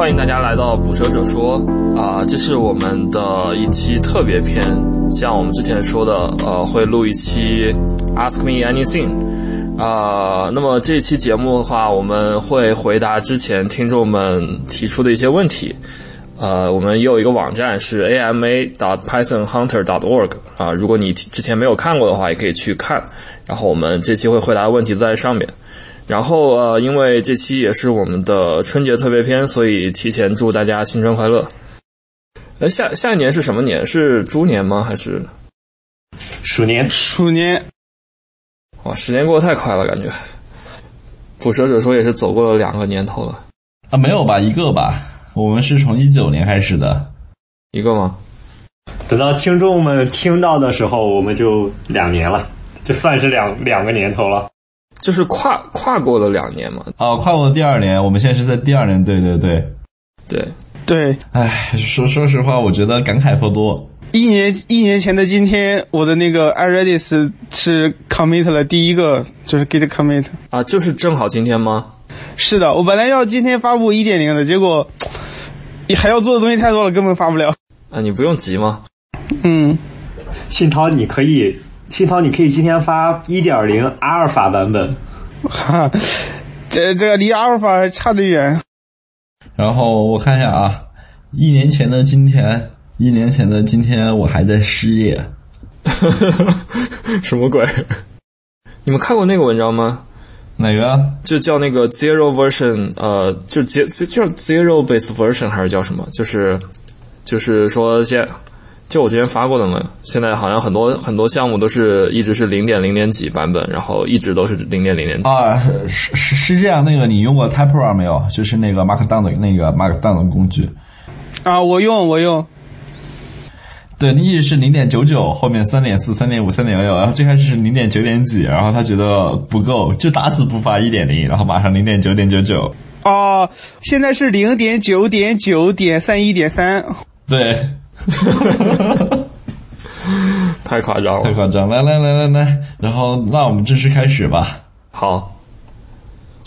欢迎大家来到捕蛇者说啊、这是我们的一期特别篇，像我们之前说的，呃，会录一期 Ask Me Anything。啊、那么这期节目的话，我们会回答之前听众们提出的一些问题。呃，我们也有一个网站是 ama 的 pythonhunter dot org 啊、如果你之前没有看过的话，也可以去看。然后我们这期会回答的问题都在上面。然后呃，因为这期也是我们的春节特别篇，所以提前祝大家新春快乐。呃，下下一年是什么年？是猪年吗？还是鼠年，鼠年，哇，时间过得太快了，感觉。捕蛇者说也是走过了两个年头了，啊，没有吧，一个吧。我们是从一九年开始的，一个吗？等到听众们听到的时候，我们就两年了，就算是两两个年头了。就是跨跨过了两年嘛。哦，跨过了第二年，我们现在是在第二年，对对对。对，对，唉，说说实话，我觉得感慨颇多。一年一年前的今天，我的那个 iRedis 是 commit 了第一个，就是 git commit。啊，就是正好今天吗？是的，我本来要今天发布一点零的，结果你还要做的东西太多了，根本发不了。啊，你不用急吗？嗯，信涛，你可以，信涛，你可以今天发一点零阿尔法版本。哈，这这个离阿尔法还差得远。然后我看一下啊，一年前的今天，一年前的今天，我还在失业。什么鬼？你们看过那个文章吗？哪个？就叫那个 zero version，呃，就 z 叫 zero base version 还是叫什么？就是就是说现，就我之前发过的嘛，现在好像很多很多项目都是一直是零点零点几版本，然后一直都是零点零点几。啊，是是是这样。那个你用过 Typora 没有？就是那个 Markdown 的那个 Markdown 的工具。啊，我用我用，对，一直是零点九九，后面三点四、三点五、三点六，然后最开始是零点九点几，然后他觉得不够，就打死不发一点零，然后马上零点九点九九。哦，现在是零点九点九点三一点三。对，太夸张了。太夸张！来来来来来，然后那我们正式开始吧。好，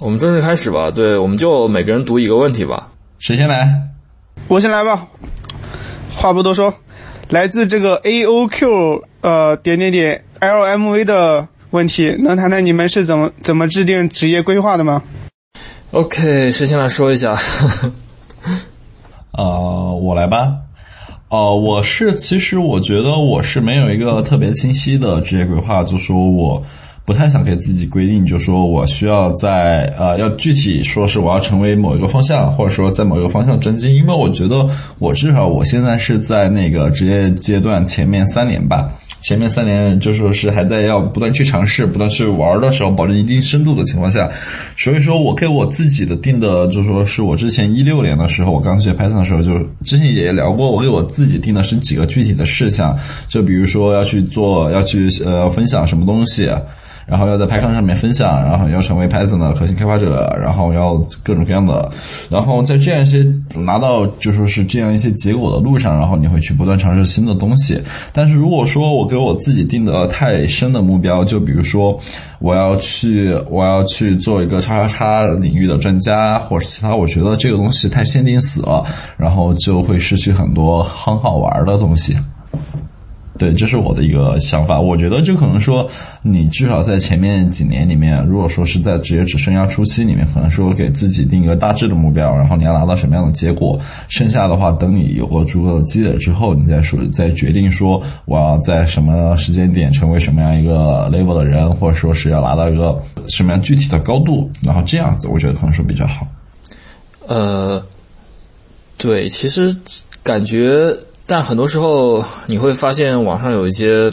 我们正式开始吧。对，我们就每个人读一个问题吧。谁先来？我先来吧，话不多说，来自这个 A O Q 呃点点点 L M V 的问题，能谈谈你们是怎么怎么制定职业规划的吗？OK，谁先来说一下？呃，我来吧。哦，我是其实我觉得我是没有一个特别清晰的职业规划，就说我不太想给自己规定，就说我需要在呃要具体说是我要成为某一个方向，或者说在某一个方向专精，因为我觉得我至少我现在是在那个职业阶段前面三年吧。前面三年就说是还在要不断去尝试、不断去玩的时候，保证一定深度的情况下，所以说我给我自己的定的，就说是我之前一六年的时候，我刚学 Python 的时候，就之前也聊过，我给我自己定的是几个具体的事项，就比如说要去做，要去呃分享什么东西。然后要在 Python 上面分享，然后要成为 Python 的核心开发者，然后要各种各样的，然后在这样一些拿到就说是这样一些结果的路上，然后你会去不断尝试新的东西。但是如果说我给我自己定的太深的目标，就比如说我要去我要去做一个叉叉叉领域的专家，或者其他，我觉得这个东西太限定死了，然后就会失去很多很好玩的东西。对，这是我的一个想法。我觉得就可能说，你至少在前面几年里面，如果说是在职业职生涯初期里面，可能说给自己定一个大致的目标，然后你要拿到什么样的结果。剩下的话，等你有过足够的积累之后，你再说再决定说我要在什么时间点成为什么样一个 level 的人，或者说是要拿到一个什么样具体的高度，然后这样子，我觉得可能说比较好。呃，对，其实感觉，但很多时候你会发现网上有一些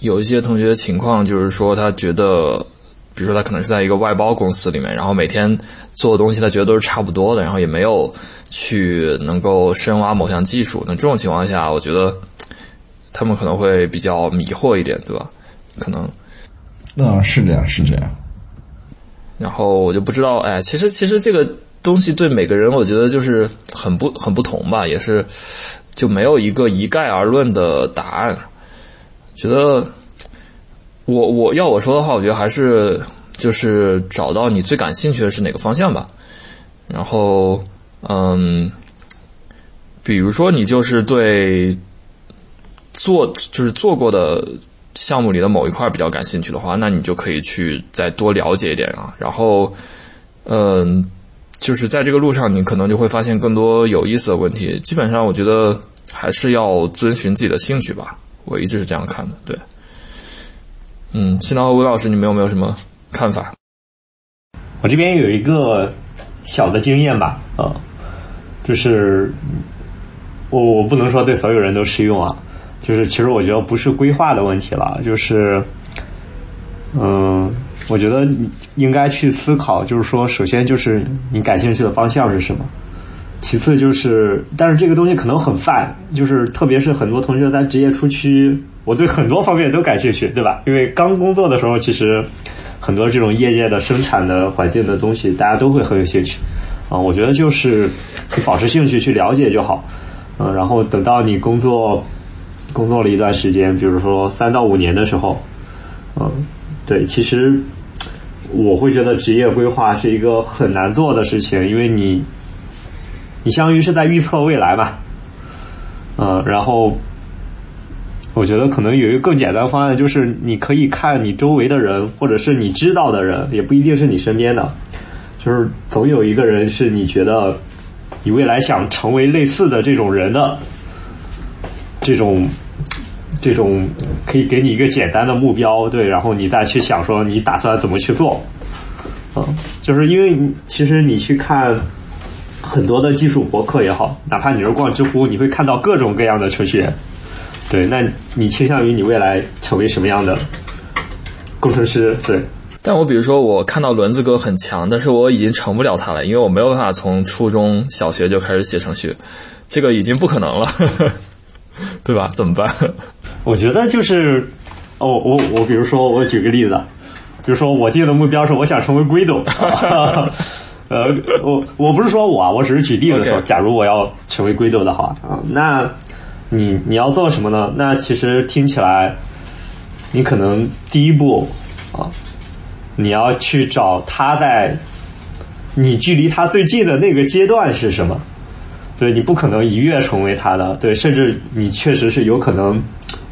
有一些同学情况，就是说他觉得，比如说他可能是在一个外包公司里面，然后每天做的东西他觉得都是差不多的，然后也没有去能够深挖某项技术。那这种情况下，我觉得他们可能会比较迷惑一点，对吧？可能。嗯，是这样，是这样。然后我就不知道，哎，其实其实这个东西对每个人，我觉得就是很不很不同吧，也是就没有一个一概而论的答案。觉得我我要我说的话，我觉得还是就是找到你最感兴趣的是哪个方向吧。然后嗯，比如说你就是对做就是做过的项目里的某一块比较感兴趣的话，那你就可以去再多了解一点啊。然后，嗯，就是在这个路上，你可能就会发现更多有意思的问题。基本上，我觉得还是要遵循自己的兴趣吧。我一直是这样看的，对。嗯，新郎和吴老师，你们有没有什么看法？我这边有一个小的经验吧，啊，就是我我不能说对所有人都适用啊，就是其实我觉得不是规划的问题了，就是嗯，我觉得你应该去思考，就是说，首先就是你感兴趣的方向是什么，其次就是，但是这个东西可能很泛，就是特别是很多同学在职业初期，我对很多方面都感兴趣，对吧？因为刚工作的时候，其实。很多这种业界的生产的环境的东西，大家都会很有兴趣，啊，我觉得就是保持兴趣去了解就好，嗯，然后等到你工作工作了一段时间，比如说三到五年的时候，嗯，对，其实我会觉得职业规划是一个很难做的事情，因为你你相当于是在预测未来嘛，嗯，然后。我觉得可能有一个更简单方案，就是你可以看你周围的人，或者是你知道的人，也不一定是你身边的，就是总有一个人是你觉得你未来想成为类似的这种人的这种这种可以给你一个简单的目标，对，然后你再去想说你打算怎么去做，嗯，就是因为其实你去看很多的技术博客也好，哪怕你是逛知乎，你会看到各种各样的程序员。对，那你倾向于你未来成为什么样的工程师？对，但我比如说，我看到轮子哥很强，但是我已经成不了他了，因为我没有办法从初中小学就开始写程序，这个已经不可能了，对吧？怎么办？我觉得就是，哦，我我比如说，我举个例子，比如说我定的目标是我想成为龟斗，呃，我我不是说我，我只是举例子说，假如我要成为龟斗的话，啊，那。你你要做什么呢？那其实听起来，你可能第一步啊，你要去找他在你距离他最近的那个阶段是什么？对你不可能一跃成为他的，对，甚至你确实是有可能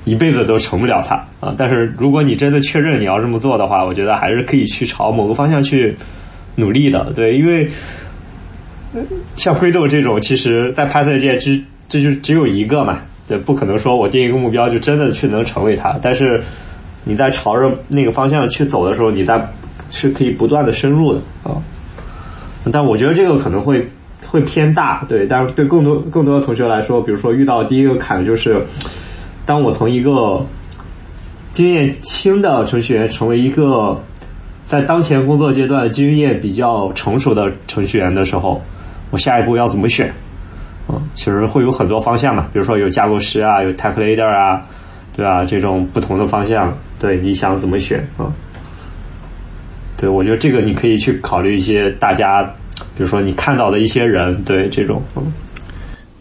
一辈子都成不了他啊。但是如果你真的确认你要这么做的话，我觉得还是可以去朝某个方向去努力的，对，因为像灰豆这种，其实在拍摄界只。这就只有一个嘛，对，不可能说我定一个目标就真的去能成为他。但是你在朝着那个方向去走的时候，你在是可以不断的深入的啊。但我觉得这个可能会会偏大，对。但是对更多更多的同学来说，比如说遇到第一个坎就是，当我从一个经验轻的程序员成为一个在当前工作阶段经验比较成熟的程序员的时候，我下一步要怎么选？嗯，其实会有很多方向嘛，比如说有架构师啊，有 tech leader 啊，对吧？这种不同的方向，对，你想怎么选啊？对，我觉得这个你可以去考虑一些大家，比如说你看到的一些人，对这种，嗯，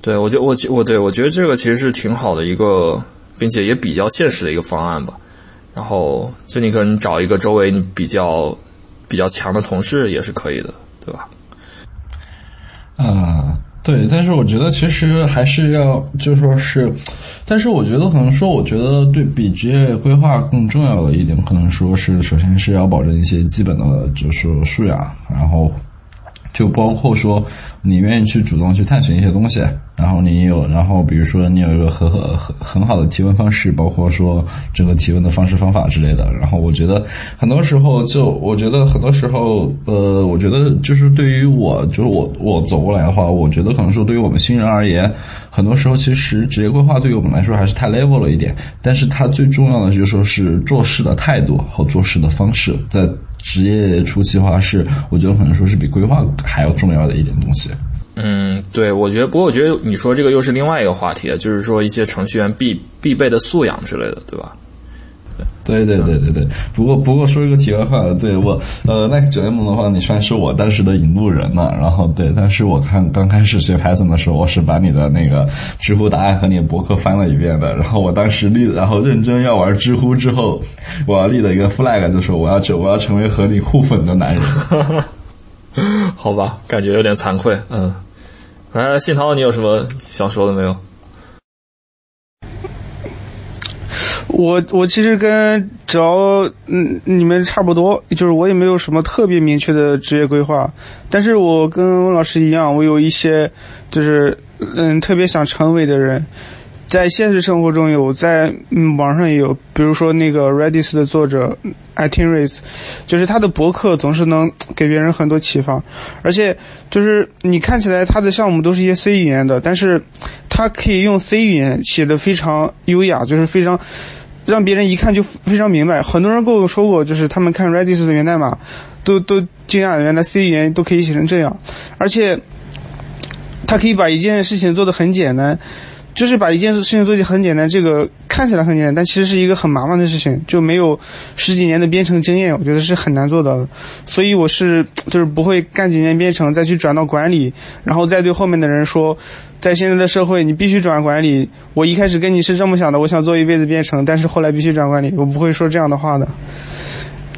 对我觉得我我对我觉得这个其实是挺好的一个，并且也比较现实的一个方案吧。然后，就你可能找一个周围你比较比较强的同事也是可以的，对吧？啊。对，但是我觉得其实还是要，就说是，但是我觉得可能说，我觉得对比职业规划更重要的一点，可能说是，首先是要保证一些基本的，就是说素养，然后就包括说你愿意去主动去探寻一些东西。然后你有，然后比如说你有一个很很很很好的提问方式，包括说整个提问的方式方法之类的。然后我觉得很多时候就，我觉得很多时候，呃，我觉得就是对于我，就是我我走过来的话，我觉得可能说对于我们新人而言，很多时候其实职业规划对于我们来说还是太 level 了一点。但是它最重要的就说是做事的态度和做事的方式，在职业初期的话是，我觉得可能说是比规划还要重要的一点东西。嗯，对，我觉得，不过我觉得你说这个又是另外一个话题了，就是说一些程序员必必备的素养之类的，对吧？对，对，对，对，对。不过，不过说一个题外话，对我，呃，那个九 M 的话，你算是我当时的引路人呢。然后，对，但是我看刚开始学 Python 的时候，我是把你的那个知乎答案和你的博客翻了一遍的。然后我当时立，然后认真要玩知乎之后，我要立的一个 flag 就是我要成，我要成为和你互粉的男人。好吧，感觉有点惭愧，嗯，来，信涛，你有什么想说的没有？我我其实跟找嗯你们差不多，就是我也没有什么特别明确的职业规划，但是我跟温老师一样，我有一些就是嗯特别想成为的人，在现实生活中有，在嗯网上也有，比如说那个 Redis 的作者 i t i n r a c e 就是他的博客总是能给别人很多启发，而且就是你看起来他的项目都是一些 C 语言的，但是他可以用 C 语言写的非常优雅，就是非常。让别人一看就非常明白。很多人跟我说过，就是他们看 Redis 的源代码，都都惊讶，原来 C 语言都可以写成这样。而且，他可以把一件事情做得很简单，就是把一件事情做得很简单。这个看起来很简单，但其实是一个很麻烦的事情，就没有十几年的编程经验，我觉得是很难做到的。所以我是就是不会干几年编程，再去转到管理，然后再对后面的人说。在现在的社会，你必须转管理。我一开始跟你是这么想的，我想做一辈子编程，但是后来必须转管理，我不会说这样的话的。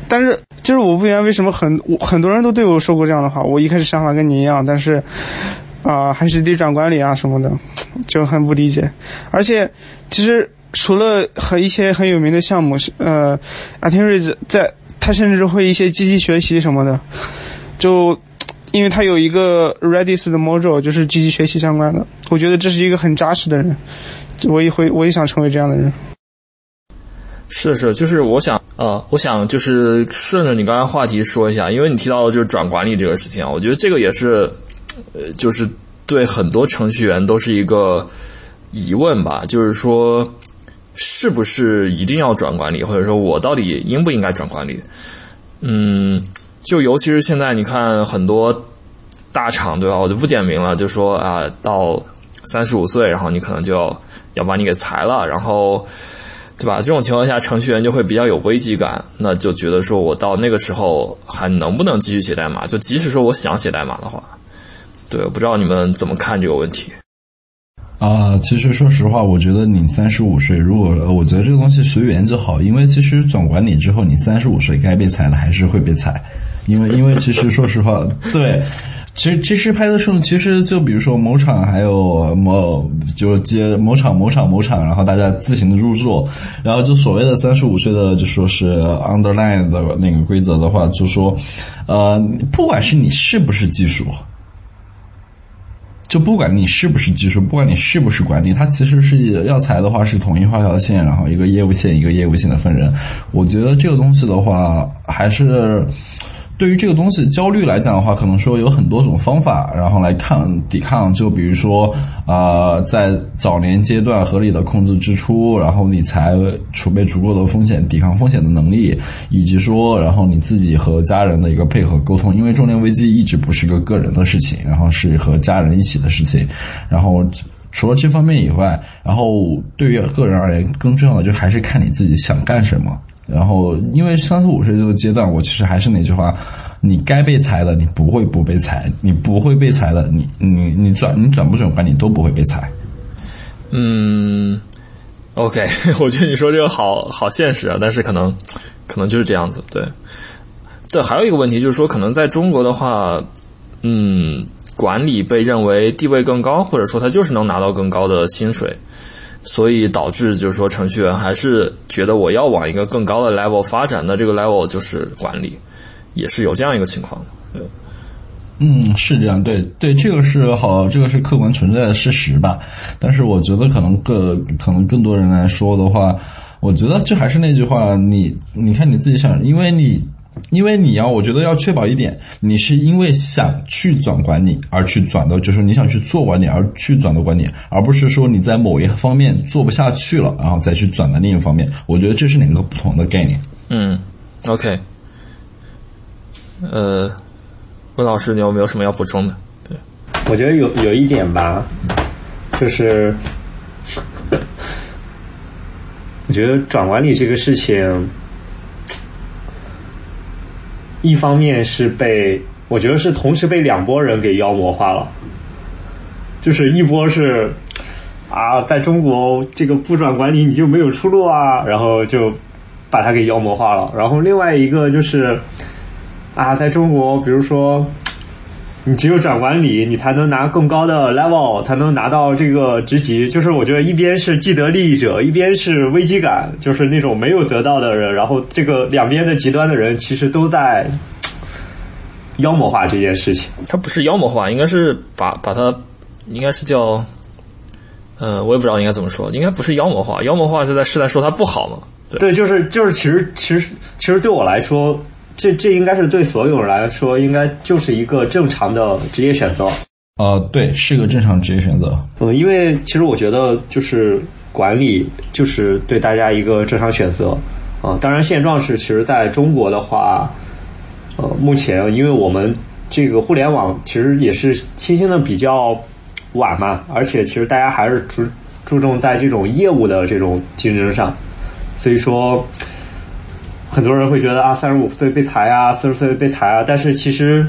但是，就是我不明白为什么很很多人都对我说过这样的话。我一开始想法跟你一样，但是啊，还是得转管理啊什么的，就很不理解。而且，其实除了和一些很有名的项目，呃，阿天瑞子在，他甚至会一些积极学习什么的，就。因为他有一个 Redis 的 module，就是积极学习相关的，我觉得这是一个很扎实的人，我也会，我也想成为这样的人。是是，就是我想，呃，我想就是顺着你刚才话题说一下，因为你提到的就是转管理这个事情啊，我觉得这个也是，呃，就是对很多程序员都是一个疑问吧，就是说，是不是一定要转管理，或者说我到底应不应该转管理？嗯。就尤其是现在，你看很多大厂，对吧？我就不点名了，就说啊，到三十五岁，然后你可能就要要把你给裁了，然后，对吧？这种情况下，程序员就会比较有危机感，那就觉得说我到那个时候还能不能继续写代码？就即使说我想写代码的话，对，我不知道你们怎么看这个问题？啊，其实说实话，我觉得你三十五岁，如果我觉得这个东西随缘就好，因为其实转管理之后，你三十五岁该被裁的还是会被裁。因为，因为其实说实话，对，其实其实拍的时候，其实就比如说某场还有某就接某场某场某场，然后大家自行的入座，然后就所谓的三十五岁的就说是 underline 的那个规则的话，就说，呃，不管是你是不是技术，就不管你是不是技术，不管你是不是管理，它其实是药材的话是统一画条线，然后一个业务线一个业务线的分人。我觉得这个东西的话还是。对于这个东西焦虑来讲的话，可能说有很多种方法，然后来抗抵抗。就比如说，啊，在早年阶段合理的控制支出，然后理财储备足够的风险抵抗风险的能力，以及说，然后你自己和家人的一个配合沟通。因为中年危机一直不是个个人的事情，然后是和家人一起的事情。然后除了这方面以外，然后对于个人而言，更重要的就还是看你自己想干什么。然后，因为三十五岁这个阶段，我其实还是那句话，你该被裁的，你不会不被裁；你不会被裁的，你你你转你转不转管，你都不会被裁。嗯，OK，我觉得你说这个好好现实啊，但是可能可能就是这样子。对，对，还有一个问题就是说，可能在中国的话，嗯，管理被认为地位更高，或者说他就是能拿到更高的薪水。所以导致就是说，程序员还是觉得我要往一个更高的 level 发展，那这个 level 就是管理，也是有这样一个情况。对，嗯，是这样，对对，这个是好，这个是客观存在的事实吧。但是我觉得可能更可能更多人来说的话，我觉得就还是那句话，你你看你自己想，因为你。因为你要，我觉得要确保一点，你是因为想去转管理而去转的，就是你想去做管理而去转的管理，而不是说你在某一方面做不下去了，然后再去转的另一方面。我觉得这是两个不同的概念。嗯，OK。呃，温老师，你有没有什么要补充的？对，我觉得有有一点吧，就是，我觉得转管理这个事情。一方面是被，我觉得是同时被两拨人给妖魔化了，就是一波是啊，在中国这个不转管理你就没有出路啊，然后就把他给妖魔化了。然后另外一个就是啊，在中国，比如说你只有转管理，你才能拿更高的 level，才能拿到这个职级。就是我觉得一边是既得利益者，一边是危机感，就是那种没有得到的人，然后这个两边的极端的人，其实都在妖魔化这件事情。他不是妖魔化，应该是把把他，应该是叫，呃，我也不知道应该怎么说，应该不是妖魔化，妖魔化是在是在说他不好嘛？对，对，就是就是，其实其实其实对我来说，这这应该是对所有人来说，应该就是一个正常的职业选择。呃，对，是个正常职业选择。嗯，因为其实我觉得就是管理就是对大家一个正常选择。啊、当然现状是，其实在中国的话，呃，目前因为我们这个互联网其实也是新兴的比较晚嘛，而且其实大家还是注注重在这种业务的这种竞争上，所以说很多人会觉得啊，三十五岁被裁啊，四十岁被裁啊，但是其实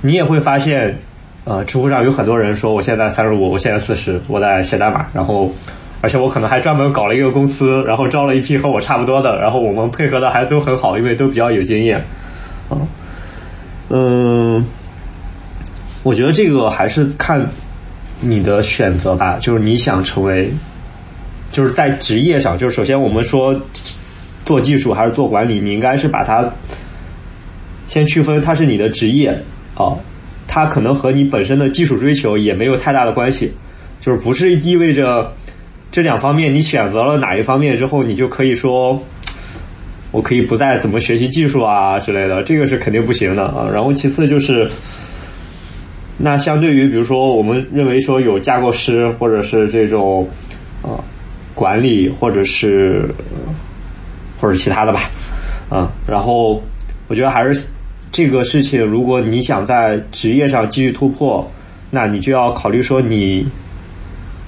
你也会发现，呃，知乎上有很多人说，我现在三十五，我现在四十，我在写代码，然后，而且我可能还专门搞了一个公司，然后招了一批和我差不多的，然后我们配合的还都很好，因为都比较有经验，啊，嗯，我觉得这个还是看你的选择吧，就是你想成为，就是在职业上，就是首先我们说做技术还是做管理，你应该是把它先区分它是你的职业啊，它可能和你本身的技术追求也没有太大的关系，就是不是意味着这两方面你选择了哪一方面之后，你就可以说。我可以不再怎么学习技术啊之类的，这个是肯定不行的啊。然后其次就是，那相对于比如说我们认为说有架构师或者是这种啊管理或者是或者其他的吧，啊，然后我觉得还是这个事情，如果你想在职业上继续突破，那你就要考虑说你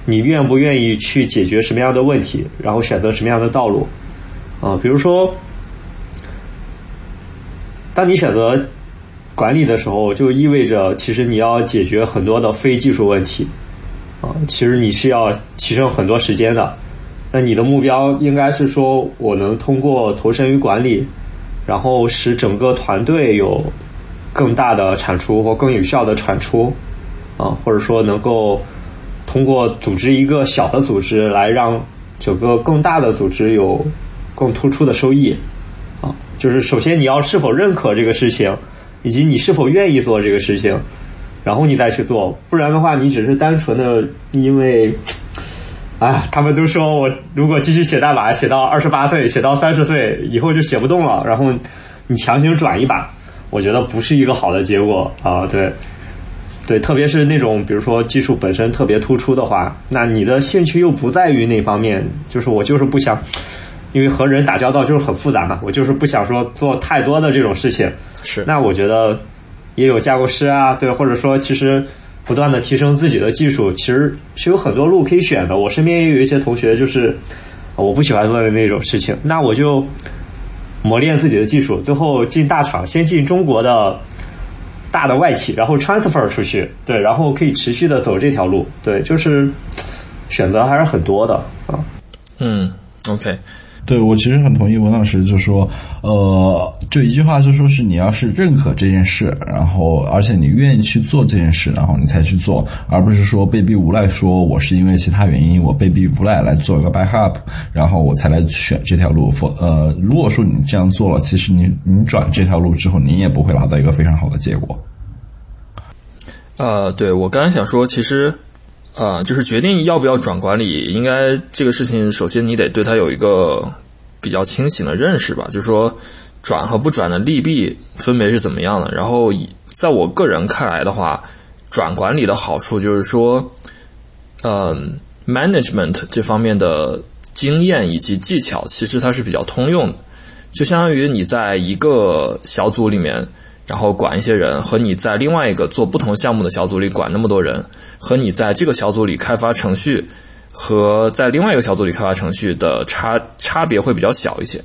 你愿不愿意去解决什么样的问题，然后选择什么样的道路啊，比如说。当你选择管理的时候，就意味着其实你要解决很多的非技术问题啊，其实你是要牺牲很多时间的。那你的目标应该是说，我能通过投身于管理，然后使整个团队有更大的产出或更有效的产出啊，或者说能够通过组织一个小的组织来让整个更大的组织有更突出的收益。啊，就是首先你要是否认可这个事情，以及你是否愿意做这个事情，然后你再去做，不然的话，你只是单纯的因为，哎，他们都说我如果继续写代码，写到二十八岁，写到三十岁以后就写不动了，然后你强行转一把，我觉得不是一个好的结果啊，对，对，特别是那种比如说技术本身特别突出的话，那你的兴趣又不在于那方面，就是我就是不想。因为和人打交道就是很复杂嘛，我就是不想说做太多的这种事情。是，那我觉得也有架构师啊，对，或者说其实不断的提升自己的技术，其实是有很多路可以选的。我身边也有一些同学就是我不喜欢做的那种事情，那我就磨练自己的技术，最后进大厂，先进中国的大的外企，然后 transfer 出去，对，然后可以持续的走这条路，对，就是选择还是很多的啊。嗯，OK。对，我其实很同意文老师就说，呃，就一句话就说是你要是认可这件事，然后而且你愿意去做这件事，然后你才去做，而不是说被逼无奈，说我是因为其他原因，我被逼无奈来做一个 backup，然后我才来选这条路。否，呃，如果说你这样做了，其实你你转这条路之后，你也不会拿到一个非常好的结果。呃，对我刚才想说，其实。啊，就是决定要不要转管理，应该这个事情，首先你得对它有一个比较清醒的认识吧。就是说，转和不转的利弊分别是怎么样的。然后以，在我个人看来的话，转管理的好处就是说，嗯，management 这方面的经验以及技巧，其实它是比较通用的。就相当于你在一个小组里面。然后管一些人，和你在另外一个做不同项目的小组里管那么多人，和你在这个小组里开发程序，和在另外一个小组里开发程序的差差别会比较小一些。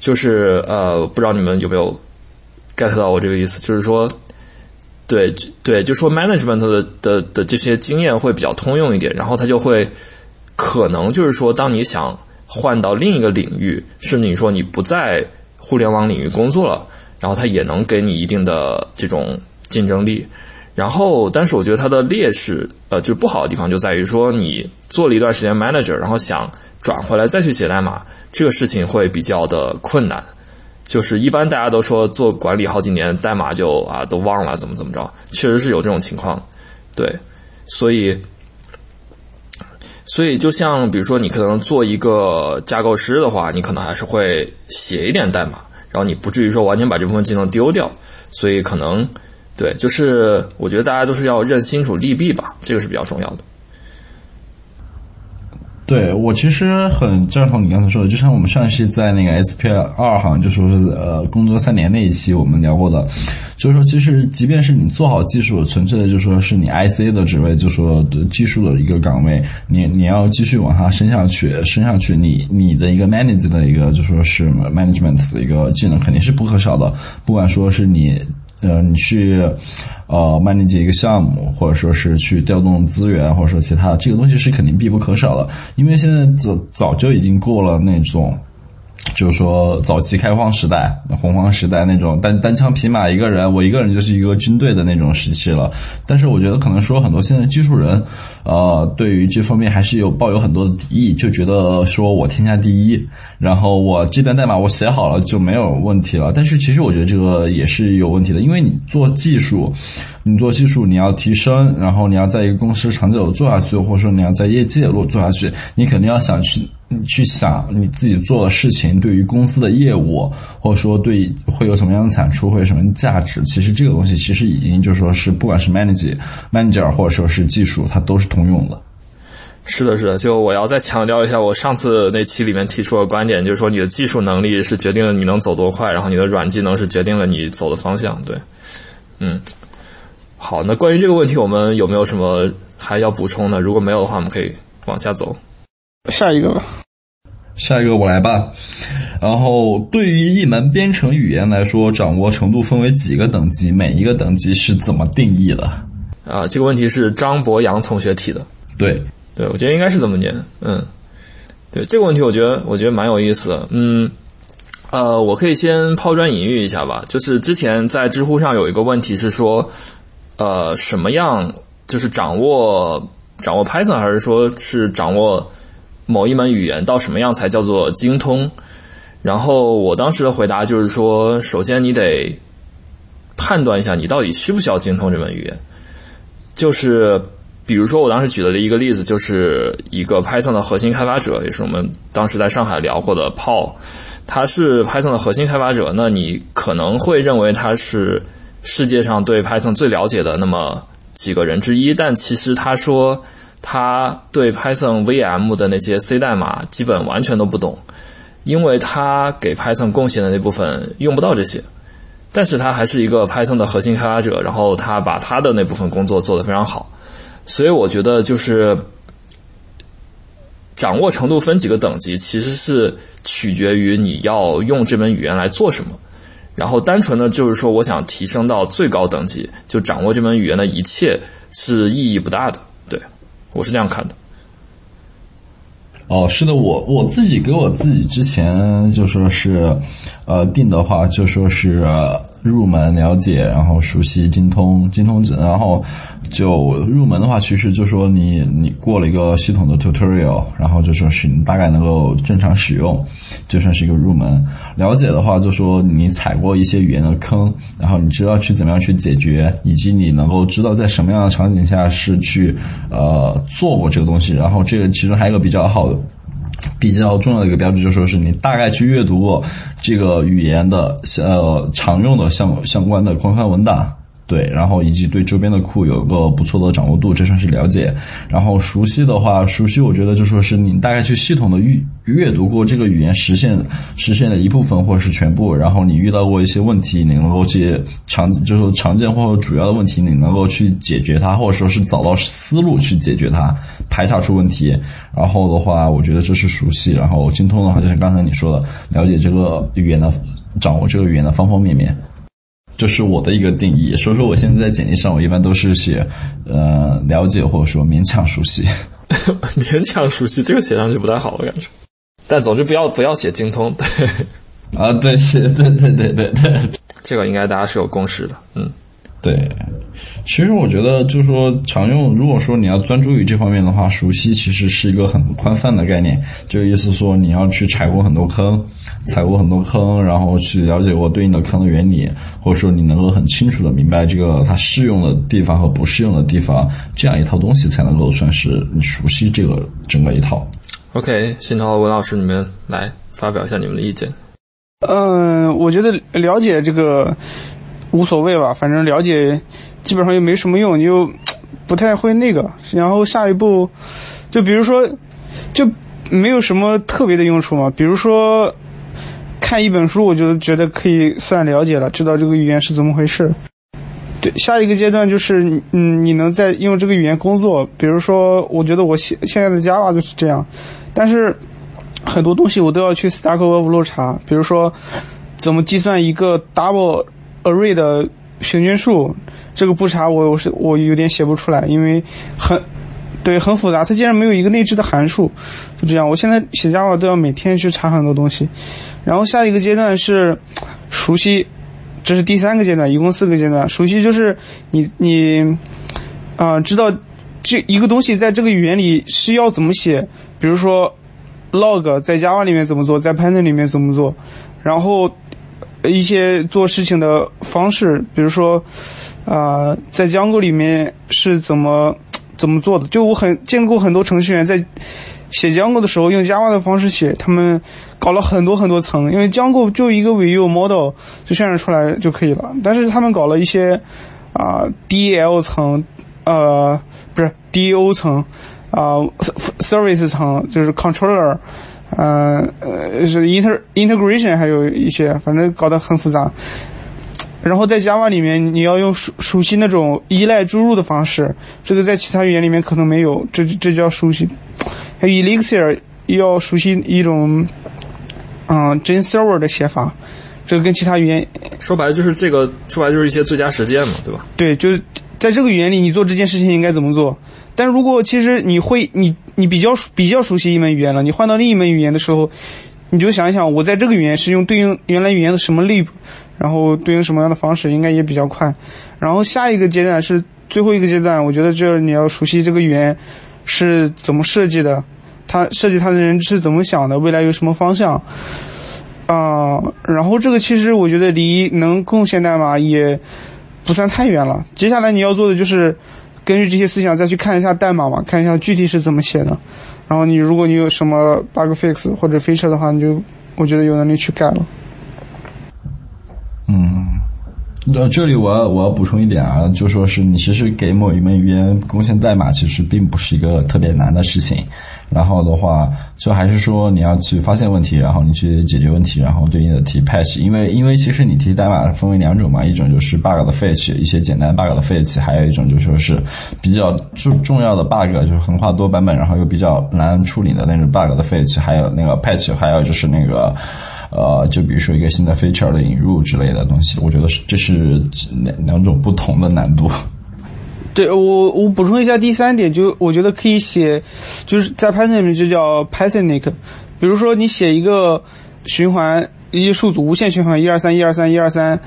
就是呃，不知道你们有没有 get 到我这个意思？就是说，对对，就说 management 的的的这些经验会比较通用一点，然后他就会可能就是说，当你想换到另一个领域，甚至你说你不在互联网领域工作了。然后它也能给你一定的这种竞争力，然后，但是我觉得它的劣势，呃，就是不好的地方就在于说，你做了一段时间 manager，然后想转回来再去写代码，这个事情会比较的困难。就是一般大家都说做管理好几年，代码就啊都忘了怎么怎么着，确实是有这种情况。对，所以，所以就像比如说，你可能做一个架构师的话，你可能还是会写一点代码，然后你不至于说完全把这部分技能丢掉。所以可能，对，就是我觉得大家都是要认清楚利弊吧，这个是比较重要的。对我其实很赞同你刚才说的，就像我们上一期在那个 S P 二好像就说是呃工作三年那一期我们聊过的，就是说其实即便是你做好技术，纯粹的就说是你 I C 的职位，就说技术的一个岗位，你你要继续往下升下去，升下去，你你的一个 manage 的一个就说是 management 的一个技能肯定是不可少的，不管说是你。呃，你去，呃，manage 一个项目，或者说是去调动资源，或者说其他的，这个东西是肯定必不可少的。因为现在早早就已经过了那种，就是说早期开荒时代、洪荒时代那种单单枪匹马一个人，我一个人就是一个军队的那种时期了。但是我觉得可能说很多现在技术人，呃，对于这方面还是有抱有很多的敌意，就觉得说我天下第一。然后我这段代码我写好了就没有问题了，但是其实我觉得这个也是有问题的，因为你做技术，你做技术你要提升，然后你要在一个公司长久的做下去，或者说你要在业界落做下去，你肯定要想去你去想你自己做的事情对于公司的业务，或者说对会有什么样的产出，会有什么价值。其实这个东西其实已经就说是不管是 manager manager 或者说是技术，它都是通用的。是的，是的，就我要再强调一下，我上次那期里面提出的观点，就是说你的技术能力是决定了你能走多快，然后你的软技能是决定了你走的方向。对，嗯，好，那关于这个问题，我们有没有什么还要补充的？如果没有的话，我们可以往下走。下一个吧，下一个我来吧。然后，对于一门编程语言来说，掌握程度分为几个等级？每一个等级是怎么定义的？啊，这个问题是张博洋同学提的。对。对，我觉得应该是这么念，嗯，对这个问题，我觉得我觉得蛮有意思的，嗯，呃，我可以先抛砖引玉一下吧，就是之前在知乎上有一个问题是说，呃，什么样就是掌握掌握 Python 还是说是掌握某一门语言到什么样才叫做精通？然后我当时的回答就是说，首先你得判断一下你到底需不需要精通这门语言，就是。比如说，我当时举的一个例子，就是一个 Python 的核心开发者，也是我们当时在上海聊过的 Paul，他是 Python 的核心开发者。那你可能会认为他是世界上对 Python 最了解的那么几个人之一，但其实他说他对 Python VM 的那些 C 代码基本完全都不懂，因为他给 Python 贡献的那部分用不到这些。但是他还是一个 Python 的核心开发者，然后他把他的那部分工作做得非常好。所以我觉得就是掌握程度分几个等级，其实是取决于你要用这门语言来做什么。然后单纯的就是说，我想提升到最高等级，就掌握这门语言的一切是意义不大的。我是这样看的。哦，是的，我我自己给我自己之前就说是，呃，定的话就说是。入门了解，然后熟悉精通精通，然后就入门的话，其实就说你你过了一个系统的 tutorial，然后就说是你大概能够正常使用，就算是一个入门。了解的话，就说你踩过一些语言的坑，然后你知道去怎么样去解决，以及你能够知道在什么样的场景下是去呃做过这个东西。然后这个其中还有一个比较好的。比较重要的一个标志，就说是你大概去阅读过这个语言的呃常用的相相关的官方文档。对，然后以及对周边的库有个不错的掌握度，这算是了解。然后熟悉的话，熟悉我觉得就说是你大概去系统的阅阅读过这个语言实现实现的一部分或者是全部，然后你遇到过一些问题，你能够去常就是常见或者主要的问题，你能够去解决它，或者说是找到思路去解决它，排查出问题。然后的话，我觉得这是熟悉。然后精通的话，就像刚才你说的，了解这个语言的，掌握这个语言的方方面面。这是我的一个定义，所以说我现在在简历上，我一般都是写，呃，了解或者说勉强熟悉，勉强熟悉这个写上去不太好，我感觉。但总之不要不要写精通，对，啊，对，是，对对对对对，这个应该大家是有共识的，嗯，对。其实我觉得，就是说，常用如果说你要专注于这方面的话，熟悉其实是一个很宽泛的概念，就意思说你要去踩过很多坑，踩过很多坑，然后去了解过对应的坑的原理，或者说你能够很清楚的明白这个它适用的地方和不适用的地方，这样一套东西才能够算是你熟悉这个整个一套。OK，新涛文老师，你们来发表一下你们的意见。嗯，我觉得了解这个无所谓吧，反正了解基本上又没什么用，你又不太会那个。然后下一步，就比如说，就没有什么特别的用处嘛。比如说看一本书，我就觉得可以算了解了，知道这个语言是怎么回事。对，下一个阶段就是，嗯，你能在用这个语言工作。比如说，我觉得我现现在的 Java 就是这样，但是很多东西我都要去 Stack Overflow 查，比如说怎么计算一个 double array 的平均数，这个不查我我是我有点写不出来，因为很对很复杂，它竟然没有一个内置的函数，就这样。我现在写 Java 都要每天去查很多东西，然后下一个阶段是熟悉。这是第三个阶段，一共四个阶段。熟悉就是你你啊、知道这一个东西在这个语言里是要怎么写，比如说 log 在 Java 里面怎么做，在 Python 里面怎么做，然后一些做事情的方式，比如说啊、在 Jango 里面是怎么怎么做的。就我很见过很多程序员在写 Django 的时候用 Java 的方式写，他们搞了很多很多层，因为 Django 就一个 Vue model 就渲染出来就可以了，但是他们搞了一些啊、DL 层，呃，不是 DO 层，啊、service 层就是 controller，呃呃是 inter integration 还有一些，反正搞得很复杂。然后在 Java 里面，你要用熟熟悉那种依赖注入的方式，这个在其他语言里面可能没有，这这叫熟悉。还有 Elixir 要熟悉一种，嗯，Gen Server 的写法，这个跟其他语言说白了就是这个，说白了就是一些最佳实践嘛，对吧？对，就是在这个语言里，你做这件事情应该怎么做。但如果其实你会，你你比较比较熟悉一门语言了，你换到另一门语言的时候，你就想一想，我在这个语言是用对应原来语言的什么 lip 然后对应什么样的方式，应该也比较快。然后下一个阶段是最后一个阶段，我觉得就是你要熟悉这个语言是怎么设计的，它设计它的人是怎么想的，未来有什么方向。啊、然后这个其实我觉得离能贡献代码也不算太远了。接下来你要做的就是根据这些思想再去看一下代码嘛，看一下具体是怎么写的。然后你如果你有什么 bug fix 或者 feature 的话，你就我觉得有能力去改了。嗯，那，这里我要我要补充一点啊，就说是你其实给某一门语言贡献代码，其实并不是一个特别难的事情。然后的话，就还是说你要去发现问题，然后你去解决问题，然后对应的提 patch。因为因为其实你提代码分为两种嘛，一种就是 bug 的 fetch，一些简单 bug 的 fetch，还有一种就说是比较重重要的 bug，就是横跨多版本，然后又比较难处理的那种 bug 的 fetch，还有那个 patch，还有就是那个。呃，就比如说一个新的 feature 的引入之类的东西，我觉得是这是两两种不同的难度。对我，我补充一下第三点，就我觉得可以写，就是在 Python 里面就叫 Pythonic。比如说你写一个循环，一个数组无限循环，一二三一二三一二三，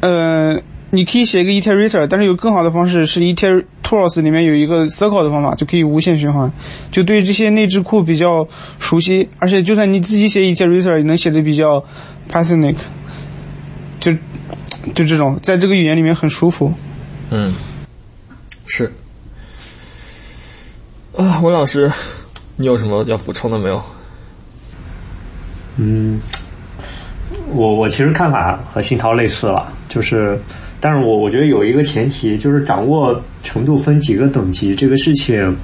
呃，你可以写一个 iterator，但是有更好的方式是 itertools 里面有一个 circle 的方法，就可以无限循环。就对这些内置库比较熟悉，而且就算你自己写 iterator 也能写的比较 Pythonic。就就这种，在这个语言里面很舒服。嗯，是。啊，文老师，你有什么要补充的没有？嗯，我我其实看法和新涛类似了，就是，但是我我觉得有一个前提，就是掌握程度分几个等级这个事情，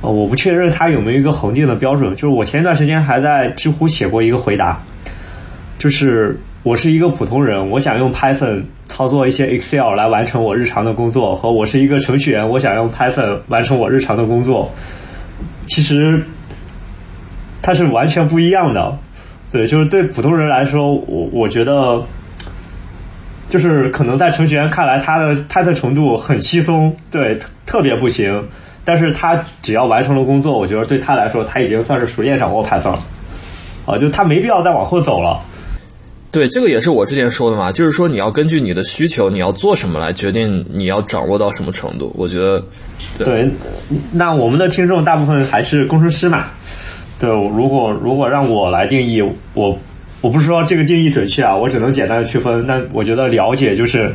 呃，我不确认它有没有一个恒定的标准。就是我前一段时间还在知乎写过一个回答，就是我是一个普通人，我想用 Python 操作一些 Excel 来完成我日常的工作，和我是一个程序员，我想用 Python 完成我日常的工作，其实它是完全不一样的。对，就是对普通人来说，我我觉得，就是可能在程序员看来，他的 Python 程度很稀松，对，特别不行。但是他只要完成了工作，我觉得对他来说，他已经算是熟练掌握 Python 了。啊，就他没必要再往后走了。对，这个也是我之前说的嘛，就是说你要根据你的需求，你要做什么来决定你要掌握到什么程度。我觉得，对，那我们的听众大部分还是工程师嘛。对，如果如果让我来定义，我我不是说这个定义准确啊，我只能简单的区分。那我觉得了解就是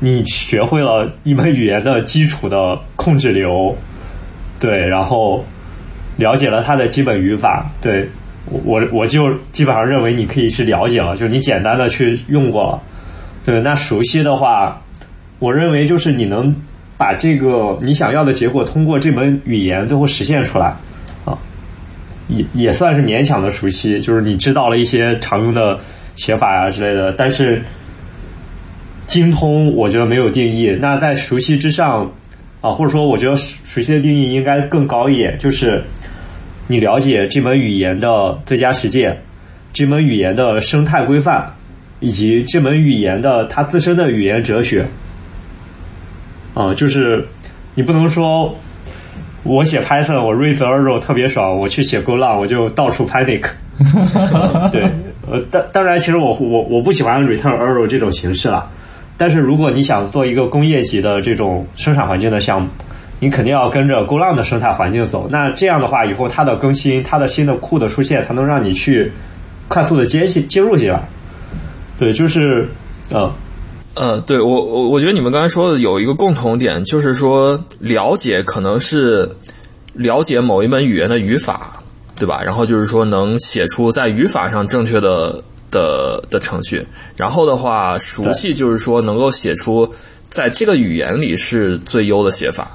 你学会了一门语言的基础的控制流，对，然后了解了它的基本语法，对我我就基本上认为你可以是了解了，就是你简单的去用过了。对，那熟悉的话，我认为就是你能把这个你想要的结果通过这门语言最后实现出来。啊也也算是勉强的熟悉，就是你知道了一些常用的写法呀之类的，但是精通我觉得没有定义。那在熟悉之上啊，或者说我觉得熟悉的定义应该更高一点，就是你了解这门语言的最佳实践，这门语言的生态规范，以及这门语言的它自身的语言哲学。啊，就是你不能说。我写 Python，我 raise error 特别爽。我去写 Golang，我就到处 panic。对，呃，当当然，其实我我我不喜欢 return error 这种形式了。但是如果你想做一个工业级的这种生产环境的项目，你肯定要跟着 Go 浪的生态环境走。那这样的话，以后它的更新，它的新的库的出现，才能让你去快速的接进接入进来。对，就是，嗯。呃，对我我我觉得你们刚才说的有一个共同点，就是说了解可能是了解某一门语言的语法，对吧？然后就是说能写出在语法上正确的的的程序，然后的话熟悉就是说能够写出在这个语言里是最优的写法。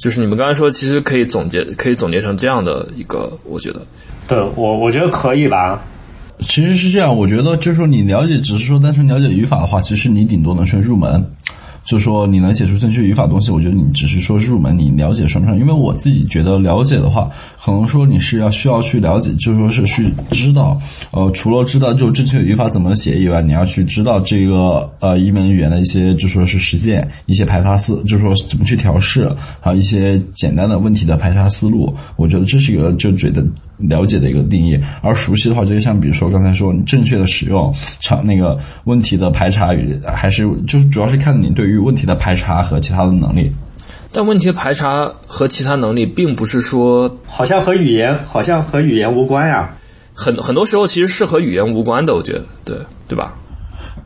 就是你们刚才说，其实可以总结，可以总结成这样的一个，我觉得，对我我觉得可以吧。其实是这样，我觉得就是说，你了解只是说单纯了解语法的话，其实你顶多能算入门。就说你能写出正确语法东西，我觉得你只是说入门，你了解算不上。因为我自己觉得了解的话，可能说你是要需要去了解，就说是去知道，呃，除了知道就正确语法怎么写以外，你要去知道这个呃一门语言的一些就说是实践，一些排查思，就说怎么去调试，还有一些简单的问题的排查思路。我觉得这是一个就觉得了解的一个定义。而熟悉的话，就像比如说刚才说，你正确的使用常那个问题的排查与还是就是主要是看你对于。问题的排查和其他的能力，但问题的排查和其他能力，并不是说好像和语言好像和语言无关呀。很很多时候其实是和语言无关的，我觉得，对对吧？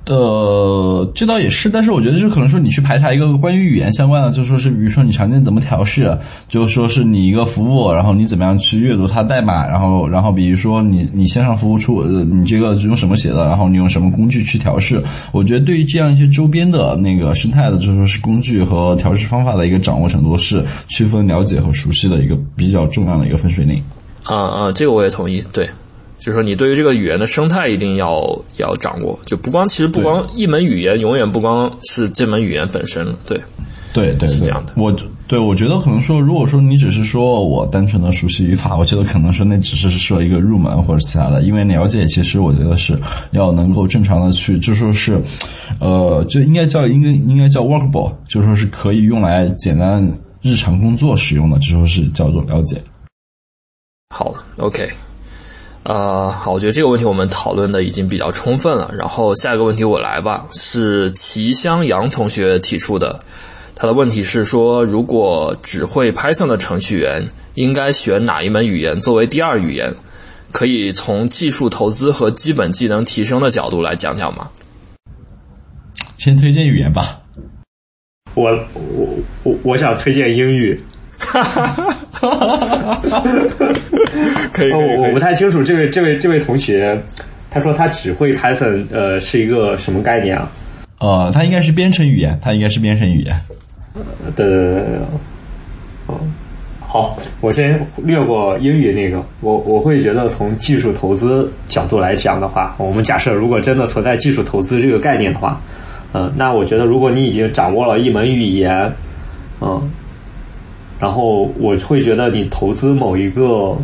呃，这倒也是，但是我觉得就可能说你去排查一个关于语言相关的，就说是比如说你常见怎么调试，就说是你一个服务，然后你怎么样去阅读它代码，然后然后比如说你你线上服务出你这个是用什么写的，然后你用什么工具去调试，我觉得对于这样一些周边的那个生态的，就说是工具和调试方法的一个掌握程度，是区分了解和熟悉的一个比较重要的一个分水岭。啊啊，这个我也同意，对。就是说，你对于这个语言的生态一定要要掌握，就不光其实不光一门语言，永远不光是这门语言本身，对，对对是这样的。我对我觉得可能说，如果说你只是说我单纯的熟悉语法，我觉得可能说那只是说一个入门或者其他的，因为了解其实我觉得是要能够正常的去，就说是，呃，就应该叫应该应该叫 workable，就说是可以用来简单日常工作使用的，就说是叫做了解。好，OK。呃，好，我觉得这个问题我们讨论的已经比较充分了。然后下一个问题我来吧，是齐香阳同学提出的。他的问题是说，如果只会 Python 的程序员应该选哪一门语言作为第二语言？可以从技术投资和基本技能提升的角度来讲讲吗？先推荐语言吧。我我我我想推荐英语。哈哈哈哈哈！可以，我我不太清楚这位这位这位同学，他说他只会 Python，呃，是一个什么概念啊？呃，他应该是编程语言，他应该是编程语言。对对对对，哦，好，我先略过英语那个，我我会觉得从技术投资角度来讲的话，我们假设如果真的存在技术投资这个概念的话，嗯，那我觉得如果你已经掌握了一门语言，嗯。然后我会觉得你投资某一个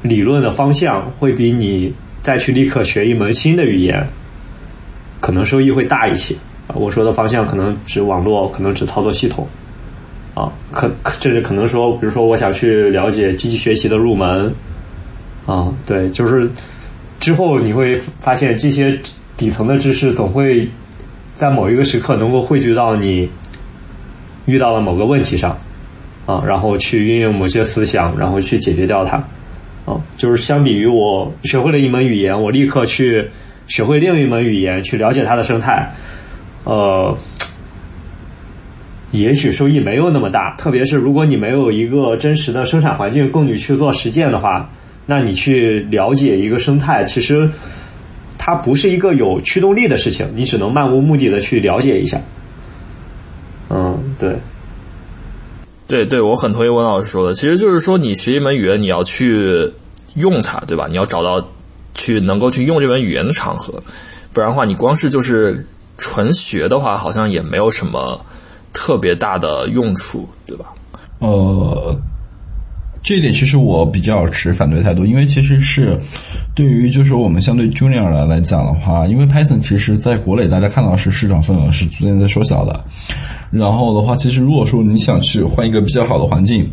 理论的方向，会比你再去立刻学一门新的语言，可能收益会大一些。我说的方向可能指网络，可能指操作系统，啊，可甚至可能说，比如说我想去了解机器学习的入门，啊，对，就是之后你会发现这些底层的知识总会在某一个时刻能够汇聚到你遇到了某个问题上。啊，然后去运用某些思想，然后去解决掉它啊。就是相比于我学会了一门语言，我立刻去学会另一门语言，去了解它的生态，呃。也许收益没有那么大，特别是如果你没有一个真实的生产环境供你去做实践的话，那你去了解一个生态，其实它不是一个有驱动力的事情，你只能漫无目的的去了解一下。嗯，对，对对，我很同意温老师说的，其实就是说，你学一门语言，你要去用它，对吧？你要找到去能够去用这门语言的场合，不然的话，你光是就是纯学的话，好像也没有什么。特别大的用处，对吧？呃，这一点其实我比较持反对态度，因为其实是对于就是我们相对 junior 来来讲的话，因为 Python 其实在国内大家看到是市场份额是逐渐在缩小的，然后的话，其实如果说你想去换一个比较好的环境。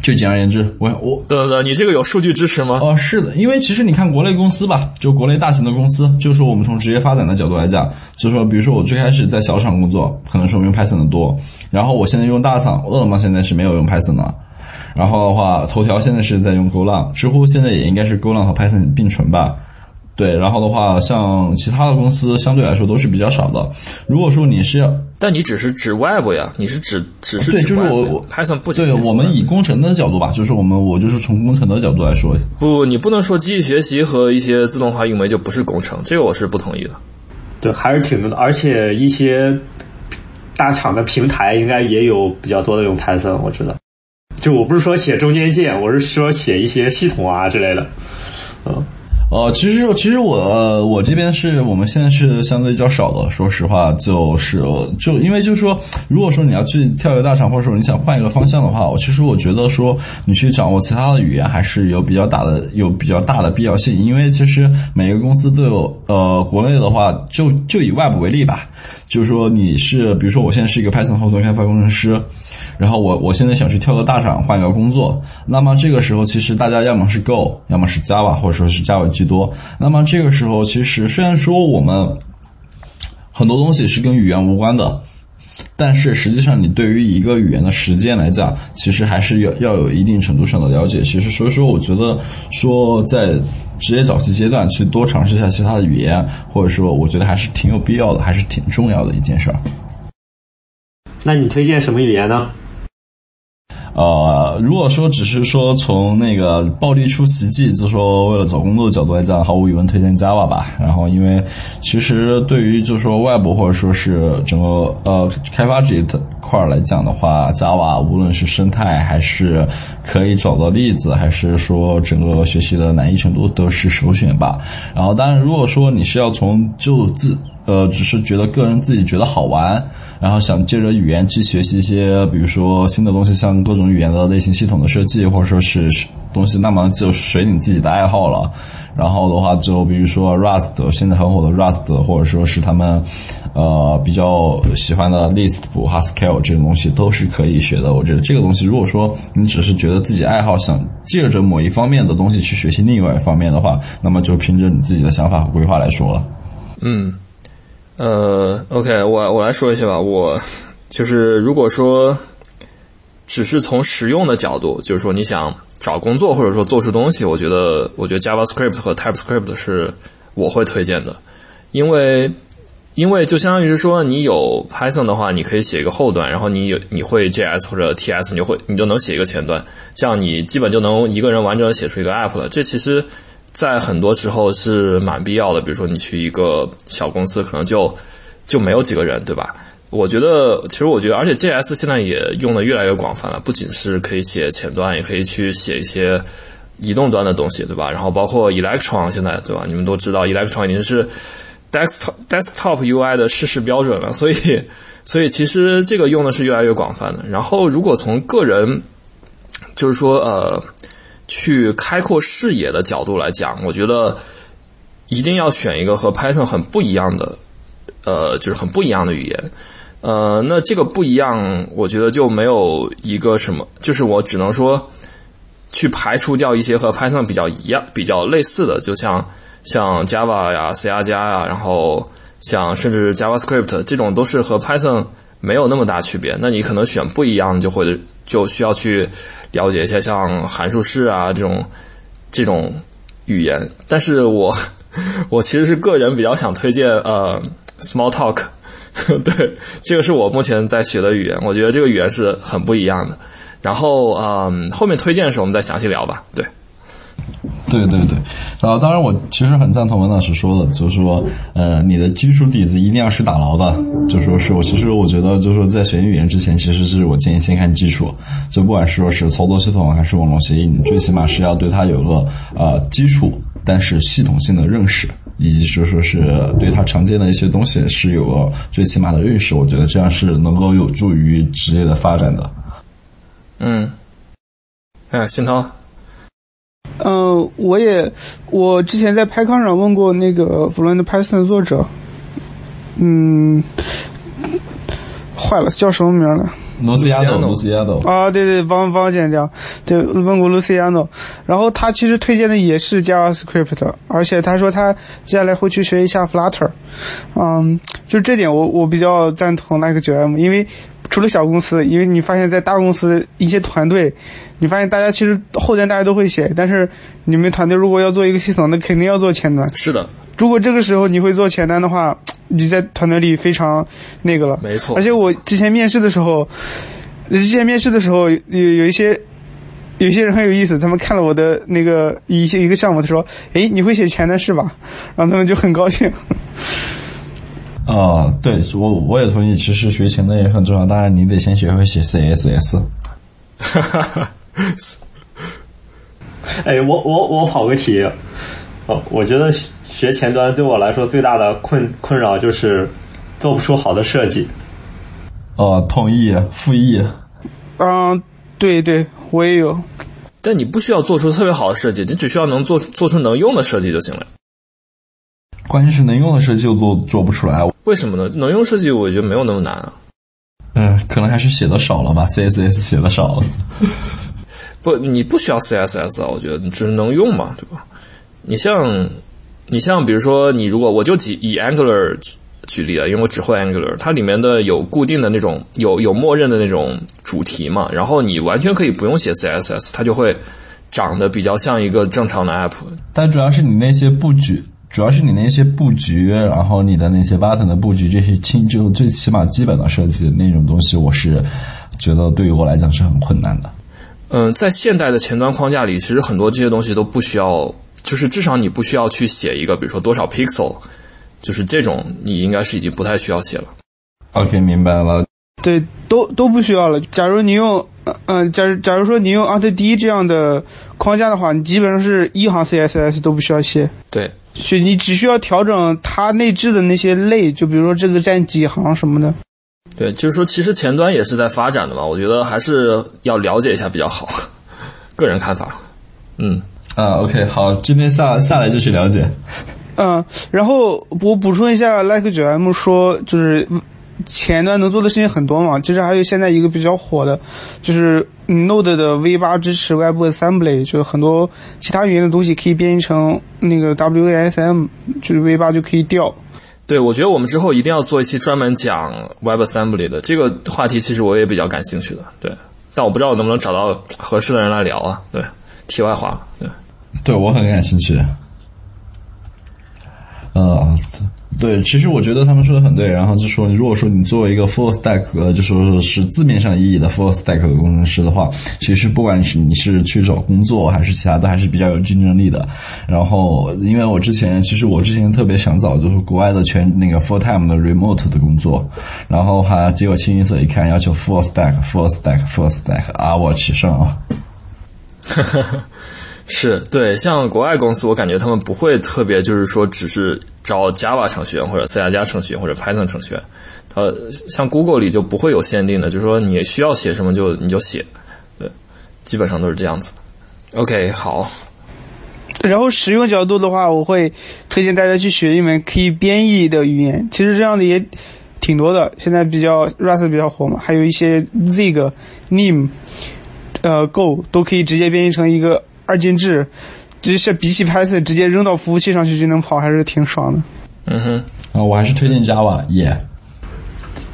就简而言之，我我对对对，你这个有数据支持吗？哦，是的，因为其实你看国内公司吧，就国内大型的公司，就说我们从职业发展的角度来讲，就说比如说我最开始在小厂工作，可能说我用 Python 的多，然后我现在用大厂，饿了么现在是没有用 Python 的，然后的话，头条现在是在用 GoLang，知乎现在也应该是 GoLang 和 Python 并存吧。对，然后的话，像其他的公司相对来说都是比较少的。如果说你是要，但你只是指 Web 呀，你是指只是对，就是我我 Python 不对，我们以工程的角度吧，就是我们我就是从工程的角度来说。不，你不能说机器学习和一些自动化运维就不是工程，这个我是不同意的。对，还是挺多的，而且一些大厂的平台应该也有比较多的用 Python，我知道。就我不是说写中间件，我是说写一些系统啊之类的，嗯。呃，其实其实我我这边是我们现在是相对较少的，说实话，就是就因为就是说，如果说你要去跳跃大厂，或者说你想换一个方向的话，我其实我觉得说你去掌握其他的语言还是有比较大的有比较大的必要性，因为其实每个公司都有呃，国内的话就就以外部为例吧，就是说你是比如说我现在是一个 Python 后端开发工程师，然后我我现在想去跳个大厂换一个工作，那么这个时候其实大家要么是 Go，要么是 Java，或者说是 Java。居多，那么这个时候，其实虽然说我们很多东西是跟语言无关的，但是实际上你对于一个语言的实践来讲，其实还是要要有一定程度上的了解。其实，所以说，我觉得说在职业早期阶段去多尝试一下其他的语言，或者说，我觉得还是挺有必要的，还是挺重要的一件事儿。那你推荐什么语言呢？呃，如果说只是说从那个暴力出奇迹，就说为了找工作的角度来讲，毫无疑问推荐 Java 吧。然后，因为其实对于就说外部或者说是整个呃开发这一块来讲的话，Java 无论是生态还是可以找到例子，还是说整个学习的难易程度都是首选吧。然后，当然如果说你是要从就自呃，只是觉得个人自己觉得好玩，然后想借着语言去学习一些，比如说新的东西，像各种语言的类型系统的设计，或者说是东西，那么就随你自己的爱好了。然后的话，就比如说 Rust，现在很火的 Rust，或者说是他们呃比较喜欢的 Lisp、Haskell 这种东西都是可以学的。我觉得这个东西，如果说你只是觉得自己爱好，想借着某一方面的东西去学习另外一方面的话，那么就凭着你自己的想法和规划来说了。嗯。呃，OK，我我来说一下吧。我就是如果说只是从实用的角度，就是说你想找工作或者说做出东西，我觉得我觉得 JavaScript 和 TypeScript 是我会推荐的，因为因为就相当于是说你有 Python 的话，你可以写一个后端，然后你有你会 JS 或者 TS，你就会你就能写一个前端，这样你基本就能一个人完整的写出一个 App 了。这其实。在很多时候是蛮必要的，比如说你去一个小公司，可能就就没有几个人，对吧？我觉得，其实我觉得，而且 JS 现在也用的越来越广泛了，不仅是可以写前端，也可以去写一些移动端的东西，对吧？然后包括 Electron 现在，对吧？你们都知道 Electron 已经是 desktop desktop UI 的试试标准了，所以 所以其实这个用的是越来越广泛的。然后如果从个人，就是说呃。去开阔视野的角度来讲，我觉得一定要选一个和 Python 很不一样的，呃，就是很不一样的语言。呃，那这个不一样，我觉得就没有一个什么，就是我只能说去排除掉一些和 Python 比较一样、比较类似的，就像像 Java 呀、C 加加呀，然后像甚至 JavaScript 这种都是和 Python 没有那么大区别。那你可能选不一样，就会就需要去了解一下像函数式啊这种这种语言。但是我 我其实是个人比较想推荐呃 Smalltalk，对，这个是我目前在学的语言，我觉得这个语言是很不一样的。然后嗯，后面推荐的时候我们再详细聊吧。对。对对对，然后当然我其实很赞同文老师说的，就是说，呃，你的基础底子一定要是打牢的。就说是我其实我觉得，就是说在学语言之前，其实是我建议先看基础。就不管是说是操作系统还是网络协议，你最起码是要对它有个呃基础，但是系统性的认识，以及就说是对它常见的一些东西是有个最起码的认识。我觉得这样是能够有助于职业的发展的。嗯，哎，新涛。嗯，我也，我之前在拍康上问过那个 Fluent Python 的作者，嗯，坏了，叫什么名了？Luciano，Luciano。啊，对对，帮帮剪掉。对，问过 Luciano，然后他其实推荐的也是 JavaScript，而且他说他接下来会去学一下 Flutter。嗯，就这点我我比较赞同 Like 九 M，因为。除了小公司，因为你发现，在大公司一些团队，你发现大家其实后端大家都会写，但是你们团队如果要做一个系统，那肯定要做前端。是的，如果这个时候你会做前端的话，你在团队里非常那个了。没错。而且我之前面试的时候，之前面试的时候有有一些有些人很有意思，他们看了我的那个一些一个项目，他说：“哎，你会写前端是吧？”然后他们就很高兴。啊，对我我也同意，其实学前端也很重要。当然，你得先学会写 CSS。哈哈哈！哎，我我我跑个题。哦，我觉得学前端对我来说最大的困困扰就是做不出好的设计。哦，同意，复议。嗯，对对，我也有。但你不需要做出特别好的设计，你只需要能做做出能用的设计就行了。关键是能用的设计就做做不出来，为什么呢？能用设计我觉得没有那么难啊。嗯，可能还是写的少了吧，CSS 写的少了。不，你不需要 CSS 啊，我觉得你只是能用嘛，对吧？你像，你像比如说，你如果我就举以 Angular 举例啊，因为我只会 Angular，它里面的有固定的那种有有默认的那种主题嘛，然后你完全可以不用写 CSS，它就会长得比较像一个正常的 app。但主要是你那些布局。主要是你那些布局，然后你的那些 button 的布局，这些轻就最起码基本的设计那种东西，我是觉得对于我来讲是很困难的。嗯，在现代的前端框架里，其实很多这些东西都不需要，就是至少你不需要去写一个，比如说多少 pixel，就是这种你应该是已经不太需要写了。OK，明白了。对，都都不需要了。假如你用，嗯，假如假如说你用 a u t d 这样的框架的话，你基本上是一行 CSS 都不需要写。对。就你只需要调整它内置的那些类，就比如说这个占几行什么的。对，就是说其实前端也是在发展的嘛，我觉得还是要了解一下比较好。个人看法。嗯啊，OK，好，今天下下来就去了解。嗯，然后我补充一下，Like 九 M 说就是。前端能做的事情很多嘛，其实还有现在一个比较火的，就是 Node 的 V8 支持 WebAssembly，就是很多其他语言的东西可以编译成那个 WASM，就是 V8 就可以调。对，我觉得我们之后一定要做一期专门讲 WebAssembly 的这个话题，其实我也比较感兴趣的。对，但我不知道我能不能找到合适的人来聊啊。对，题外话，对，对我很感兴趣。呃。对，其实我觉得他们说的很对。然后就说，如果说你作为一个 full stack，呃，就说是字面上意义的 full stack 的工程师的话，其实不管是你是去找工作还是其他的，还是比较有竞争力的。然后，因为我之前其实我之前特别想找就是国外的全那个 full time 的 remote 的工作，然后哈，结果清一色一看要求 full stack，full stack，full stack，啊，我去上啊。是对，像国外公司，我感觉他们不会特别，就是说只是招 Java 程序员或者 C 加加程序员或者 Python 程序员。呃，像 Google 里就不会有限定的，就是说你需要写什么就你就写，对，基本上都是这样子。OK，好。然后使用角度的话，我会推荐大家去学一门可以编译的语言。其实这样的也挺多的，现在比较 Rust 比较火嘛，还有一些 Zig、Nim、呃 Go 都可以直接编译成一个。二进制，就是比起 Python 直接扔到服务器上去就能跑，还是挺爽的。嗯哼，啊，我还是推荐 Java，耶、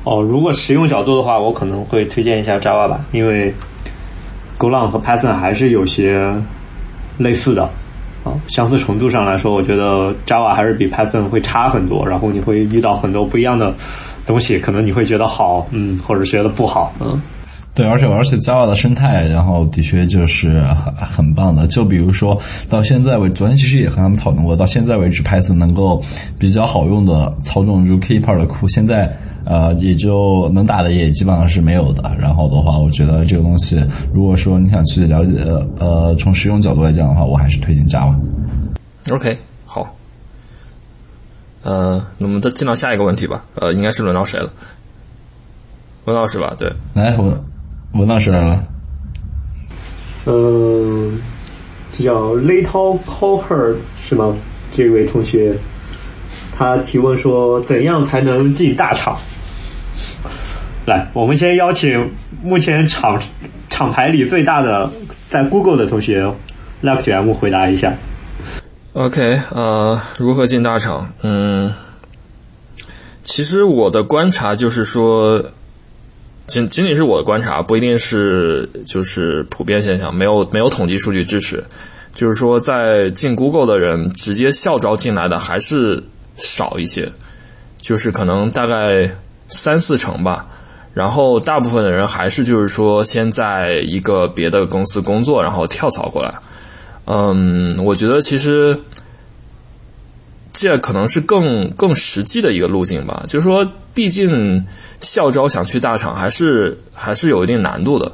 哦，如果实用角度的话，我可能会推荐一下 Java 吧，因为 GoLang 和 Python 还是有些类似的啊，相似程度上来说，我觉得 Java 还是比 Python 会差很多，然后你会遇到很多不一样的东西，可能你会觉得好，嗯，或者觉得不好，嗯。对，而且而且 Java 的生态，然后的确就是很很棒的。就比如说到现在为，昨天其实也和他们讨论过，到现在为止，Python 能够比较好用的操纵 Zookeeper 的库，现在呃也就能打的也基本上是没有的。然后的话，我觉得这个东西，如果说你想去了解，呃，从实用角度来讲的话，我还是推荐 Java。OK，好。呃，那么再进到下一个问题吧。呃，应该是轮到谁了？温老师吧？对，来，文文老师来了。嗯，这叫 Little Copper 是吗？这位同学，他提问说，怎样才能进大厂？来，我们先邀请目前厂厂牌里最大的在 Google 的同学 Luck M 回答一下。OK，呃，如何进大厂？嗯，其实我的观察就是说，仅仅仅是我的观察，不一定是就是普遍现象，没有没有统计数据支持。就是说，在进 Google 的人直接校招进来的还是少一些，就是可能大概三四成吧。然后大部分的人还是就是说，先在一个别的公司工作，然后跳槽过来。嗯，我觉得其实这可能是更更实际的一个路径吧。就是说，毕竟校招想去大厂还是还是有一定难度的。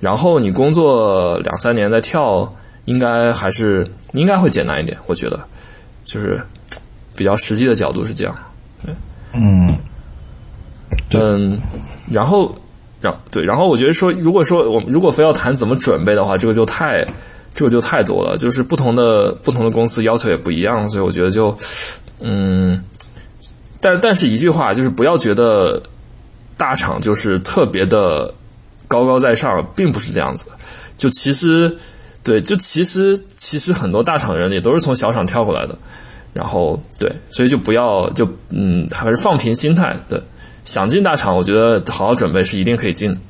然后你工作两三年再跳，应该还是应该会简单一点。我觉得，就是比较实际的角度是这样。嗯，对嗯，然后，然对，然后我觉得说，如果说我们如果非要谈怎么准备的话，这个就太这就太多了，就是不同的不同的公司要求也不一样，所以我觉得就，嗯，但但是一句话就是不要觉得大厂就是特别的高高在上，并不是这样子。就其实，对，就其实其实很多大厂人也都是从小厂跳过来的，然后对，所以就不要就嗯，还是放平心态，对，想进大厂，我觉得好好准备是一定可以进的。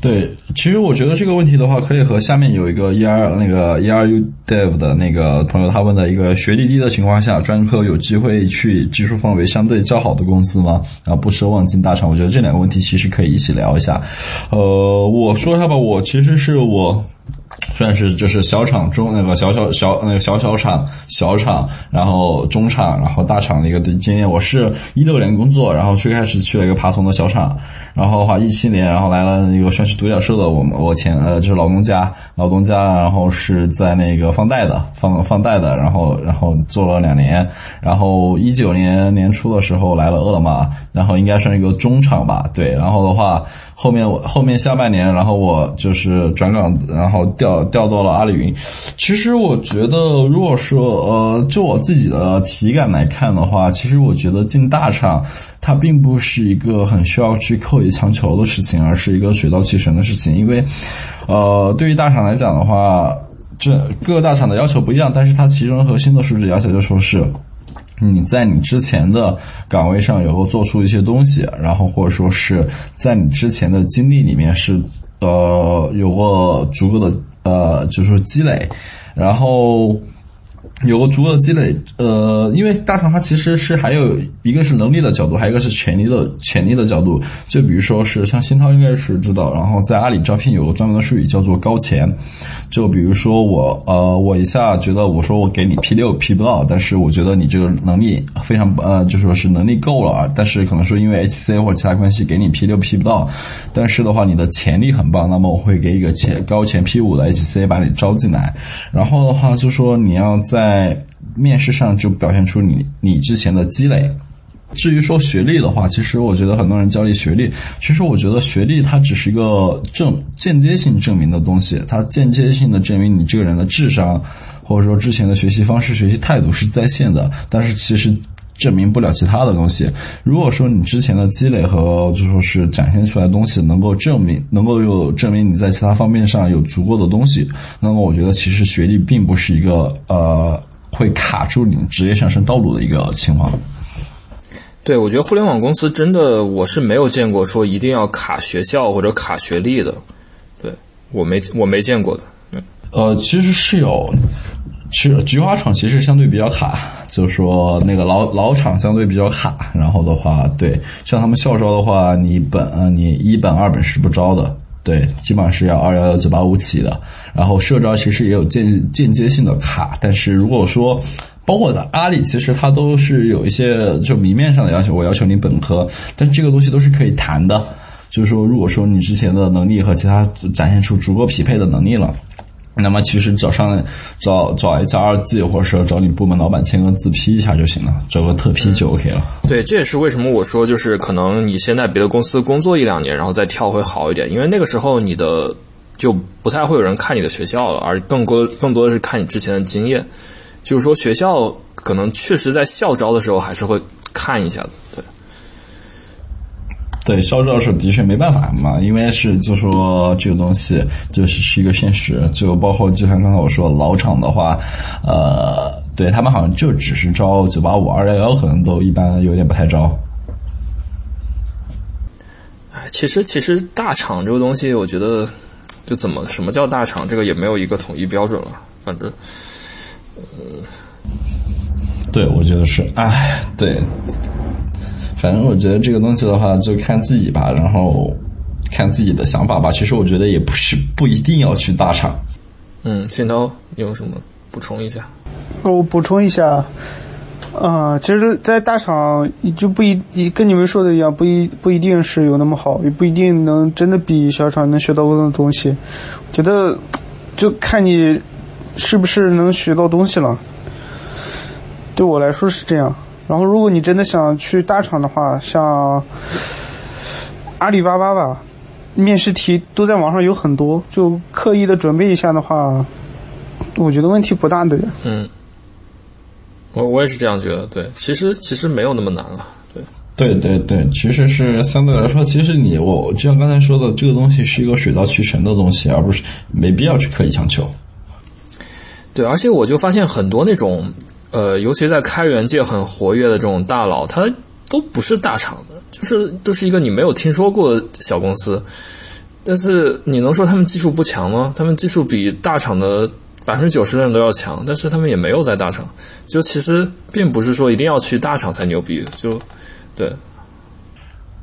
对，其实我觉得这个问题的话，可以和下面有一个 ER 那个 ERU Dev 的那个朋友他问的一个学历低的情况下，专科有机会去技术范围相对较好的公司吗？啊，不奢望进大厂。我觉得这两个问题其实可以一起聊一下。呃，我说一下吧，我其实是我。算是就是小厂中那个小小小那个小小厂小厂，然后中厂，然后大厂的一个经验。我是一六年工作，然后最开始去了一个爬虫的小厂，然后的话一七年，然后来了一个算是独角兽的我们我前呃就是老东家老东家，然后是在那个放贷的放放贷的，然后然后做了两年，然后一九年年初的时候来了饿了么，然后应该算一个中厂吧，对，然后的话后面我后面下半年，然后我就是转岗，然后调调到了阿里云。其实我觉得，如果说呃，就我自己的体感来看的话，其实我觉得进大厂它并不是一个很需要去刻意强求的事情，而是一个水到渠成的事情。因为呃，对于大厂来讲的话，这各大厂的要求不一样，但是它其中核心的数值要求就说是。你在你之前的岗位上有过做出一些东西，然后或者说是在你之前的经历里面是呃有过足够的呃就是说积累，然后有个足够的积累，呃，因为大厂它其实是还有一个是能力的角度，还有一个是潜力的潜力的角度。就比如说是像新涛应该是知道，然后在阿里招聘有个专门的术语叫做高潜。就比如说我呃，我一下觉得我说我给你 P 六 P 不到，但是我觉得你这个能力非常呃，就说是能力够了，但是可能说因为 HC 或者其他关系给你 P 六 P 不到，但是的话你的潜力很棒，那么我会给一个前高前 P 五的 HC 把你招进来，然后的话就说你要在在面试上就表现出你你之前的积累。至于说学历的话，其实我觉得很多人焦虑学历，其实我觉得学历它只是一个证间接性证明的东西，它间接性的证明你这个人的智商，或者说之前的学习方式、学习态度是在线的，但是其实证明不了其他的东西。如果说你之前的积累和就说是展现出来的东西能够证明，能够有证明你在其他方面上有足够的东西，那么我觉得其实学历并不是一个呃会卡住你职业上升道路的一个情况。对，我觉得互联网公司真的我是没有见过说一定要卡学校或者卡学历的，对我没我没见过的。呃，其实是有，其实菊花厂其实相对比较卡，就是说那个老老厂相对比较卡。然后的话，对，像他们校招的话，你本你一本二本是不招的，对，基本上是要二幺幺九八五起的。然后社招其实也有间间接性的卡，但是如果说包括的阿里，其实它都是有一些就明面上的要求，我要求你本科，但这个东西都是可以谈的。就是说，如果说你之前的能力和其他展现出足够匹配的能力了。那么其实找上找找 H R G 或者是找你部门老板签个字批一下就行了，找个特批就 OK 了。对，这也是为什么我说就是可能你先在别的公司工作一两年，然后再跳会好一点，因为那个时候你的就不太会有人看你的学校了，而更多更多的是看你之前的经验。就是说学校可能确实在校招的时候还是会看一下的。对，校招是的确没办法嘛，因为是就说这个东西就是是一个现实，就包括就像刚才我说老厂的话，呃，对他们好像就只是招九八五二幺幺，可能都一般有点不太招。哎，其实其实大厂这个东西，我觉得就怎么什么叫大厂，这个也没有一个统一标准了，反正，嗯，对，我觉得是，哎，对。反正我觉得这个东西的话，就看自己吧，然后看自己的想法吧。其实我觉得也不是不一定要去大厂。嗯，新涛有什么补充一下？我补充一下，啊，其实，在大厂就不一，跟你们说的一样，不一不一定是有那么好，也不一定能真的比小厂能学到更多东西。觉得就看你是不是能学到东西了。对我来说是这样。然后，如果你真的想去大厂的话，像阿里巴巴吧，面试题都在网上有很多，就刻意的准备一下的话，我觉得问题不大的。嗯，我我也是这样觉得。对，其实其实没有那么难了。对，对对对，其实是相对来说，其实你我就像刚才说的，这个东西是一个水到渠成的东西，而不是没必要去刻意强求。对，而且我就发现很多那种。呃，尤其在开源界很活跃的这种大佬，他都不是大厂的，就是都是一个你没有听说过的小公司。但是你能说他们技术不强吗？他们技术比大厂的百分之九十的人都要强，但是他们也没有在大厂。就其实并不是说一定要去大厂才牛逼，就对。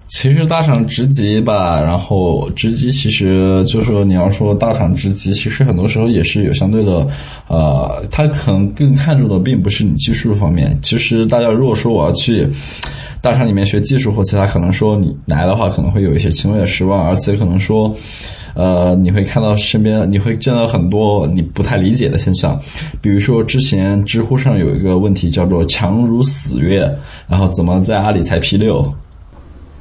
其实大厂职级吧，然后职级其实就是说你要说大厂职级，其实很多时候也是有相对的，呃，他可能更看重的并不是你技术方面。其实大家如果说我要去大厂里面学技术或其他，可能说你来的话可能会有一些轻微的失望，而且可能说，呃，你会看到身边你会见到很多你不太理解的现象，比如说之前知乎上有一个问题叫做“强如死月”，然后怎么在阿里才 P 六？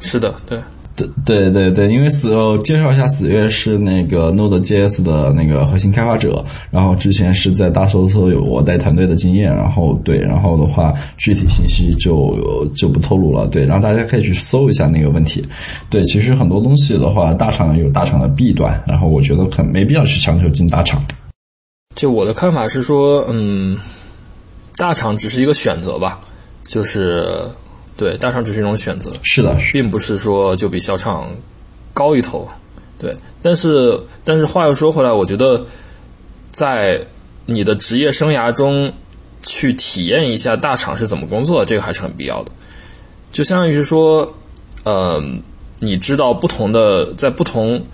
是的，对，对，对，对，对，因为死，介绍一下，死月是那个 Node.js 的那个核心开发者，然后之前是在大搜搜有我带团队的经验，然后对，然后的话具体信息就就不透露了，对，然后大家可以去搜一下那个问题，对，其实很多东西的话，大厂有大厂的弊端，然后我觉得很没必要去强求进大厂。就我的看法是说，嗯，大厂只是一个选择吧，就是。对，大厂只是一种选择，是的，并不是说就比小厂高一头。对，但是但是话又说回来，我觉得在你的职业生涯中去体验一下大厂是怎么工作，这个还是很必要的。就相当于是说，呃，你知道不同的在不同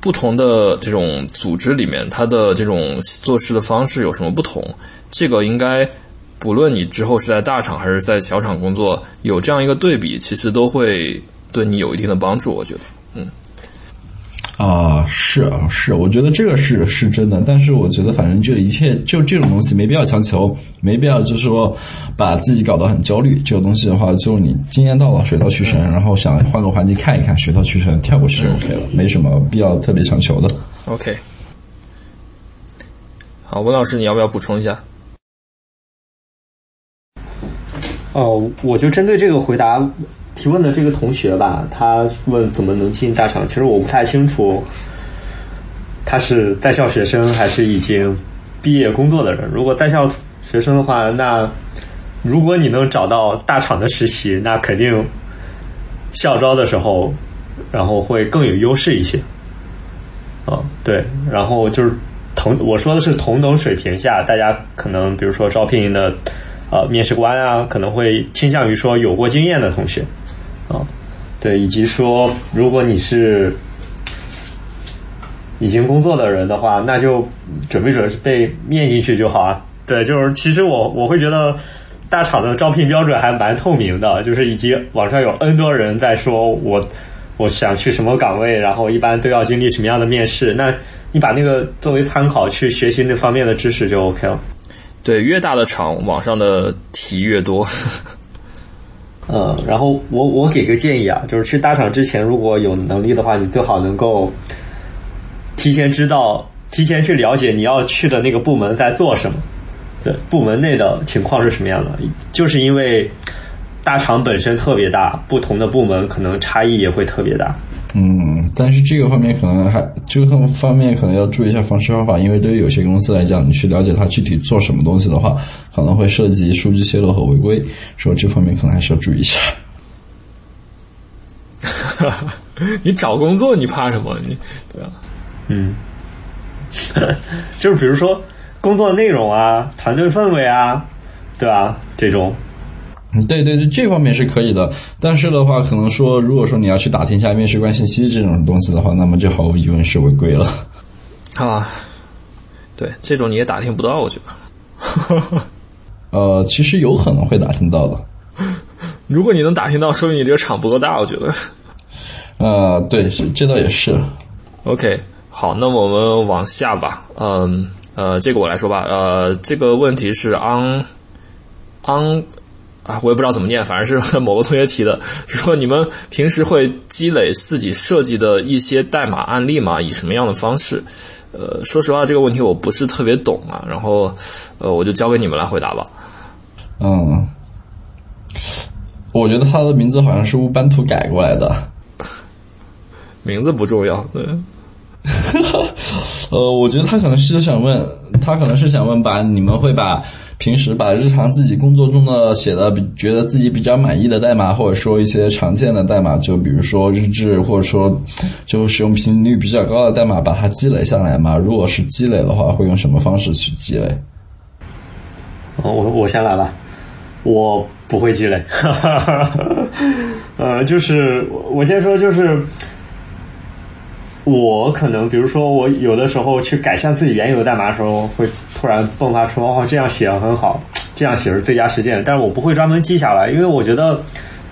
不同的这种组织里面，它的这种做事的方式有什么不同，这个应该。不论你之后是在大厂还是在小厂工作，有这样一个对比，其实都会对你有一定的帮助。我觉得，嗯，啊，是啊，是，我觉得这个是是真的。但是我觉得，反正就一切就这种东西，没必要强求，没必要就是说把自己搞得很焦虑。这个东西的话，就你经验到了，水到渠成，然后想换个环境看一看，水到渠成，跳过去就 OK 了，没什么必要特别强求的。OK，好，文老师，你要不要补充一下？哦，我就针对这个回答提问的这个同学吧，他问怎么能进大厂，其实我不太清楚，他是在校学生还是已经毕业工作的人。如果在校学生的话，那如果你能找到大厂的实习，那肯定校招的时候，然后会更有优势一些。啊，对，然后就是同我说的是同等水平下，大家可能比如说招聘的呃面试官啊，可能会倾向于说有过经验的同学，啊，对，以及说如果你是已经工作的人的话，那就准备准备面进去就好啊。对，就是其实我我会觉得大厂的招聘标准还蛮透明的，就是以及网上有 N 多人在说我。我想去什么岗位，然后一般都要经历什么样的面试？那你把那个作为参考去学习那方面的知识就 OK 了。对，越大的厂，网上的题越多。嗯，然后我我给个建议啊，就是去大厂之前，如果有能力的话，你最好能够提前知道，提前去了解你要去的那个部门在做什么，对，部门内的情况是什么样的，就是因为。大厂本身特别大，不同的部门可能差异也会特别大。嗯，但是这个方面可能还这个方面可能要注意一下方式方法，因为对于有些公司来讲，你去了解它具体做什么东西的话，可能会涉及数据泄露和违规，所以这方面可能还是要注意一下。你找工作你怕什么？你对啊，嗯，就是比如说工作内容啊、团队氛围啊，对吧？这种。嗯，对对对，这方面是可以的。但是的话，可能说，如果说你要去打听一下面试官信息这种东西的话，那么就毫无疑问是违规了。啊，对，这种你也打听不到，我觉得。呃，其实有可能会打听到的。如果你能打听到，说明你这个厂不够大，我觉得。呃，对，是这倒也是。OK，好，那我们往下吧。嗯，呃，这个我来说吧。呃，这个问题是 on on。啊，我也不知道怎么念，反正是某个同学提的，说你们平时会积累自己设计的一些代码案例吗？以什么样的方式？呃，说实话，这个问题我不是特别懂啊，然后，呃，我就交给你们来回答吧。嗯，我觉得他的名字好像是乌班图改过来的，名字不重要，对。呃，我觉得他可能是想问，他可能是想问，把你们会把。平时把日常自己工作中的写的，觉得自己比较满意的代码，或者说一些常见的代码，就比如说日志，或者说就使用频率比较高的代码，把它积累下来嘛。如果是积累的话，会用什么方式去积累？哦我我先来吧，我不会积累，呃，就是我先说，就是。我可能，比如说，我有的时候去改善自己原有的代码的时候，会突然迸发出“哦，这样写很好，这样写是最佳实践”，但是我不会专门记下来，因为我觉得，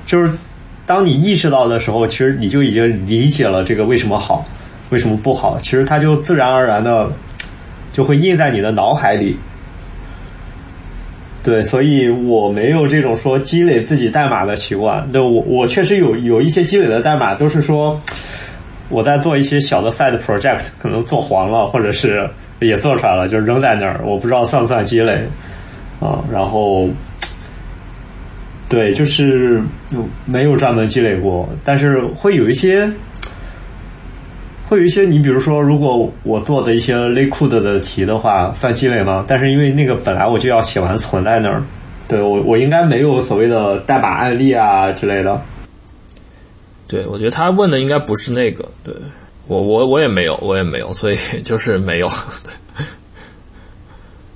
就是当你意识到的时候，其实你就已经理解了这个为什么好，为什么不好，其实它就自然而然的就会印在你的脑海里。对，所以我没有这种说积累自己代码的习惯。那我，我确实有有一些积累的代码，都是说。我在做一些小的 side project，可能做黄了，或者是也做出来了，就扔在那儿，我不知道算不算积累啊。然后，对，就是没有专门积累过，但是会有一些，会有一些。你比如说，如果我做的一些 Liquid 的题的话，算积累吗？但是因为那个本来我就要写完存在那儿，对我我应该没有所谓的代码案例啊之类的。对，我觉得他问的应该不是那个，对我我我也没有，我也没有，所以 就是没有。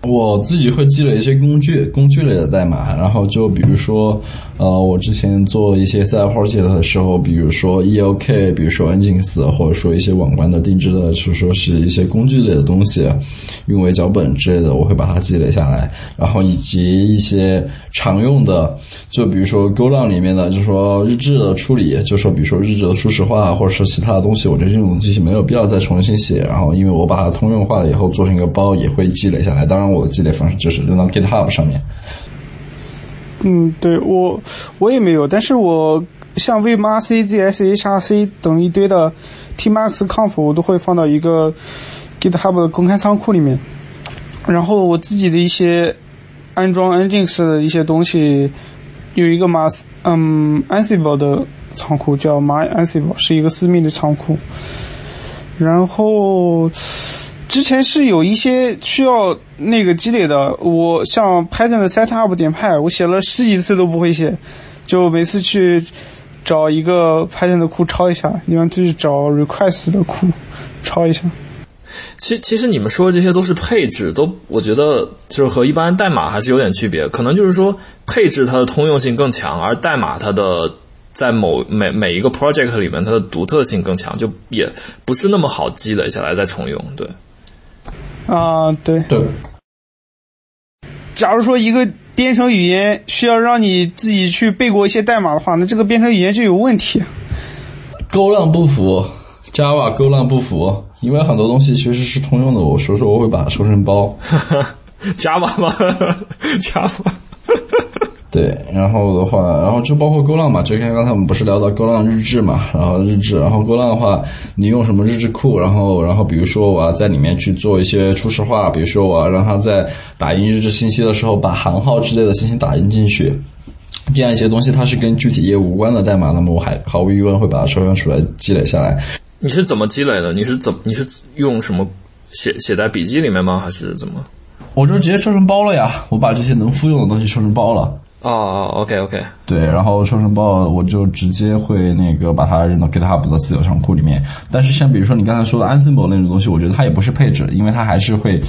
我自己会积累一些工具，工具类的代码，然后就比如说，呃，我之前做一些 side project 的时候，比如说 ELK，比如说 Nginx，或者说一些网关的定制的，就说是一些工具类的东西，运维脚本之类的，我会把它积累下来，然后以及一些常用的，就比如说 GoLang 里面的，就是说日志的处理，就说比如说日志的初始化，或者是其他的东西，我觉得这种东西没有必要再重新写，然后因为我把它通用化了以后，做成一个包也会积累下来，当然。我的积累方式就是扔到 GitHub 上面。嗯，对我我也没有，但是我像 vmrc、zsh、rc 等一堆的 tmax、conf 我都会放到一个 GitHub 的公开仓库里面。然后我自己的一些安装 Nginx 的一些东西，有一个马嗯 Ansible 的仓库叫 My Ansible，是一个私密的仓库。然后之前是有一些需要那个积累的，我像 Python 的 setup 点派，我写了十几次都不会写，就每次去找一个 Python 的库抄一下，一般就是找 request 的库抄一下。其其实你们说的这些都是配置，都我觉得就是和一般代码还是有点区别。可能就是说配置它的通用性更强，而代码它的在某每每一个 project 里面它的独特性更强，就也不是那么好积累下来再重用。对，啊，对。对，假如说一个编程语言需要让你自己去背过一些代码的话，那这个编程语言就有问题。勾浪不符，Java 勾浪不符，因为很多东西其实是通用的。我说说我会把它收成包。Java 吗？Java。对，然后的话，然后就包括勾浪嘛，就看刚才我们不是聊到勾浪日志嘛，然后日志，然后勾浪的话，你用什么日志库，然后然后比如说我要在里面去做一些初始化，比如说我要让它在打印日志信息的时候把行号之类的信息打印进去，这样一些东西它是跟具体业务无关的代码，那么我还毫无疑问会把它抽象出来积累下来。你是怎么积累的？你是怎你是用什么写写在笔记里面吗？还是怎么？我就直接抽成包了呀，我把这些能复用的东西抽成包了。哦哦，OK OK，对，然后抽成报我就直接会那个把它扔到 GitHub 的私有仓库里面。但是像比如说你刚才说的 Ansible 那种东西，我觉得它也不是配置，因为它还是会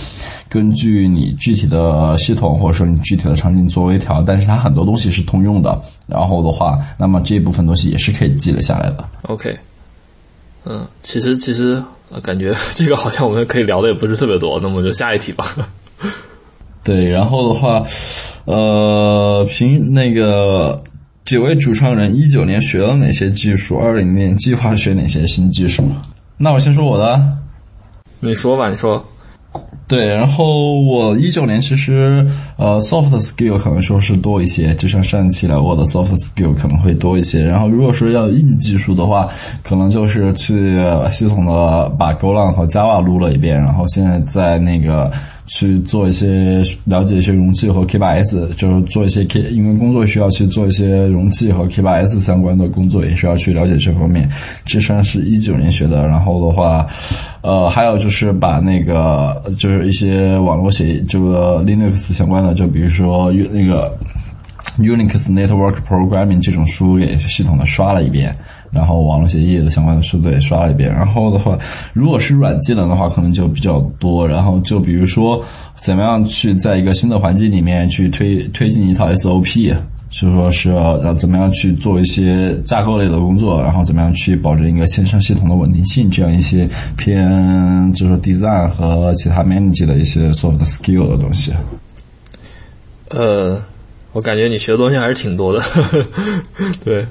根据你具体的系统或者说你具体的场景做微调，但是它很多东西是通用的。然后的话，那么这一部分东西也是可以积累下来的。OK，嗯，其实其实呃感觉这个好像我们可以聊的也不是特别多，那么就下一题吧。对，然后的话，呃，凭那个几位主创人一九年学了哪些技术，二零年计划学哪些新技术？那我先说我的。你说吧，你说。对，然后我一九年其实呃 soft skill 可能说是多一些，就像上一期来过的 soft skill 可能会多一些。然后如果说要硬技术的话，可能就是去系统的把 Golang 和 Java 撸了一遍，然后现在在那个去做一些了解一些容器和 K8s，就是做一些 K，因为工作需要去做一些容器和 K8s 相关的工作，也需要去了解这方面。这算是一九年学的。然后的话，呃，还有就是把那个就是一些网络协议这个 Linux 相关的，就比如说那个 Unix Network Programming 这种书给系统的刷了一遍。然后网络协议的相关的书都也刷了一遍。然后的话，如果是软技能的话，可能就比较多。然后就比如说，怎么样去在一个新的环境里面去推推进一套 SOP，就说是要怎么样去做一些架构类的工作，然后怎么样去保证一个线上系统的稳定性，这样一些偏就是 design 和其他 manage 的一些 soft skill 的东西。呃，我感觉你学的东西还是挺多的，呵 呵对。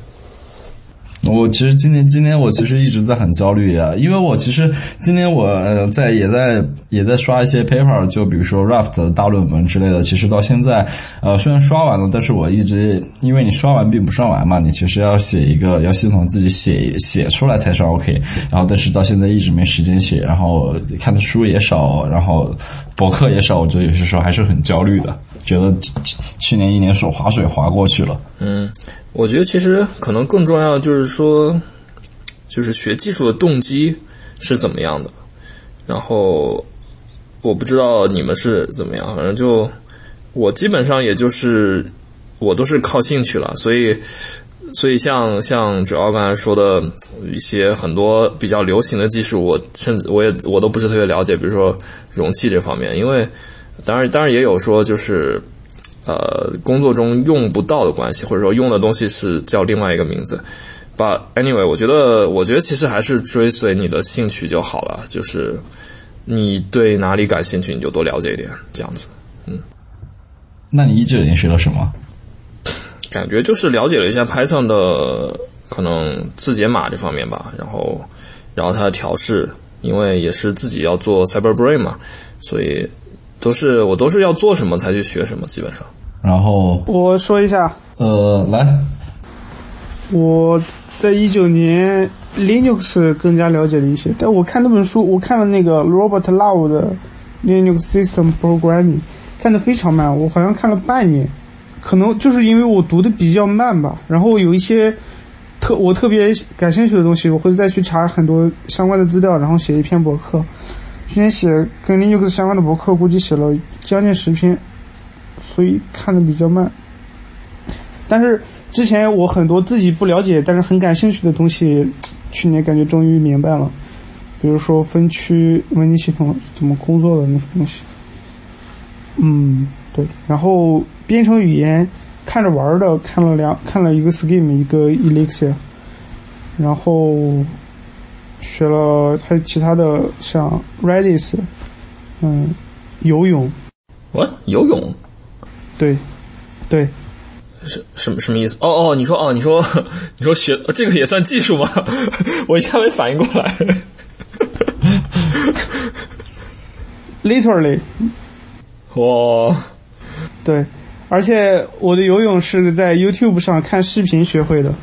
我其实今年今年我其实一直在很焦虑啊，因为我其实今年我在也在也在刷一些 paper，就比如说 Raft 大论文之类的。其实到现在，呃虽然刷完了，但是我一直因为你刷完并不算完嘛，你其实要写一个要系统自己写写出来才算 OK。然后但是到现在一直没时间写，然后看的书也少，然后博客也少，我觉得有些时候还是很焦虑的，觉得去年一年手划水划过去了。嗯。我觉得其实可能更重要就是说，就是学技术的动机是怎么样的。然后我不知道你们是怎么样，反正就我基本上也就是我都是靠兴趣了，所以所以像像主要刚才说的一些很多比较流行的技术，我甚至我也我都不是特别了解，比如说容器这方面，因为当然当然也有说就是。呃，工作中用不到的关系，或者说用的东西是叫另外一个名字。But anyway，我觉得，我觉得其实还是追随你的兴趣就好了。就是你对哪里感兴趣，你就多了解一点，这样子。嗯，那你一九年学了什么？感觉就是了解了一下 Python 的可能字节码这方面吧，然后，然后它的调试，因为也是自己要做 CyberBrain 嘛，所以。都是我都是要做什么才去学什么，基本上。然后我说一下，呃，来，我在一九年 Linux 更加了解了一些，但我看那本书，我看了那个 Robert Love 的 Linux System Programming，看的非常慢，我好像看了半年，可能就是因为我读的比较慢吧，然后有一些特我特别感兴趣的东西，我会再去查很多相关的资料，然后写一篇博客。今天写跟 Linux 相关的博客，估计写了将近十篇，所以看的比较慢。但是之前我很多自己不了解，但是很感兴趣的东西，去年感觉终于明白了。比如说分区文件系统怎么工作的那些东西。嗯，对。然后编程语言看着玩的，看了两看了一个 Scheme，一个 Elixir，然后学了还有其他的像 Redis，嗯，游泳，我游泳对，对，什什么什么意思？哦哦，你说哦，你说你说学这个也算技术吗？我一下没反应过来。literally，哇，对，而且我的游泳是在 YouTube 上看视频学会的。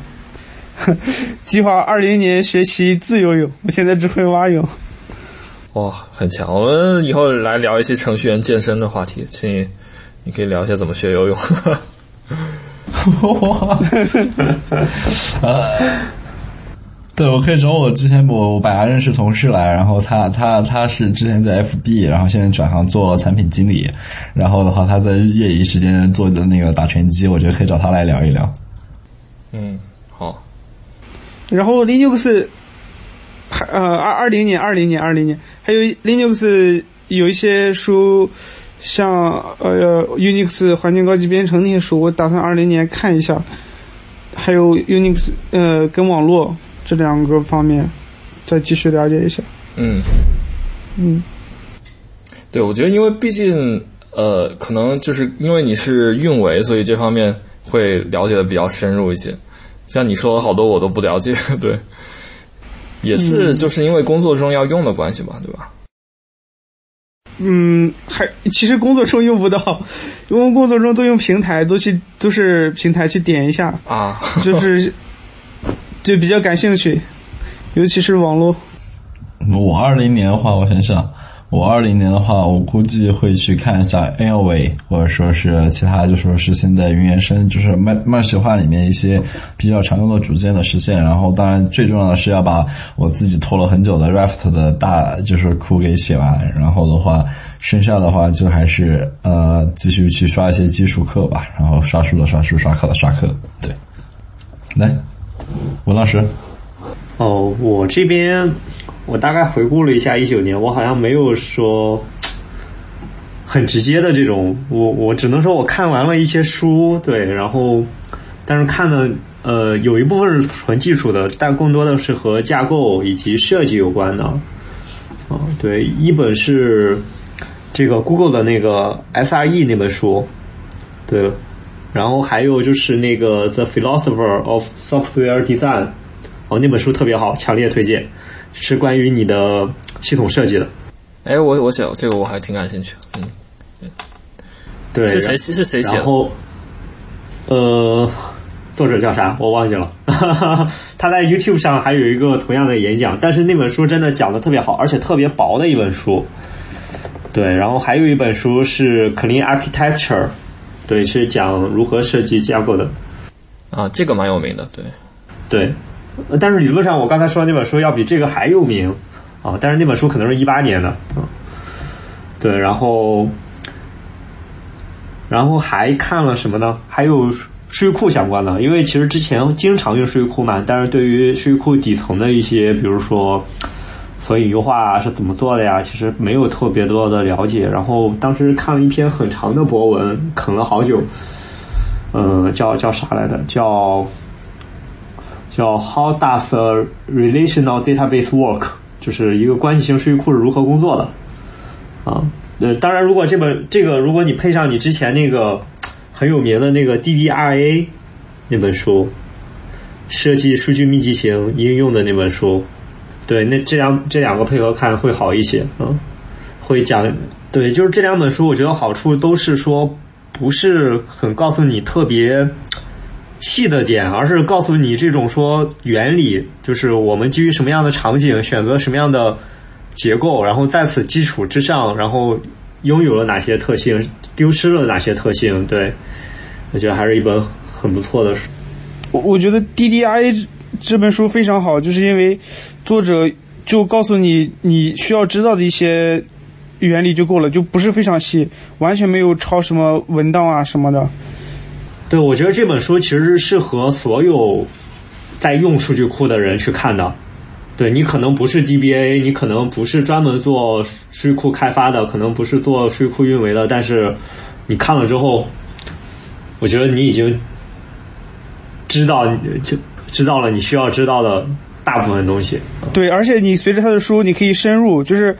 计划二零年学习自由泳，我现在只会蛙泳。哇，很强！我们以后来聊一些程序员健身的话题，请你你可以聊一下怎么学游泳。哇，呃，对，我可以找我之前我我本来认识同事来，然后他他他是之前在 FB，然后现在转行做产品经理，然后的话他在业余时间做的那个打拳击，我觉得可以找他来聊一聊。嗯，好，然后 Linux，还呃二二零年二零年二零年，还有 Linux 有一些书，像呃 Unix 环境高级编程那些书，我打算二零年看一下。还有 Unix 呃跟网络这两个方面，再继续了解一下。嗯。嗯，对，我觉得因为毕竟呃，可能就是因为你是运维，所以这方面会了解的比较深入一些。像你说的好多我都不了解，对，也是就是因为工作中要用的关系吧，对吧？嗯，还其实工作中用不到，因为工作中都用平台，都去都是平台去点一下，啊，就是 就比较感兴趣，尤其是网络。我二零年的话，我想想，我二零年的话，我估计会去看一下 n l v 或者说是其他，就说是现在云原生，就是慢慢学化里面一些比较常用的组件的实现。然后，当然最重要的是要把我自己拖了很久的 Raft 的大就是库给写完。然后的话，剩下的话就还是呃继续去刷一些基础课吧。然后刷书的刷书，刷课的刷课。对，来，文老师。哦，我这边我大概回顾了一下一九年，我好像没有说很直接的这种，我我只能说我看完了一些书，对，然后但是看的呃有一部分是纯技术的，但更多的是和架构以及设计有关的。啊、对，一本是这个 Google 的那个 SRE 那本书，对，然后还有就是那个 The Philosopher of Software Design。哦，那本书特别好，强烈推荐，是关于你的系统设计的。哎，我我写这个我还挺感兴趣，嗯，对，是谁是谁写的？然后，呃，作者叫啥？我忘记了。他在 YouTube 上还有一个同样的演讲，但是那本书真的讲的特别好，而且特别薄的一本书。对，然后还有一本书是 Clean Architecture，对，是讲如何设计架构的。啊，这个蛮有名的，对，对。但是理论上，我刚才说的那本书要比这个还有名啊！但是那本书可能是一八年的，嗯，对，然后，然后还看了什么呢？还有数据库相关的，因为其实之前经常用数据库嘛，但是对于数据库底层的一些，比如说索引优化是怎么做的呀，其实没有特别多的了解。然后当时看了一篇很长的博文，啃了好久，呃，叫叫啥来着？叫叫 How does a relational database work？就是一个关系型数据库是如何工作的啊？呃，当然，如果这本这个，如果你配上你之前那个很有名的那个 DDRA 那本书，设计数据密集型应用的那本书，对，那这两这两个配合看会好一些啊。会讲对，就是这两本书，我觉得好处都是说不是很告诉你特别。细的点，而是告诉你这种说原理，就是我们基于什么样的场景选择什么样的结构，然后在此基础之上，然后拥有了哪些特性，丢失了哪些特性，对，我觉得还是一本很不错的书。我我觉得 DDI 这本书非常好，就是因为作者就告诉你你需要知道的一些原理就够了，就不是非常细，完全没有抄什么文档啊什么的。对，我觉得这本书其实是适合所有在用数据库的人去看的。对你可能不是 DBA，你可能不是专门做数据库开发的，可能不是做数据库运维的，但是你看了之后，我觉得你已经知道就知道了你需要知道的大部分东西。对，而且你随着他的书，你可以深入，就是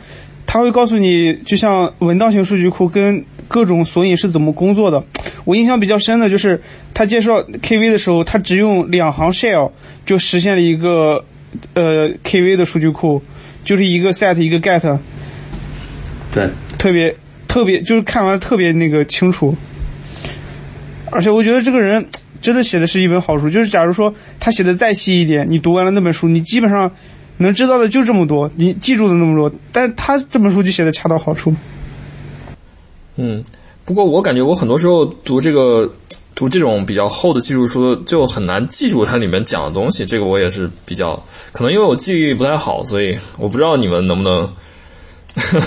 他会告诉你，就像文档型数据库跟各种索引是怎么工作的。我印象比较深的就是他介绍 KV 的时候，他只用两行 shell 就实现了一个呃 KV 的数据库，就是一个 set 一个 get，对，特别特别就是看完特别那个清楚。而且我觉得这个人真的写的是一本好书，就是假如说他写的再细一点，你读完了那本书，你基本上能知道的就这么多，你记住的那么多，但他这本书就写的恰到好处。嗯，不过我感觉我很多时候读这个读这种比较厚的技术书，就很难记住它里面讲的东西。这个我也是比较可能因为我记忆力不太好，所以我不知道你们能不能。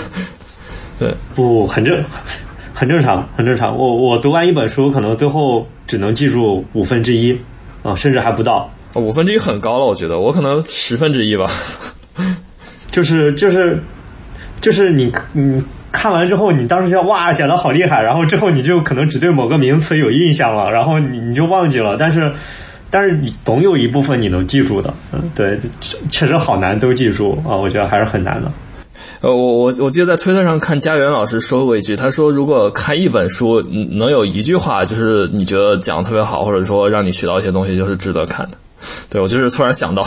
对，不很正，很正常，很正常。我我读完一本书，可能最后只能记住五分之一，啊，甚至还不到。五分之一很高了，我觉得我可能十分之一吧。就是就是就是你你看完之后，你当时觉得哇讲的好厉害，然后之后你就可能只对某个名词有印象了，然后你你就忘记了。但是但是你总有一部分你能记住的，嗯，对，确实好难都记住啊，我觉得还是很难的。呃，我我我记得在推特上看家园老师说过一句，他说如果看一本书能有一句话就是你觉得讲的特别好，或者说让你学到一些东西，就是值得看的。对我就是突然想到，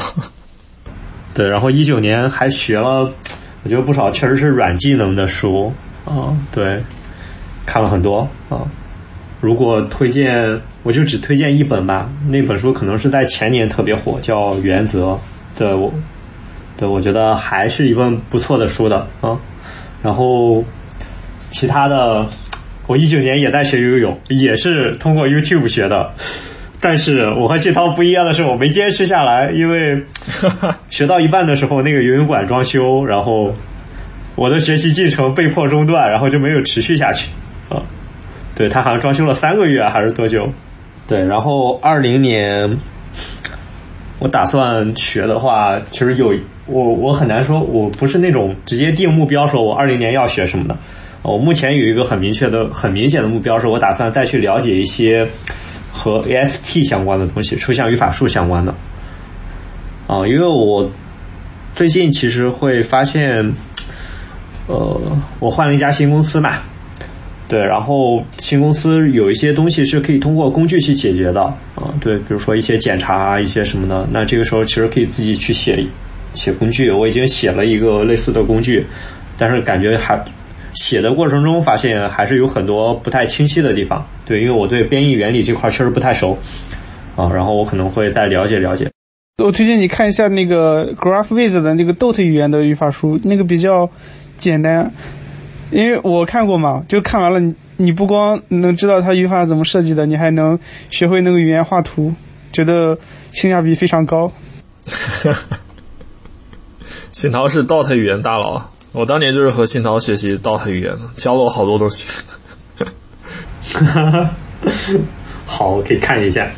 对，然后一九年还学了，我觉得不少确实是软技能的书啊，对，看了很多啊。如果推荐，我就只推荐一本吧，那本书可能是在前年特别火，叫《原则》。对我。对，我觉得还是一本不错的书的啊。然后其他的，我一九年也在学游泳，也是通过 YouTube 学的。但是我和谢涛不一样的是，我没坚持下来，因为学到一半的时候，那个游泳馆装修，然后我的学习进程被迫中断，然后就没有持续下去啊。对他好像装修了三个月还是多久？对，然后二零年我打算学的话，其实有。我我很难说，我不是那种直接定目标说，我二零年要学什么的。我目前有一个很明确的、很明显的目标，是我打算再去了解一些和 AST 相关的东西，抽象语法树相关的。啊，因为我最近其实会发现，呃，我换了一家新公司嘛，对，然后新公司有一些东西是可以通过工具去解决的啊，对，比如说一些检查啊，一些什么的，那这个时候其实可以自己去写。写工具，我已经写了一个类似的工具，但是感觉还写的过程中发现还是有很多不太清晰的地方。对，因为我对编译原理这块确实不太熟啊，然后我可能会再了解了解。我推荐你看一下那个 GraphViz 的那个 Dot 语言的语法书，那个比较简单，因为我看过嘛，就看完了，你你不光能知道它语法怎么设计的，你还能学会那个语言画图，觉得性价比非常高。信涛是 Dot 语言大佬，我当年就是和信涛学习 Dot 语言的，教了我好多东西。好，我可以看一下。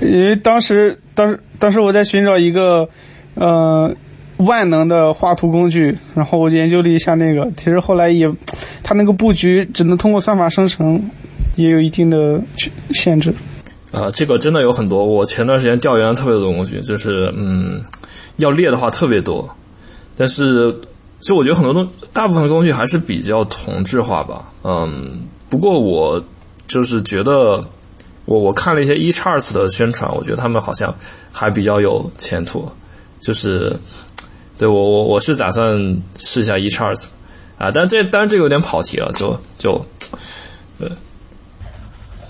因为当时，当时，当时我在寻找一个呃万能的画图工具，然后我研究了一下那个，其实后来也，它那个布局只能通过算法生成，也有一定的限制。啊，这个真的有很多。我前段时间调研了特别多工具，就是嗯。要列的话特别多，但是就我觉得很多东，大部分工具还是比较同质化吧。嗯，不过我就是觉得，我我看了一些 eCharts 的宣传，我觉得他们好像还比较有前途。就是对我我我是打算试一下 eCharts 啊，但这当然这个有点跑题了，就就呃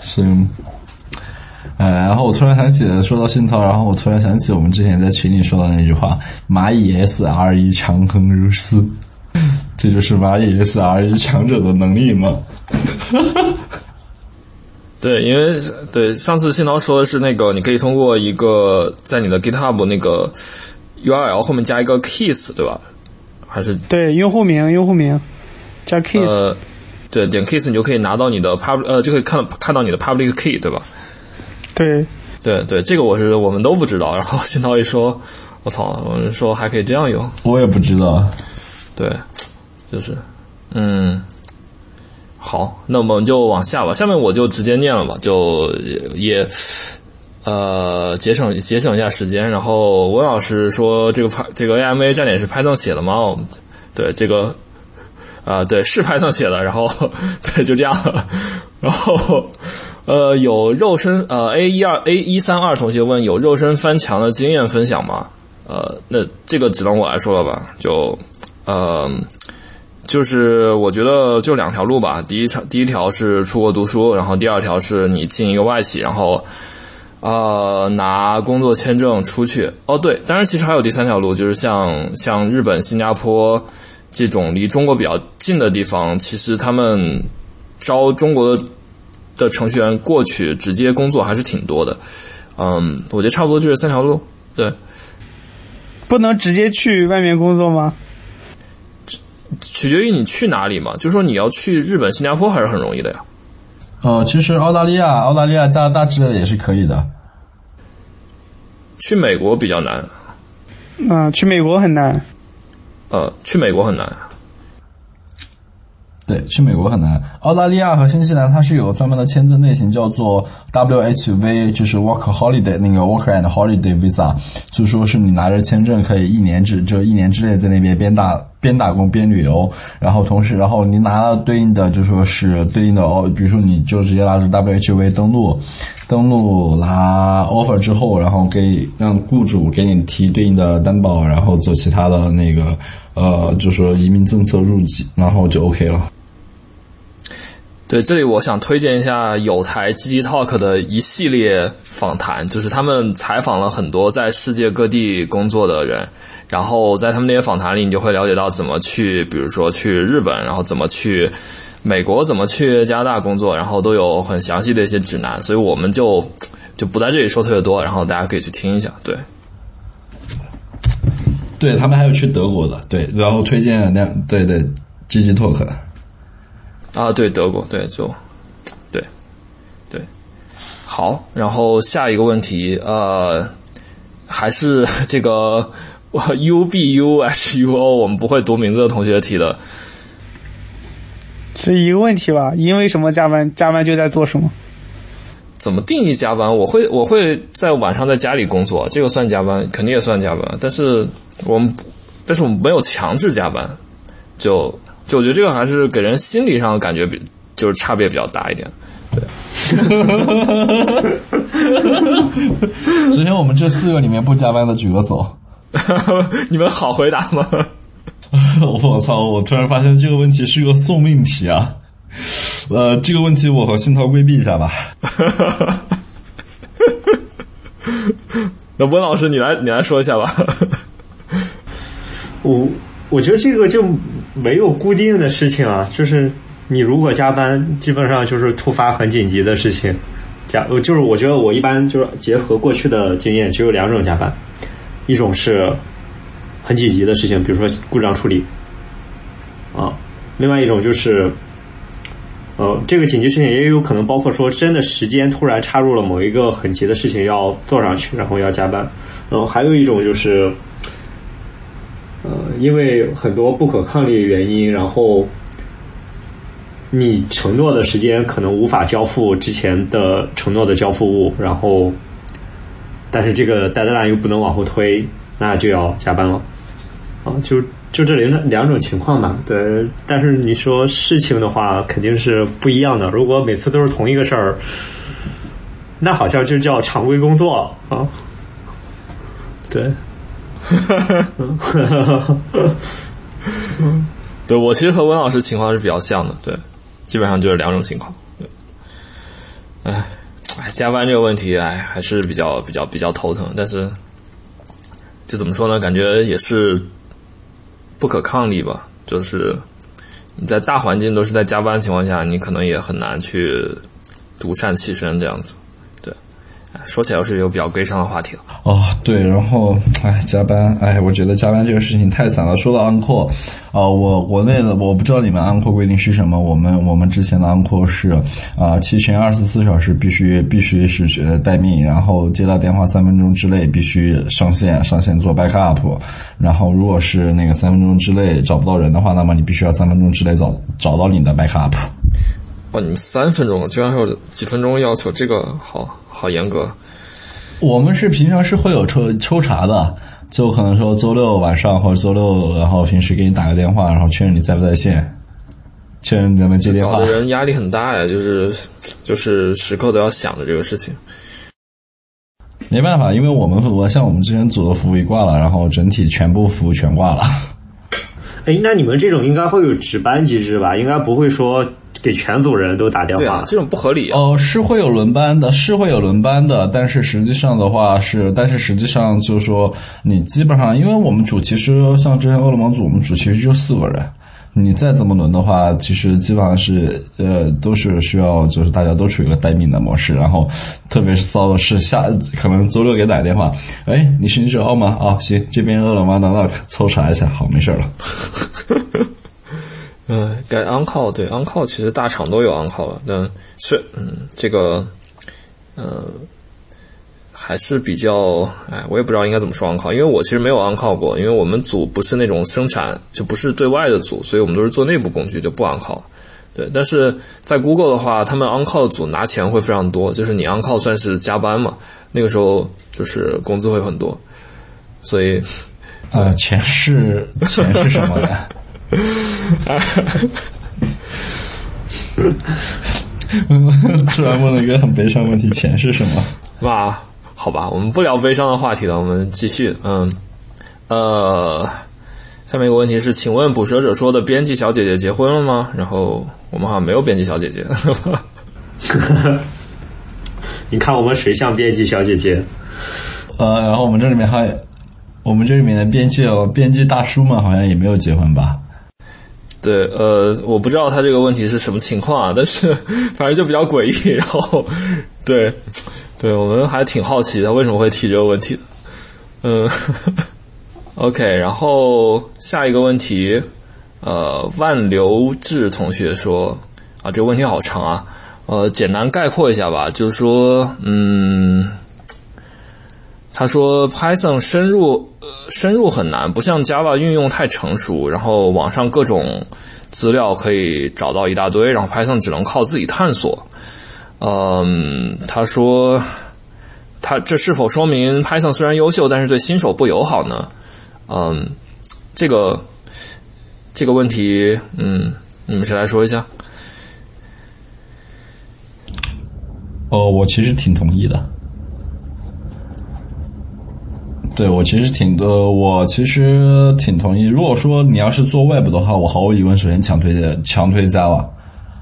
行。哎，然后我突然想起，说到信涛，然后我突然想起我们之前在群里说的那句话：“蚂蚁 SRE 强横如斯”，这就是蚂蚁 SRE 强者的能力吗？对，因为对上次信涛说的是那个，你可以通过一个在你的 GitHub 那个 URL 后面加一个 keys，对吧？还是对，用户名，用户名加 keys，、呃，对，点 keys 你就可以拿到你的 public 呃，就可以看看到你的 public key，对吧？对，对对，这个我是我们都不知道。然后新涛一说，我操，我们说还可以这样用，我也不知道。对，就是，嗯，好，那我们就往下吧。下面我就直接念了吧，就也呃节省节省一下时间。然后温老师说这个拍这个 AMA 站点是 Python 写的吗？对这个啊、对是 Python 写的。然后 对就这样，然后。呃，有肉身呃 A 一二 A 一三二同学问有肉身翻墙的经验分享吗？呃，那这个只能我来说了吧，就呃，就是我觉得就两条路吧。第一条第一条是出国读书，然后第二条是你进一个外企，然后呃拿工作签证出去。哦，对，当然其实还有第三条路，就是像像日本、新加坡这种离中国比较近的地方，其实他们招中国的的程序员过去直接工作还是挺多的。嗯，我觉得差不多就是三条路。对，不能直接去外面工作吗？取决于你去哪里嘛。就是说你要去日本、新加坡还是很容易的呀。呃，其实澳大利亚、澳大利亚、加拿大之类的也是可以的。去美国比较难，啊、去美国很难。呃，去美国很难。对，去美国很难。澳大利亚和新西兰它是有专门的签证类型，叫做 WHV，就是 Work Holiday 那个 Work and Holiday Visa，就说是你拿着签证可以一年之就一年之内在那边边打边打工边旅游，然后同时然后你拿了对应的就说是对应的哦，比如说你就直接拿着 WHV 登录，登录拿 offer 之后，然后给让雇主给你提对应的担保，然后做其他的那个呃，就说移民政策入籍，然后就 OK 了。对，这里我想推荐一下有台 GG Talk 的一系列访谈，就是他们采访了很多在世界各地工作的人，然后在他们那些访谈里，你就会了解到怎么去，比如说去日本，然后怎么去美国，怎么去加拿大工作，然后都有很详细的一些指南，所以我们就就不在这里说特别多，然后大家可以去听一下。对，对他们还有去德国的，对，然后推荐两对对 GG Talk，啊，对，德国，对，就，对，对，好，然后下一个问题，呃，还是这个 U B U H U O，我们不会读名字的同学提的，是一个问题吧？因为什么加班？加班就在做什么？怎么定义加班？我会我会在晚上在家里工作，这个算加班，肯定也算加班，但是我们但是我们没有强制加班，就就我觉得这个还是给人心理上的感觉比就是差别比较大一点。对 首先我们这四个里面不加班的举个手。你们好回答吗？我操！我突然发现这个问题是个送命题啊。呃，这个问题我和信涛规避一下吧。那温老师，你来你来说一下吧。我我觉得这个就没有固定的事情啊，就是你如果加班，基本上就是突发很紧急的事情。加就是我觉得我一般就是结合过去的经验，只有两种加班，一种是很紧急的事情，比如说故障处理啊，另外一种就是。呃，这个紧急事情也有可能包括说，真的时间突然插入了某一个很急的事情要做上去，然后要加班。然后还有一种就是，呃，因为很多不可抗力原因，然后你承诺的时间可能无法交付之前的承诺的交付物，然后，但是这个 deadline 又不能往后推，那就要加班了。啊，就就这两两种情况吧。对，但是你说事情的话，肯定是不一样的。如果每次都是同一个事儿，那好像就叫常规工作啊。对。哈哈，哈哈，哈哈对我其实和温老师情况是比较像的，对，基本上就是两种情况。对，哎，哎，加班这个问题，哎，还是比较比较比较头疼。但是，就怎么说呢？感觉也是不可抗力吧。就是你在大环境都是在加班的情况下，你可能也很难去独善其身这样子。说起来又是一个比较悲伤的话题了。哦，对，然后，哎，加班，哎，我觉得加班这个事情太惨了。说到 uncle，啊、我国内的我不知道你们 uncle 规定是什么，我们我们之前的 uncle 是啊，期权二十四小时必须必须是呃待命，然后接到电话三分钟之内必须上线上线做 backup，然后如果是那个三分钟之内找不到人的话，那么你必须要三分钟之内找找到你的 backup。哇，你们三分钟，居然还有几分钟要求，这个好好严格。我们是平常是会有抽抽查的，就可能说周六晚上或者周六，然后平时给你打个电话，然后确认你在不在线，确认你能不能接电话搞得。人压力很大呀，就是就是时刻都要想着这个事情。没办法，因为我们我像我们之前组的服务一挂了，然后整体全部服务全挂了。哎，那你们这种应该会有值班机制吧？应该不会说给全组人都打电话。对啊，这种不合理啊。哦，是会有轮班的，是会有轮班的，但是实际上的话是，但是实际上就是说，你基本上，因为我们组其实像之前饿了么组，我们组其实就四个人，你再怎么轮的话，其实基本上是呃都是需要就是大家都处于一个待命的模式，然后特别是骚的是下可能周六给打电话，哎，你是你九号吗？啊，行，这边饿了么那那抽查一下，好，没事了。嗯，该 on call 对 on call 其实大厂都有 on call 了，但是嗯，这个呃还是比较哎，我也不知道应该怎么说 on call，因为我其实没有 on call 过，因为我们组不是那种生产，就不是对外的组，所以我们都是做内部工具，就不 on call。对，但是在 Google 的话，他们 on call 组拿钱会非常多，就是你 on call 算是加班嘛，那个时候就是工资会很多，所以呃，钱是钱是什么呀？突然问了一个很悲伤的问题：钱是什么？哇，好吧，我们不聊悲伤的话题了，我们继续。嗯，呃，下面一个问题是，请问捕蛇者说的编辑小姐姐结婚了吗？然后我们好像没有编辑小姐姐。你看我们谁像编辑小姐姐？呃，然后我们这里面还，我们这里面的编辑编辑大叔们好像也没有结婚吧？对，呃，我不知道他这个问题是什么情况啊，但是 反正就比较诡异。然后，对，对我们还挺好奇他为什么会提这个问题的。嗯，OK，然后下一个问题，呃，万流志同学说啊，这个问题好长啊，呃，简单概括一下吧，就是说，嗯。他说，Python 深入深入很难，不像 Java 运用太成熟，然后网上各种资料可以找到一大堆，然后 Python 只能靠自己探索。嗯，他说，他这是否说明 Python 虽然优秀，但是对新手不友好呢？嗯，这个这个问题，嗯，你们谁来说一下？哦，我其实挺同意的。对我其实挺呃，我其实挺同意。如果说你要是做 Web 的话，我毫无疑问首先强推的强推 Java。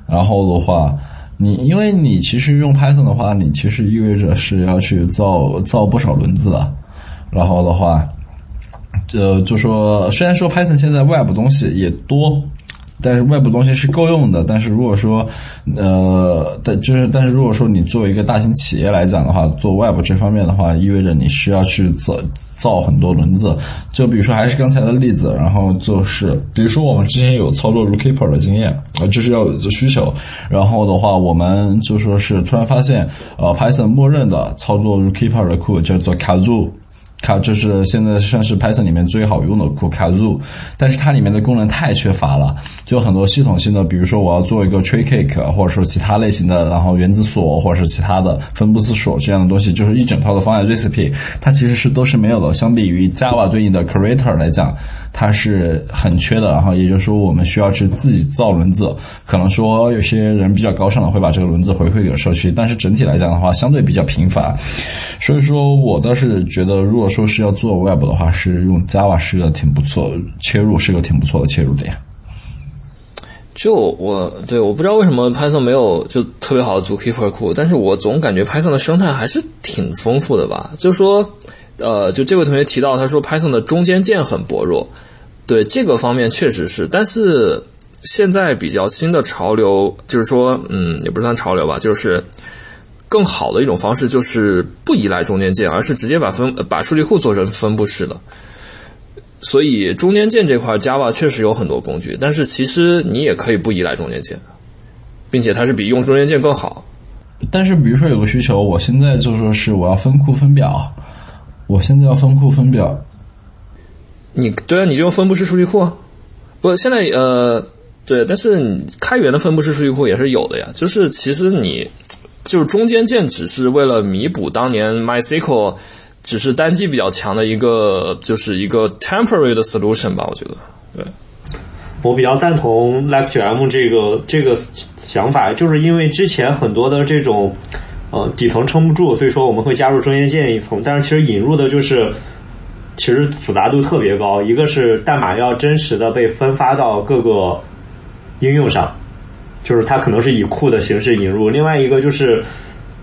然后的话，你因为你其实用 Python 的话，你其实意味着是要去造造不少轮子的。然后的话，呃，就说虽然说 Python 现在 Web 东西也多。但是外部东西是够用的，但是如果说，呃，但就是但是如果说你作为一个大型企业来讲的话，做 Web 这方面的话，意味着你需要去造造很多轮子。就比如说还是刚才的例子，然后就是比如说我们之前有操作 Rookeeper 的经验，啊，就是要有这需求。然后的话，我们就说是突然发现，呃，Python 默认的操作 Rookeeper 的库叫做 Kazoo。它就是现在算是 Python 里面最好用的库 Kazoo，但是它里面的功能太缺乏了，就很多系统性的，比如说我要做一个 tree cake，或者说其他类型的，然后原子锁或者是其他的分布式锁这样的东西，就是一整套的方案 recipe，它其实是都是没有的。相比于 Java 对应的 creator 来讲，它是很缺的。然后也就是说，我们需要去自己造轮子，可能说有些人比较高尚的会把这个轮子回馈给社区，但是整体来讲的话，相对比较频繁。所以说我倒是觉得，如果说是要做 Web 的话，是用 Java 是个挺不错，切入是个挺不错的切入点。就我对我不知道为什么 Python 没有就特别好的 Zookeeper 库，但是我总感觉 Python 的生态还是挺丰富的吧。就是说，呃，就这位同学提到，他说 Python 的中间件很薄弱，对这个方面确实是，但是现在比较新的潮流，就是说，嗯，也不算潮流吧，就是更好的一种方式，就是不依赖中间件，而是直接把分把数据库做成分布式的。所以中间件这块，Java 确实有很多工具，但是其实你也可以不依赖中间件，并且它是比用中间件更好。但是比如说有个需求，我现在就说是我要分库分表，我现在要分库分表，你对啊，你就用分布式数据库啊。不，现在呃，对，但是你开源的分布式数据库也是有的呀。就是其实你就是中间件只是为了弥补当年 MySQL 只是单机比较强的一个，就是一个 temporary 的 solution 吧。我觉得，对。我比较赞同 Like 九 M 这个这个想法，就是因为之前很多的这种呃底层撑不住，所以说我们会加入中间件一层。但是其实引入的就是其实复杂度特别高，一个是代码要真实的被分发到各个应用上，就是它可能是以库的形式引入；另外一个就是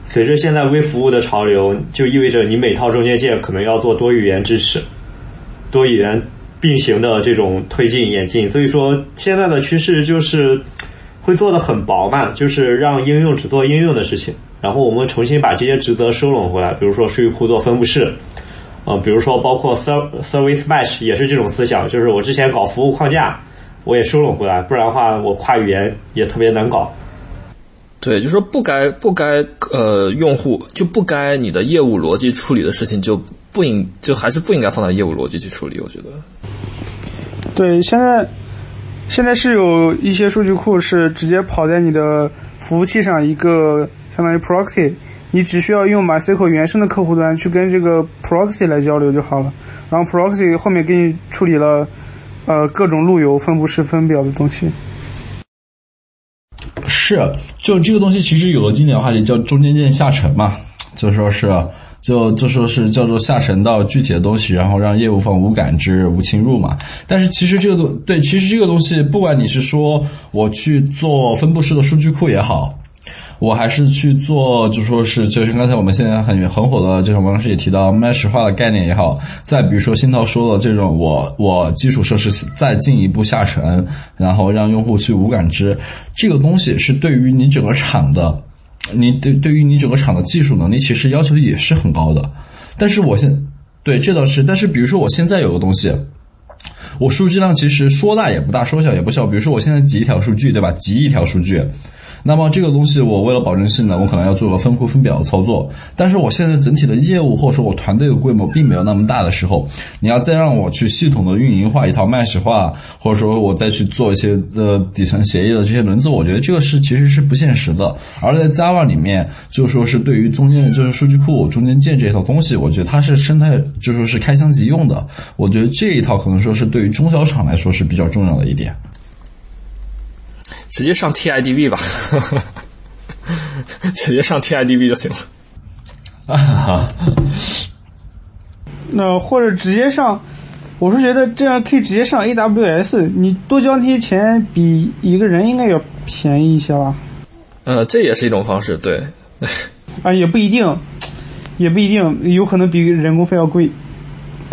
随着现在微服务的潮流，就意味着你每套中间件可能要做多语言支持，多语言。并行的这种推进演进，所以说现在的趋势就是会做的很薄嘛，就是让应用只做应用的事情，然后我们重新把这些职责收拢回来，比如说数据库做分布式，呃，比如说包括 service mesh 也是这种思想，就是我之前搞服务框架，我也收拢回来，不然的话我跨语言也特别难搞。对，就是说不该不该呃用户就不该你的业务逻辑处理的事情就不应就还是不应该放在业务逻辑去处理，我觉得。对，现在现在是有一些数据库是直接跑在你的服务器上，一个相当于 proxy，你只需要用 MySQL 原生的客户端去跟这个 proxy 来交流就好了，然后 proxy 后面给你处理了呃各种路由分布式分表的东西。是，就这个东西其实有个经典话题叫中间件下沉嘛，就说是。就就说是叫做下沉到具体的东西，然后让业务方无感知、无侵入嘛。但是其实这个东对，其实这个东西，不管你是说我去做分布式的数据库也好，我还是去做，就说是就是刚才我们现在很很火的，就是王老师也提到 mesh 化的概念也好，再比如说新涛说的这种，我我基础设施再进一步下沉，然后让用户去无感知，这个东西是对于你整个厂的。你对对于你整个厂的技术能力，其实要求也是很高的。但是我现对这倒是，但是比如说我现在有个东西，我数据量其实说大也不大，说小也不小。比如说我现在几亿条数据，对吧？几亿条数据。那么这个东西，我为了保证性能，我可能要做个分库分表的操作。但是我现在整体的业务或者说我团队的规模并没有那么大的时候，你要再让我去系统的运营化一套 mesh 化，或者说我再去做一些呃底层协议的这些轮子，我觉得这个是其实是不现实的。而在 Java 里面，就说是对于中间就是数据库中间件这一套东西，我觉得它是生态就说是开箱即用的。我觉得这一套可能说是对于中小厂来说是比较重要的一点。直接上 TIDB 吧，直接上 TIDB 就行了。啊，那或者直接上，我是觉得这样可以直接上 AWS，你多交那些钱，比一个人应该要便宜一些吧？呃，这也是一种方式，对。啊，也不一定，也不一定，有可能比人工费要贵。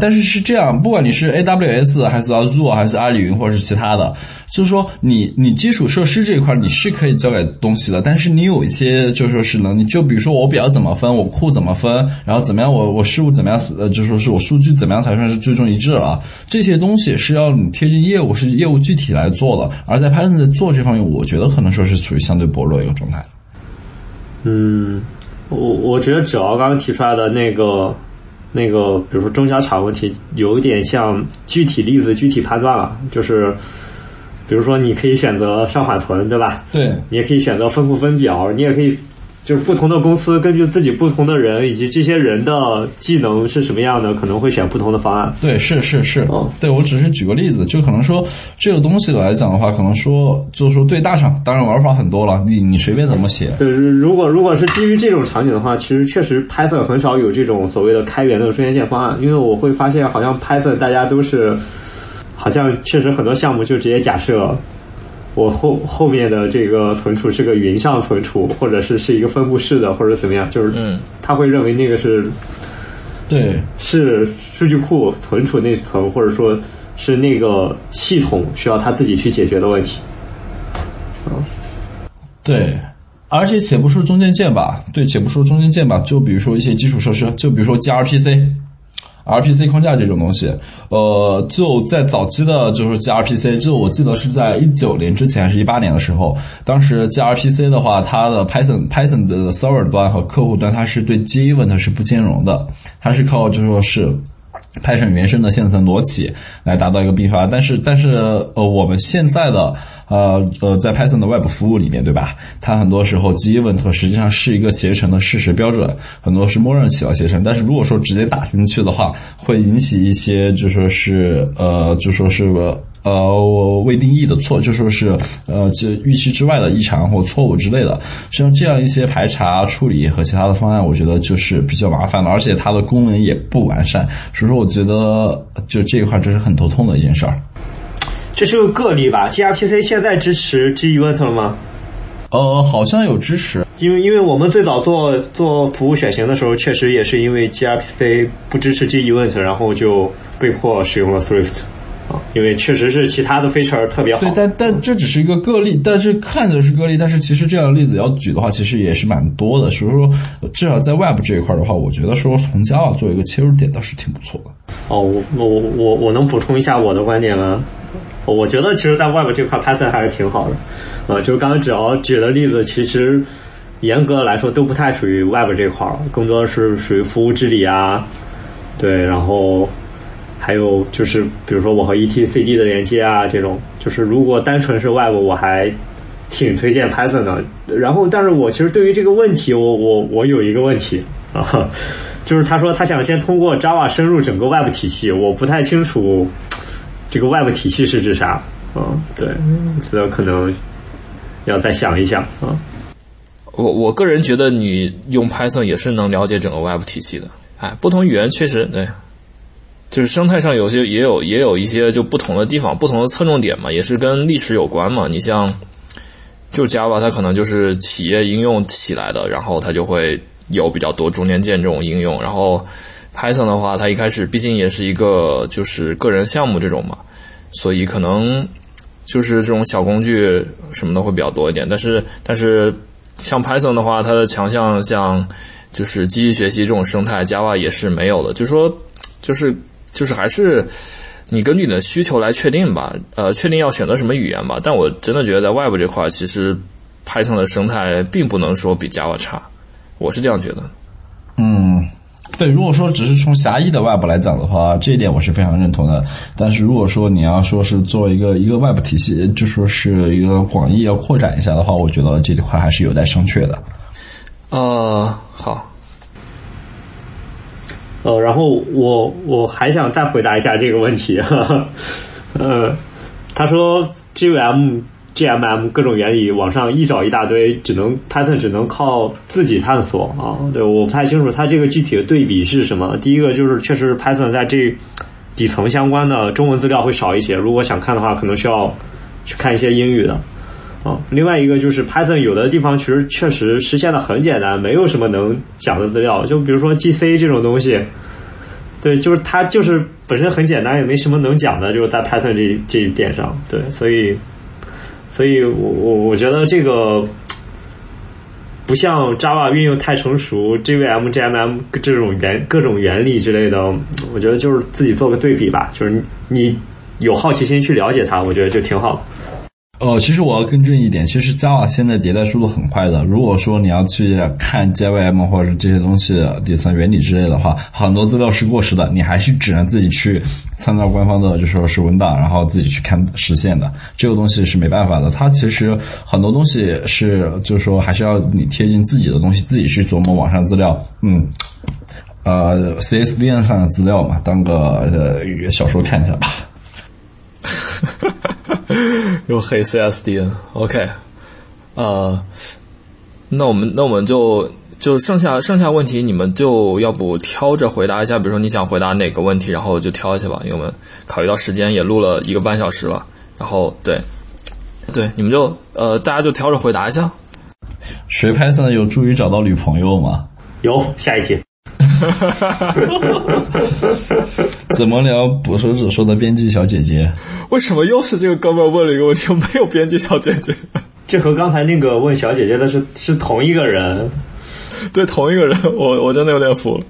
但是是这样，不管你是 AWS 还是 Azure 还是阿里云或者是其他的，就是说你你基础设施这一块你是可以交给东西的，但是你有一些就说是能力，就比如说我表怎么分，我库怎么分，然后怎么样我我事务怎么样，呃，就说是我数据怎么样才算是最终一致了，这些东西是要你贴近业务，是业务具体来做的。而在 Python 在做这方面，我觉得可能说是处于相对薄弱一个状态。嗯，我我觉得只要刚刚提出来的那个。那个，比如说中小厂问题，有一点像具体例子具体判断了，就是，比如说你可以选择上缓存，对吧？对，你也可以选择分库分表，你也可以。就是不同的公司根据自己不同的人以及这些人的技能是什么样的，可能会选不同的方案。对，是是是，哦，对我只是举个例子，就可能说这个东西来讲的话，可能说就是说对大厂，当然玩法很多了，你你随便怎么写。对，如果如果是基于这种场景的话，其实确实 Python 很少有这种所谓的开源的中间件方案，因为我会发现好像 Python 大家都是，好像确实很多项目就直接假设。我后后面的这个存储是个云上存储，或者是是一个分布式的，或者怎么样，就是他会认为那个是，对，是数据库存储那层，或者说是那个系统需要他自己去解决的问题。对，而且且不说中间件吧，对，且不说中间件吧，就比如说一些基础设施，就比如说 gRPC。RPC 框架这种东西，呃，就在早期的，就是 gRPC，就我记得是在一九年之前还是一八年的时候，当时 gRPC 的话，它的 Python Python 的 server 端和客户端，它是对 G event 是不兼容的，它是靠就说是。Python 原生的线层裸起来达到一个并发，但是但是呃，我们现在的呃呃，在 Python 的 Web 服务里面，对吧？它很多时候 G event 实际上是一个携程的事实标准，很多是默认起到携程。但是如果说直接打进去的话，会引起一些就说是呃就说是。呃，未定义的错，就说是呃，这预期之外的异常或错误之类的，像这样一些排查处理和其他的方案，我觉得就是比较麻烦的，而且它的功能也不完善，所以说我觉得就这一块这是很头痛的一件事儿。这是个个例吧？gRPC 现在支持 G event 了吗？呃，好像有支持，因为因为我们最早做做服务选型的时候，确实也是因为 gRPC 不支持 G event，然后就被迫使用了 Thrift。啊，因为确实是其他的 feature 特别好。对，但但这只是一个个例，但是看着是个例，但是其实这样的例子要举的话，其实也是蛮多的。所以说，至少在 Web 这一块的话，我觉得说从 Java 做一个切入点倒是挺不错的。哦，我我我我能补充一下我的观点吗？我觉得其实，在 Web 这块 Python 还是挺好的。呃，就是刚刚只要举的例子，其实严格来说都不太属于 Web 这块儿，更多的是属于服务治理啊。对，然后。还有就是，比如说我和 etcd 的连接啊，这种就是如果单纯是 Web，我还挺推荐 Python 的。然后，但是我其实对于这个问题，我我我有一个问题啊，就是他说他想先通过 Java 深入整个 Web 体系，我不太清楚这个 Web 体系是指啥。嗯，对，我觉得可能要再想一想啊。我我个人觉得你用 Python 也是能了解整个 Web 体系的。哎，不同语言确实对。就是生态上有些也有也有一些就不同的地方，不同的侧重点嘛，也是跟历史有关嘛。你像，就 Java 它可能就是企业应用起来的，然后它就会有比较多中间件这种应用。然后 Python 的话，它一开始毕竟也是一个就是个人项目这种嘛，所以可能就是这种小工具什么的会比较多一点。但是但是像 Python 的话，它的强项像就是机器学习这种生态，Java 也是没有的。就说就是。就是还是你根据你的需求来确定吧，呃，确定要选择什么语言吧。但我真的觉得在 Web 这块，其实 Python 的生态并不能说比 Java 差，我是这样觉得。嗯，对，如果说只是从狭义的 Web 来讲的话，这一点我是非常认同的。但是如果说你要说是做一个一个 Web 体系，就说是一个广义要扩展一下的话，我觉得这一块还是有待商榷的。呃，好。呃，然后我我还想再回答一下这个问题，呃，他说 G V M G M M 各种原理网上一找一大堆，只能 Python 只能靠自己探索啊。对，我不太清楚他这个具体的对比是什么。第一个就是确实 Python 在这底层相关的中文资料会少一些，如果想看的话，可能需要去看一些英语的啊。另外一个就是 Python 有的地方其实确实实现的很简单，没有什么能讲的资料，就比如说 G C 这种东西。对，就是它就是本身很简单，也没什么能讲的，就是在 Python 这这一点上，对，所以，所以我我我觉得这个不像 Java 运用太成熟，JVM、JMM 这种原各种原理之类的，我觉得就是自己做个对比吧，就是你有好奇心去了解它，我觉得就挺好。呃，其实我要更正一点，其实 Java 现在迭代速度很快的。如果说你要去看 JVM 或者是这些东西底层原理之类的话，很多资料是过时的，你还是只能自己去参照官方的就说是文档，然后自己去看实现的。这个东西是没办法的，它其实很多东西是就是说还是要你贴近自己的东西，自己去琢磨网上资料。嗯，呃，CSDN 上的资料嘛，当个呃小说看一下吧。又黑 CSDN，OK，呃，那我们那我们就就剩下剩下问题，你们就要不挑着回答一下，比如说你想回答哪个问题，然后就挑一下吧，因为我们考虑到时间也录了一个半小时了，然后对对，你们就呃大家就挑着回答一下。学 Python 有助于找到女朋友吗？有，下一题。怎么聊？捕手指说的编辑小姐姐，为什么又是这个哥们问了一个问题？没有编辑小姐姐。这和刚才那个问小姐姐的是是同一个人。对，同一个人，我我真的有点服了。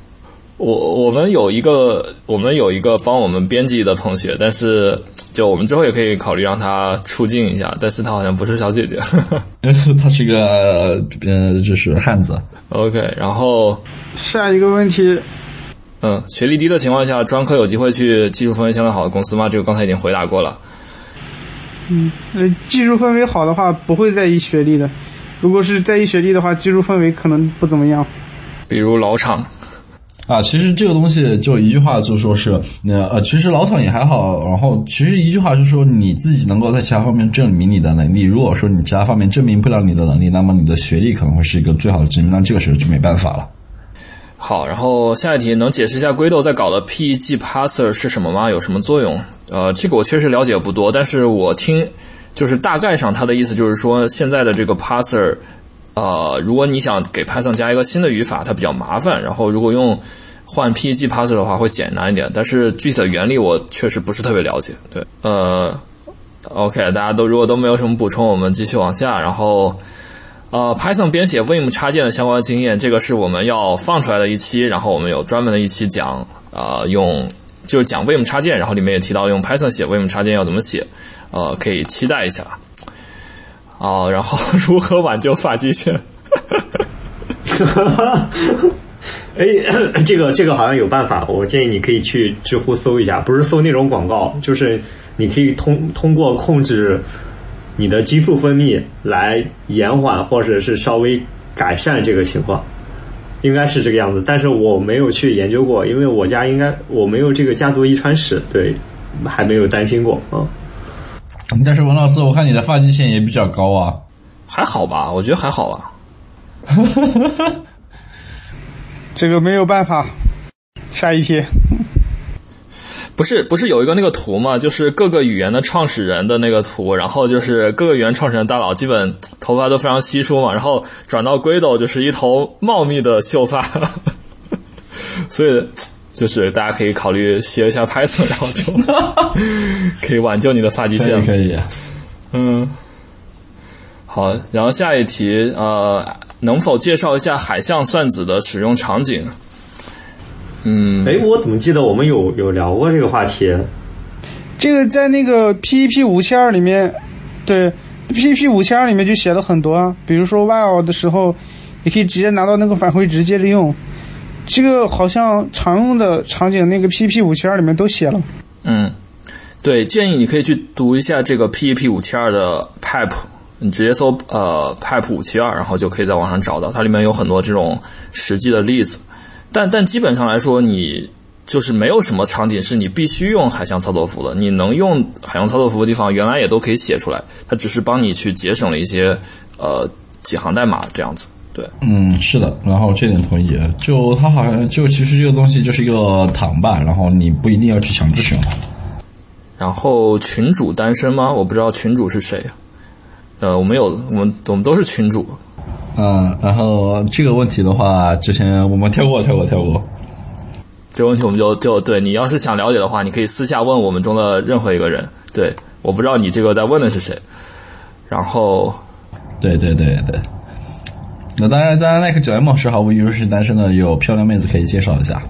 我我们有一个我们有一个帮我们编辑的同学，但是就我们之后也可以考虑让他出镜一下，但是他好像不是小姐姐。他是一个呃，就是汉子。OK，然后下一个问题，嗯，学历低的情况下，专科有机会去技术氛围相对好的公司吗？这个刚才已经回答过了。呃，技术氛围好的话不会在意学历的，如果是在意学历的话，技术氛围可能不怎么样。比如老厂，啊，其实这个东西就一句话，就说是，呃呃，其实老厂也还好，然后其实一句话就是说你自己能够在其他方面证明你的能力。如果说你其他方面证明不了你的能力，那么你的学历可能会是一个最好的证明，那这个时候就没办法了。好，然后下一题，能解释一下龟豆在搞的 PEG parser 是什么吗？有什么作用？呃，这个我确实了解不多，但是我听就是大概上他的意思就是说，现在的这个 parser，呃，如果你想给 Python 加一个新的语法，它比较麻烦，然后如果用换 PEG parser 的话会简单一点，但是具体的原理我确实不是特别了解。对，呃，OK，大家都如果都没有什么补充，我们继续往下，然后。呃，Python 编写 Vim 插件的相关经验，这个是我们要放出来的一期，然后我们有专门的一期讲，呃，用就是讲 Vim 插件，然后里面也提到用 Python 写 Vim 插件要怎么写，呃，可以期待一下。啊、然后如何挽救发际线？哎，这个这个好像有办法，我建议你可以去知乎搜一下，不是搜那种广告，就是你可以通通过控制你的激素分泌来延缓或者是稍微改善这个情况，应该是这个样子。但是我没有去研究过，因为我家应该我没有这个家族遗传史，对，还没有担心过啊。但是文老师，我看你的发际线也比较高啊。还好吧，我觉得还好吧。这个没有办法。下一题，不是不是有一个那个图嘛，就是各个语言的创始人的那个图，然后就是各个语言创始人大佬基本头发都非常稀疏嘛，然后转到 Guido 就是一头茂密的秀发，所以就是大家可以考虑学一下 Python，然后就 可以挽救你的发际可线以。可以，嗯，好，然后下一题，呃，能否介绍一下海象算子的使用场景？嗯，哎，我怎么记得我们有有聊过这个话题？这个在那个 PEP 五七二里面，对 PEP 五七二里面就写了很多啊，比如说 while 的时候，你可以直接拿到那个返回值接着用。这个好像常用的场景，那个 P P 五七二里面都写了。嗯，对，建议你可以去读一下这个 P P 五七二的 pipe，你直接搜呃 pipe 五七二，然后就可以在网上找到，它里面有很多这种实际的例子。但但基本上来说，你就是没有什么场景是你必须用海象操作符的，你能用海象操作符的地方，原来也都可以写出来，它只是帮你去节省了一些呃几行代码这样子。对，嗯，是的，然后这点同意。就他好像就其实这个东西就是一个糖吧，然后你不一定要去强制使用它。然后群主单身吗？我不知道群主是谁。呃，我们有我们我们都是群主。嗯，然后这个问题的话，之前我们跳过，跳过，跳过。这个问题我们就就对你要是想了解的话，你可以私下问我们中的任何一个人。对，我不知道你这个在问的是谁。然后，对对对对。那当然，当然，那个九 M 是毫无疑问是单身的，有漂亮妹子可以介绍一下。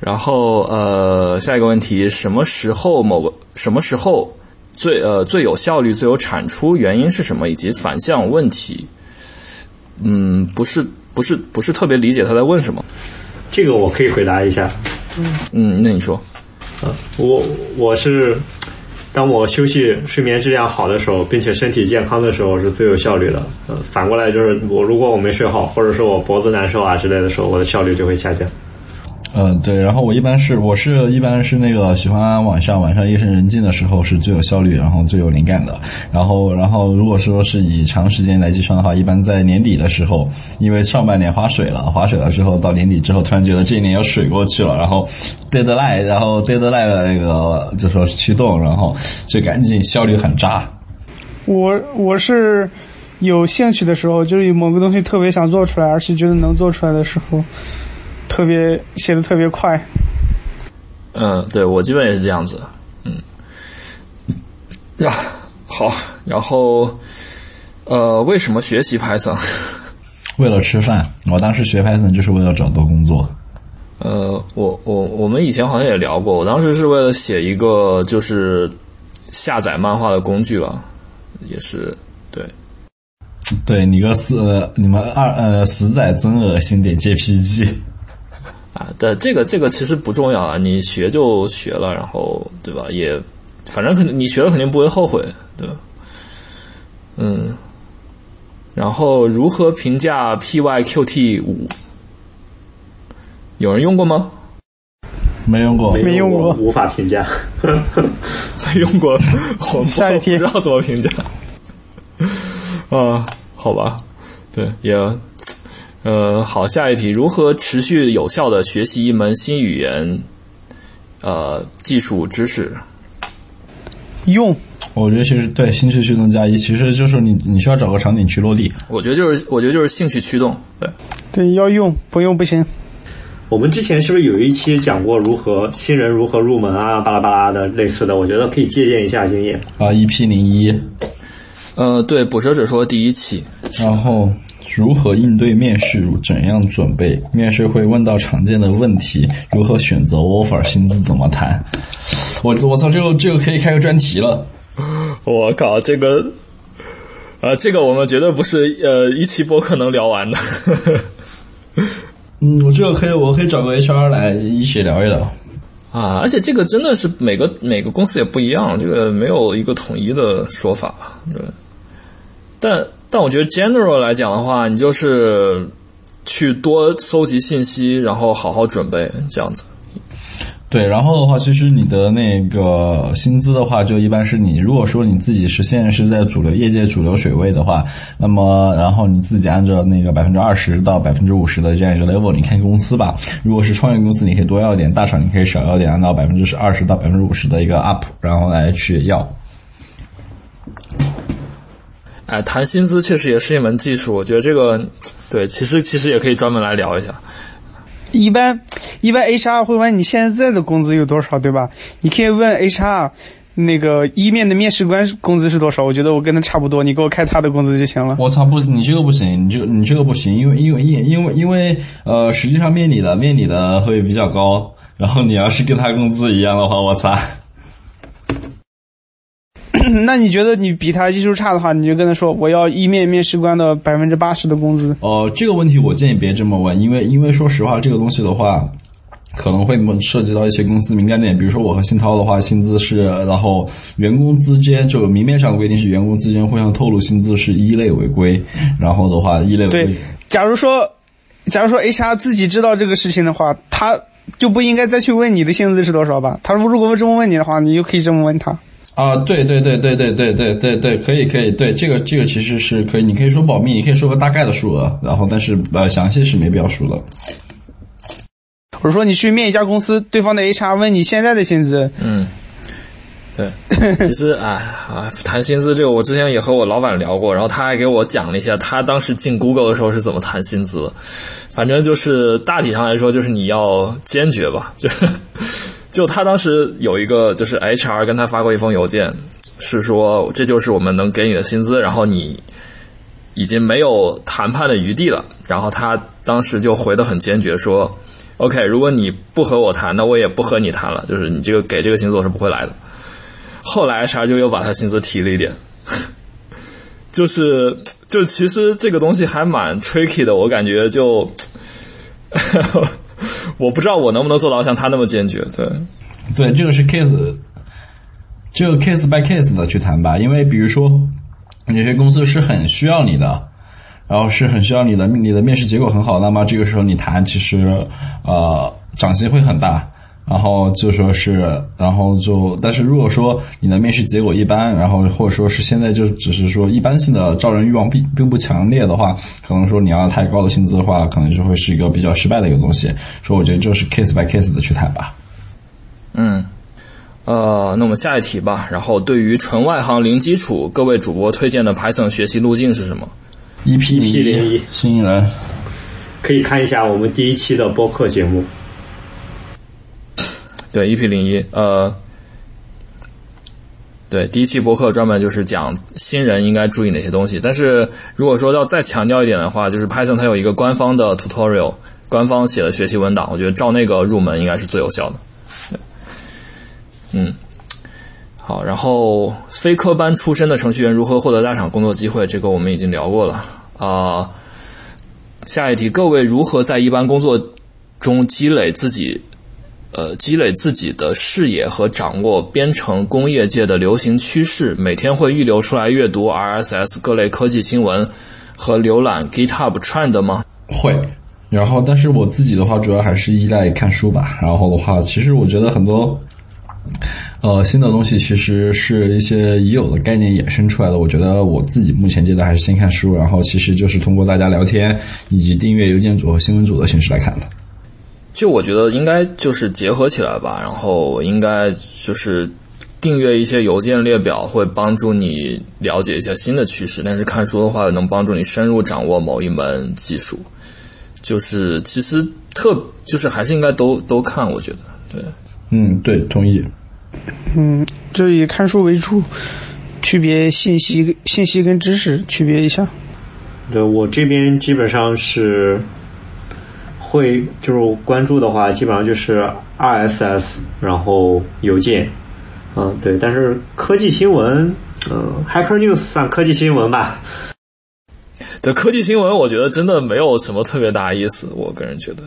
然后呃，下一个问题，什么时候某个什么时候最呃最有效率、最有产出，原因是什么？以及反向问题。嗯，不是不是不是特别理解他在问什么。这个我可以回答一下。嗯，那你说。呃，我我是当我休息、睡眠质量好的时候，并且身体健康的时候是最有效率的。呃，反过来就是我如果我没睡好，或者说我脖子难受啊之类的时候，我的效率就会下降。嗯，对，然后我一般是我是一般是那个喜欢晚上晚上夜深人静的时候是最有效率，然后最有灵感的。然后然后如果说是以长时间来计算的话，一般在年底的时候，因为上半年划水了，划水了之后到年底之后，突然觉得这一年要水过去了，然后 deadline，然后 deadline 的那个就说驱动，然后就赶紧效率很渣。我我是有兴趣的时候，就是某个东西特别想做出来，而且觉得能做出来的时候，特别写的特别快。嗯，对我基本也是这样子。嗯，呀，好，然后呃，为什么学习 Python？为了吃饭，我当时学 Python 就是为了找到工作。呃，我我我们以前好像也聊过，我当时是为了写一个就是下载漫画的工具吧，也是对。对你个死你们二呃死仔真恶心点 JPG 啊，但这个这个其实不重要啊，你学就学了，然后对吧？也反正肯定你学了肯定不会后悔，对吧？嗯，然后如何评价 PYQT 五？有人用过吗？没用过，没用过无法评价。没用过，我不知道怎么评价。啊，好吧，对，也，呃，好，下一题，如何持续有效的学习一门新语言？呃，技术知识，用我觉得其实对兴趣驱动加一，其实就是你你需要找个场景去落地。我觉得就是，我觉得就是兴趣驱动，对，对要用，不用不行。我们之前是不是有一期讲过如何新人如何入门啊，巴拉巴拉的类似的？我觉得可以借鉴一下经验。啊，EP 零一，呃，对，捕蛇者说第一期，然后如何应对面试，怎样准备？面试会问到常见的问题，如何选择 offer，薪资怎么谈？我我操，这个这个可以开个专题了。我靠，这个，呃，这个我们绝对不是呃一期播客能聊完的。嗯，我这个可以，我可以找个 HR 来一起聊一聊。啊，而且这个真的是每个每个公司也不一样，这个没有一个统一的说法，对。但但我觉得 general 来讲的话，你就是去多搜集信息，然后好好准备这样子。对，然后的话，其实你的那个薪资的话，就一般是你如果说你自己是现在是在主流业界主流水位的话，那么然后你自己按照那个百分之二十到百分之五十的这样一个 level，你看公司吧。如果是创业公司，你可以多要点；大厂你可以少要点，按照百分之二十到百分之五十的一个 up，然后来去要。哎，谈薪资确实也是一门技术，我觉得这个对，其实其实也可以专门来聊一下。一般一般 HR 会问你现在的工资有多少，对吧？你可以问 HR 那个一面的面试官工资是多少，我觉得我跟他差不多，你给我开他的工资就行了。我操，不，你这个不行，你这个你这个不行，因为因为因因为因为呃，实际上面你的面你的会比较高，然后你要是跟他工资一样的话，我操。那你觉得你比他技术差的话，你就跟他说我要一面面试官的百分之八十的工资。哦，这个问题我建议别这么问，因为因为说实话，这个东西的话，可能会涉及到一些公司敏感点。比如说我和新涛的话，薪资是，然后员工之间就明面上的规定是员工之间互相透露薪资是一类违规，然后的话一类违规对，假如说，假如说 HR 自己知道这个事情的话，他就不应该再去问你的薪资是多少吧？他如果这么问你的话，你就可以这么问他。啊，对对对对对对对对对，可以可以，对这个这个其实是可以，你可以说保密，你可以说个大概的数额，然后但是呃详细是没必要说的。我说你去面一家公司，对方的 HR 问你现在的薪资，嗯，对，其实啊啊，谈薪资这个，我之前也和我老板聊过，然后他还给我讲了一下他当时进 Google 的时候是怎么谈薪资的。反正就是大体上来说，就是你要坚决吧，就就他当时有一个就是 HR 跟他发过一封邮件，是说这就是我们能给你的薪资，然后你已经没有谈判的余地了。然后他当时就回得很坚决说。OK，如果你不和我谈，那我也不和你谈了。就是你这个给这个薪资我是不会来的。后来 HR 就又把他薪资提了一点，就是就其实这个东西还蛮 tricky 的，我感觉就 我不知道我能不能做到像他那么坚决。对，对，这个是 case，这个 case by case 的去谈吧，因为比如说有些公司是很需要你的。然后是很需要你的，你的面试结果很好，那么这个时候你谈其实呃涨薪会很大。然后就说是，然后就，但是如果说你的面试结果一般，然后或者说是现在就只是说一般性的招人欲望并并不强烈的话，可能说你要太高的薪资的话，可能就会是一个比较失败的一个东西。所以我觉得就是 case by case 的去谈吧。嗯，呃，那我们下一题吧。然后对于纯外行零基础，各位主播推荐的 Python 学习路径是什么？EP 零一新人可以看一下我们第一期的播客节目。对，EP 零一，呃，对，第一期博客专门就是讲新人应该注意哪些东西。但是如果说要再强调一点的话，就是 Python 它有一个官方的 tutorial，官方写的学习文档，我觉得照那个入门应该是最有效的。嗯，好，然后非科班出身的程序员如何获得大厂工作机会，这个我们已经聊过了啊、下一题，各位如何在一般工作中积累自己？呃，积累自己的视野和掌握编程工业界的流行趋势，每天会预留出来阅读 RSS 各类科技新闻和浏览 GitHub Trend 吗？会，然后但是我自己的话，主要还是依赖看书吧。然后的话，其实我觉得很多，呃，新的东西其实是一些已有的概念衍生出来的。我觉得我自己目前阶段还是先看书，然后其实就是通过大家聊天以及订阅邮件组和新闻组的形式来看的。就我觉得应该就是结合起来吧，然后应该就是订阅一些邮件列表，会帮助你了解一下新的趋势。但是看书的话，能帮助你深入掌握某一门技术。就是其实特就是还是应该都都看，我觉得对。嗯，对，同意。嗯，就以看书为主，区别信息、信息跟知识区别一下。对我这边基本上是会就是关注的话，基本上就是 RSS，然后邮件，嗯，对。但是科技新闻，嗯，Hacker News 算科技新闻吧。对科技新闻，我觉得真的没有什么特别大意思，我个人觉得。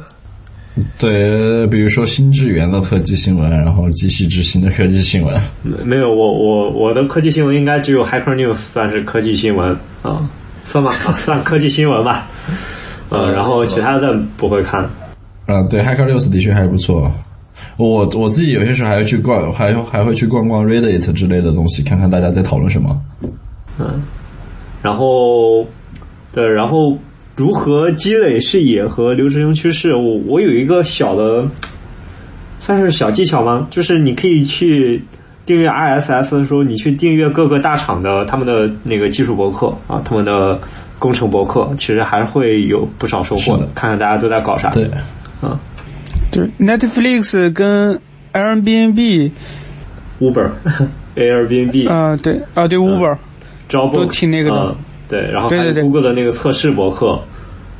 对，比如说新智源的科技新闻，然后机器之星的科技新闻。没没有，我我我的科技新闻应该只有 Hacker News 算是科技新闻啊，算吧，啊算科技新闻吧。呃，然后其他的不会看。嗯，对，Hacker News 的确还不错。我我自己有些时候还会去逛，还还会去逛逛 Reddit 之类的东西，看看大家在讨论什么。嗯，然后对，然后如何积累视野和流行趋势？我我有一个小的，算是小技巧吗？就是你可以去订阅 RSS 的时候，你去订阅各个大厂的他们的那个技术博客啊，他们的工程博客，其实还会有不少收获是的看看大家都在搞啥。对，啊对，Netflix 跟 Airbnb，，Uber、Airbnb、啊、对啊，对 Uber，、都挺那个的嗯对，然后还有对对对 Google 的那个测试博客。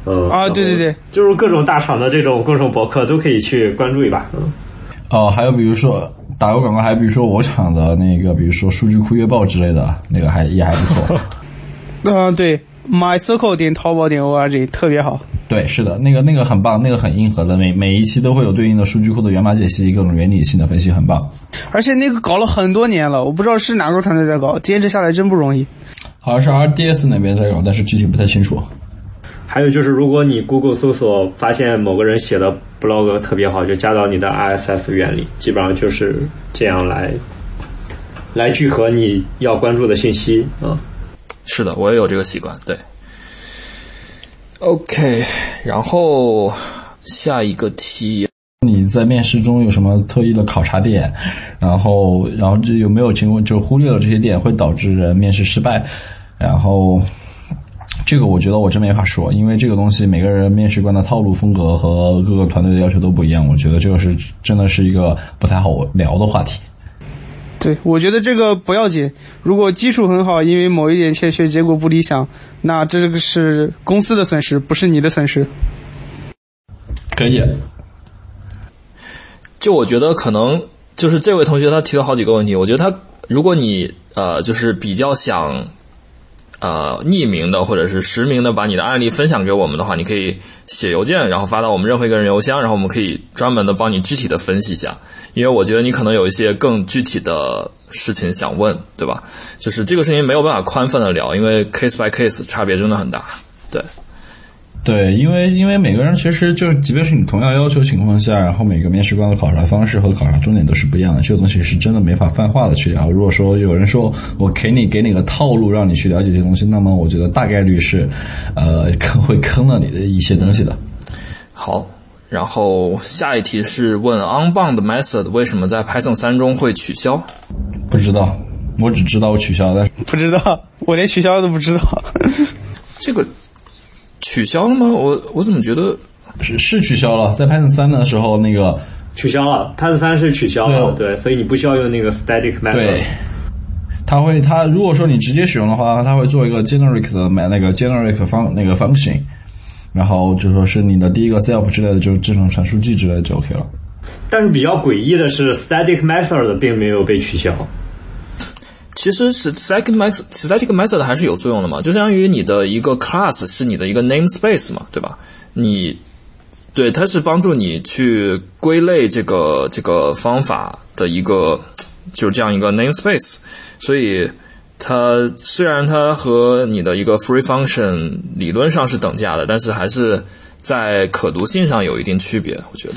嗯啊对对对，就是各种大厂的这种各种博客都可以去关注一把。嗯，哦，还有比如说打个广告，还比如说我厂的那个，比如说数据库月报之类的，那个还也还不错。嗯、对，MyCircle 点淘宝点 org 特别好。对，是的，那个那个很棒，那个很硬核的，每每一期都会有对应的数据库的源码解析，各种原理性的分析，很棒。而且那个搞了很多年了，我不知道是哪个团队在搞，坚持下来真不容易。好像是 RDS 那边在搞，但是具体不太清楚。还有就是，如果你 Google 搜索发现某个人写的 blog 特别好，就加到你的 RSS 原里，基本上就是这样来来聚合你要关注的信息啊。是的，我也有这个习惯。对，OK，然后下一个题，你在面试中有什么特意的考察点？然后，然后这有没有情况就忽略了这些点，会导致人面试失败？然后，这个我觉得我真没法说，因为这个东西每个人面试官的套路、风格和各个团队的要求都不一样。我觉得这个是真的是一个不太好聊的话题。对，我觉得这个不要紧。如果基础很好，因为某一点欠缺，结果不理想，那这个是公司的损失，不是你的损失。可以，就我觉得可能就是这位同学他提了好几个问题，我觉得他如果你呃就是比较想呃匿名的或者是实名的把你的案例分享给我们的话，你可以写邮件，然后发到我们任何一个人邮箱，然后我们可以专门的帮你具体的分析一下，因为我觉得你可能有一些更具体的事情想问，对吧？就是这个事情没有办法宽泛的聊，因为 case by case 差别真的很大，对。对，因为因为每个人其实就是，即便是你同样要求情况下，然后每个面试官的考察方式和考察重点都是不一样的，这个东西是真的没法泛化的去聊。如果说有人说我给你给你个套路让你去了解这些东西，那么我觉得大概率是，呃，坑会坑了你的一些东西的。好，然后下一题是问 unbound method 为什么在 Python 三中会取消？不知道，我只知道我取消，但是不知道，我连取消都不知道。这个取消了吗？我我怎么觉得是是取消了。在 Python 三的时候，那个取消了，Python 三是取消了，对对，所以你不需要用那个 static method。对，它会它如果说你直接使用的话，它会做一个 generic 的买那个 generic 方那个 function，然后就说是你的第一个 self 之类的，就是智能传输器之类的就 OK 了。但是比较诡异的是，static method 并没有被取消。其实是 static method static method 还是有作用的嘛，就相当于你的一个 class 是你的一个 namespace 嘛，对吧？你对它是帮助你去归类这个这个方法的一个就是这样一个 namespace，所以它虽然它和你的一个 free function 理论上是等价的，但是还是在可读性上有一定区别，我觉得。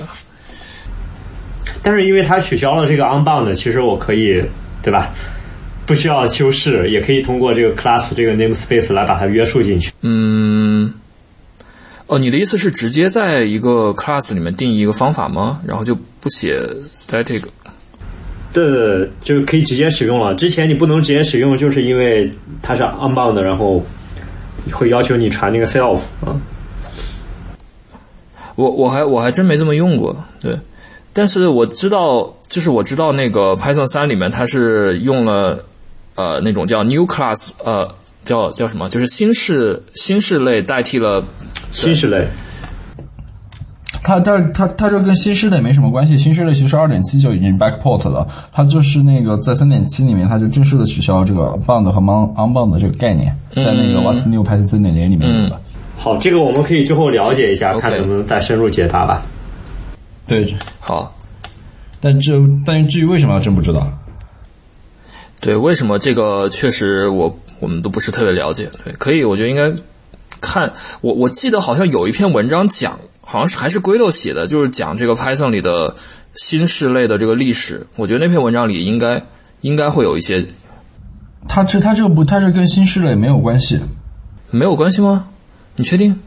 但是因为它取消了这个 unbound，其实我可以对吧？不需要修饰，也可以通过这个 class 这个 namespace 来把它约束进去。嗯，哦，你的意思是直接在一个 class 里面定义一个方法吗？然后就不写 static？对，就可以直接使用了。之前你不能直接使用，就是因为它是 unbound，然后会要求你传那个 self 啊。我我还我还真没这么用过，对。但是我知道，就是我知道那个 Python 三里面它是用了。呃，那种叫 new class，呃，叫叫什么？就是新式新式类代替了新式类。它它它它这跟新式类没什么关系。新式类其实二点七就已经 backport 了，它就是那个在三点七里面，它就正式的取消这个 bound 和 unbound 这个概念，在那个 what's new Python 三点零里面有的。好，这个我们可以之后了解一下，看能不能再深入解答吧。对，好。但这但至于为什么，真不知道。对，为什么这个确实我我们都不是特别了解。对，可以，我觉得应该看我我记得好像有一篇文章讲，好像是还是 Guido 写的，就是讲这个 Python 里的新式类的这个历史。我觉得那篇文章里应该应该会有一些。它这它这个不，它这跟新式类没有关系。没有关系吗？你确定？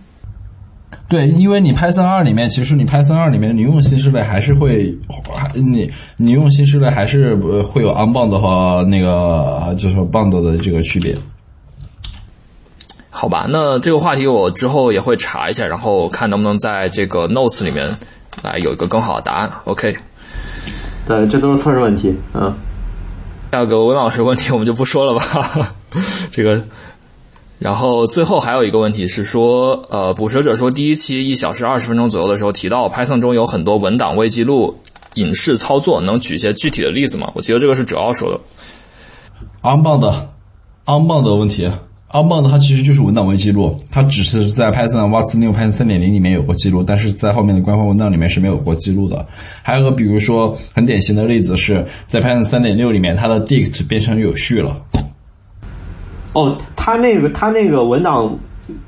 对，因为你 Python 二里面，其实你 Python 二里面，你用新式类还是会，你你用新式类还是会有 unbound 和那个就是 bound 的这个区别。好吧，那这个话题我之后也会查一下，然后看能不能在这个 notes 里面来有一个更好的答案。OK。对，这都是测试问题。嗯。第二个文老师问题我们就不说了吧，这个。然后最后还有一个问题是说，呃，捕蛇者说第一期一小时二十分钟左右的时候提到，Python 中有很多文档未记录隐式操作，能举一些具体的例子吗？我觉得这个是主要说的。unbound，unbound 的问题，unbound 它其实就是文档未记录，它只是在 Python What's New Python 三点零里面有过记录，但是在后面的官方文档里面是没有过记录的。还有个比如说很典型的例子是在 Python 三点六里面，它的 dict 变成有序了。哦，他那个他那个文档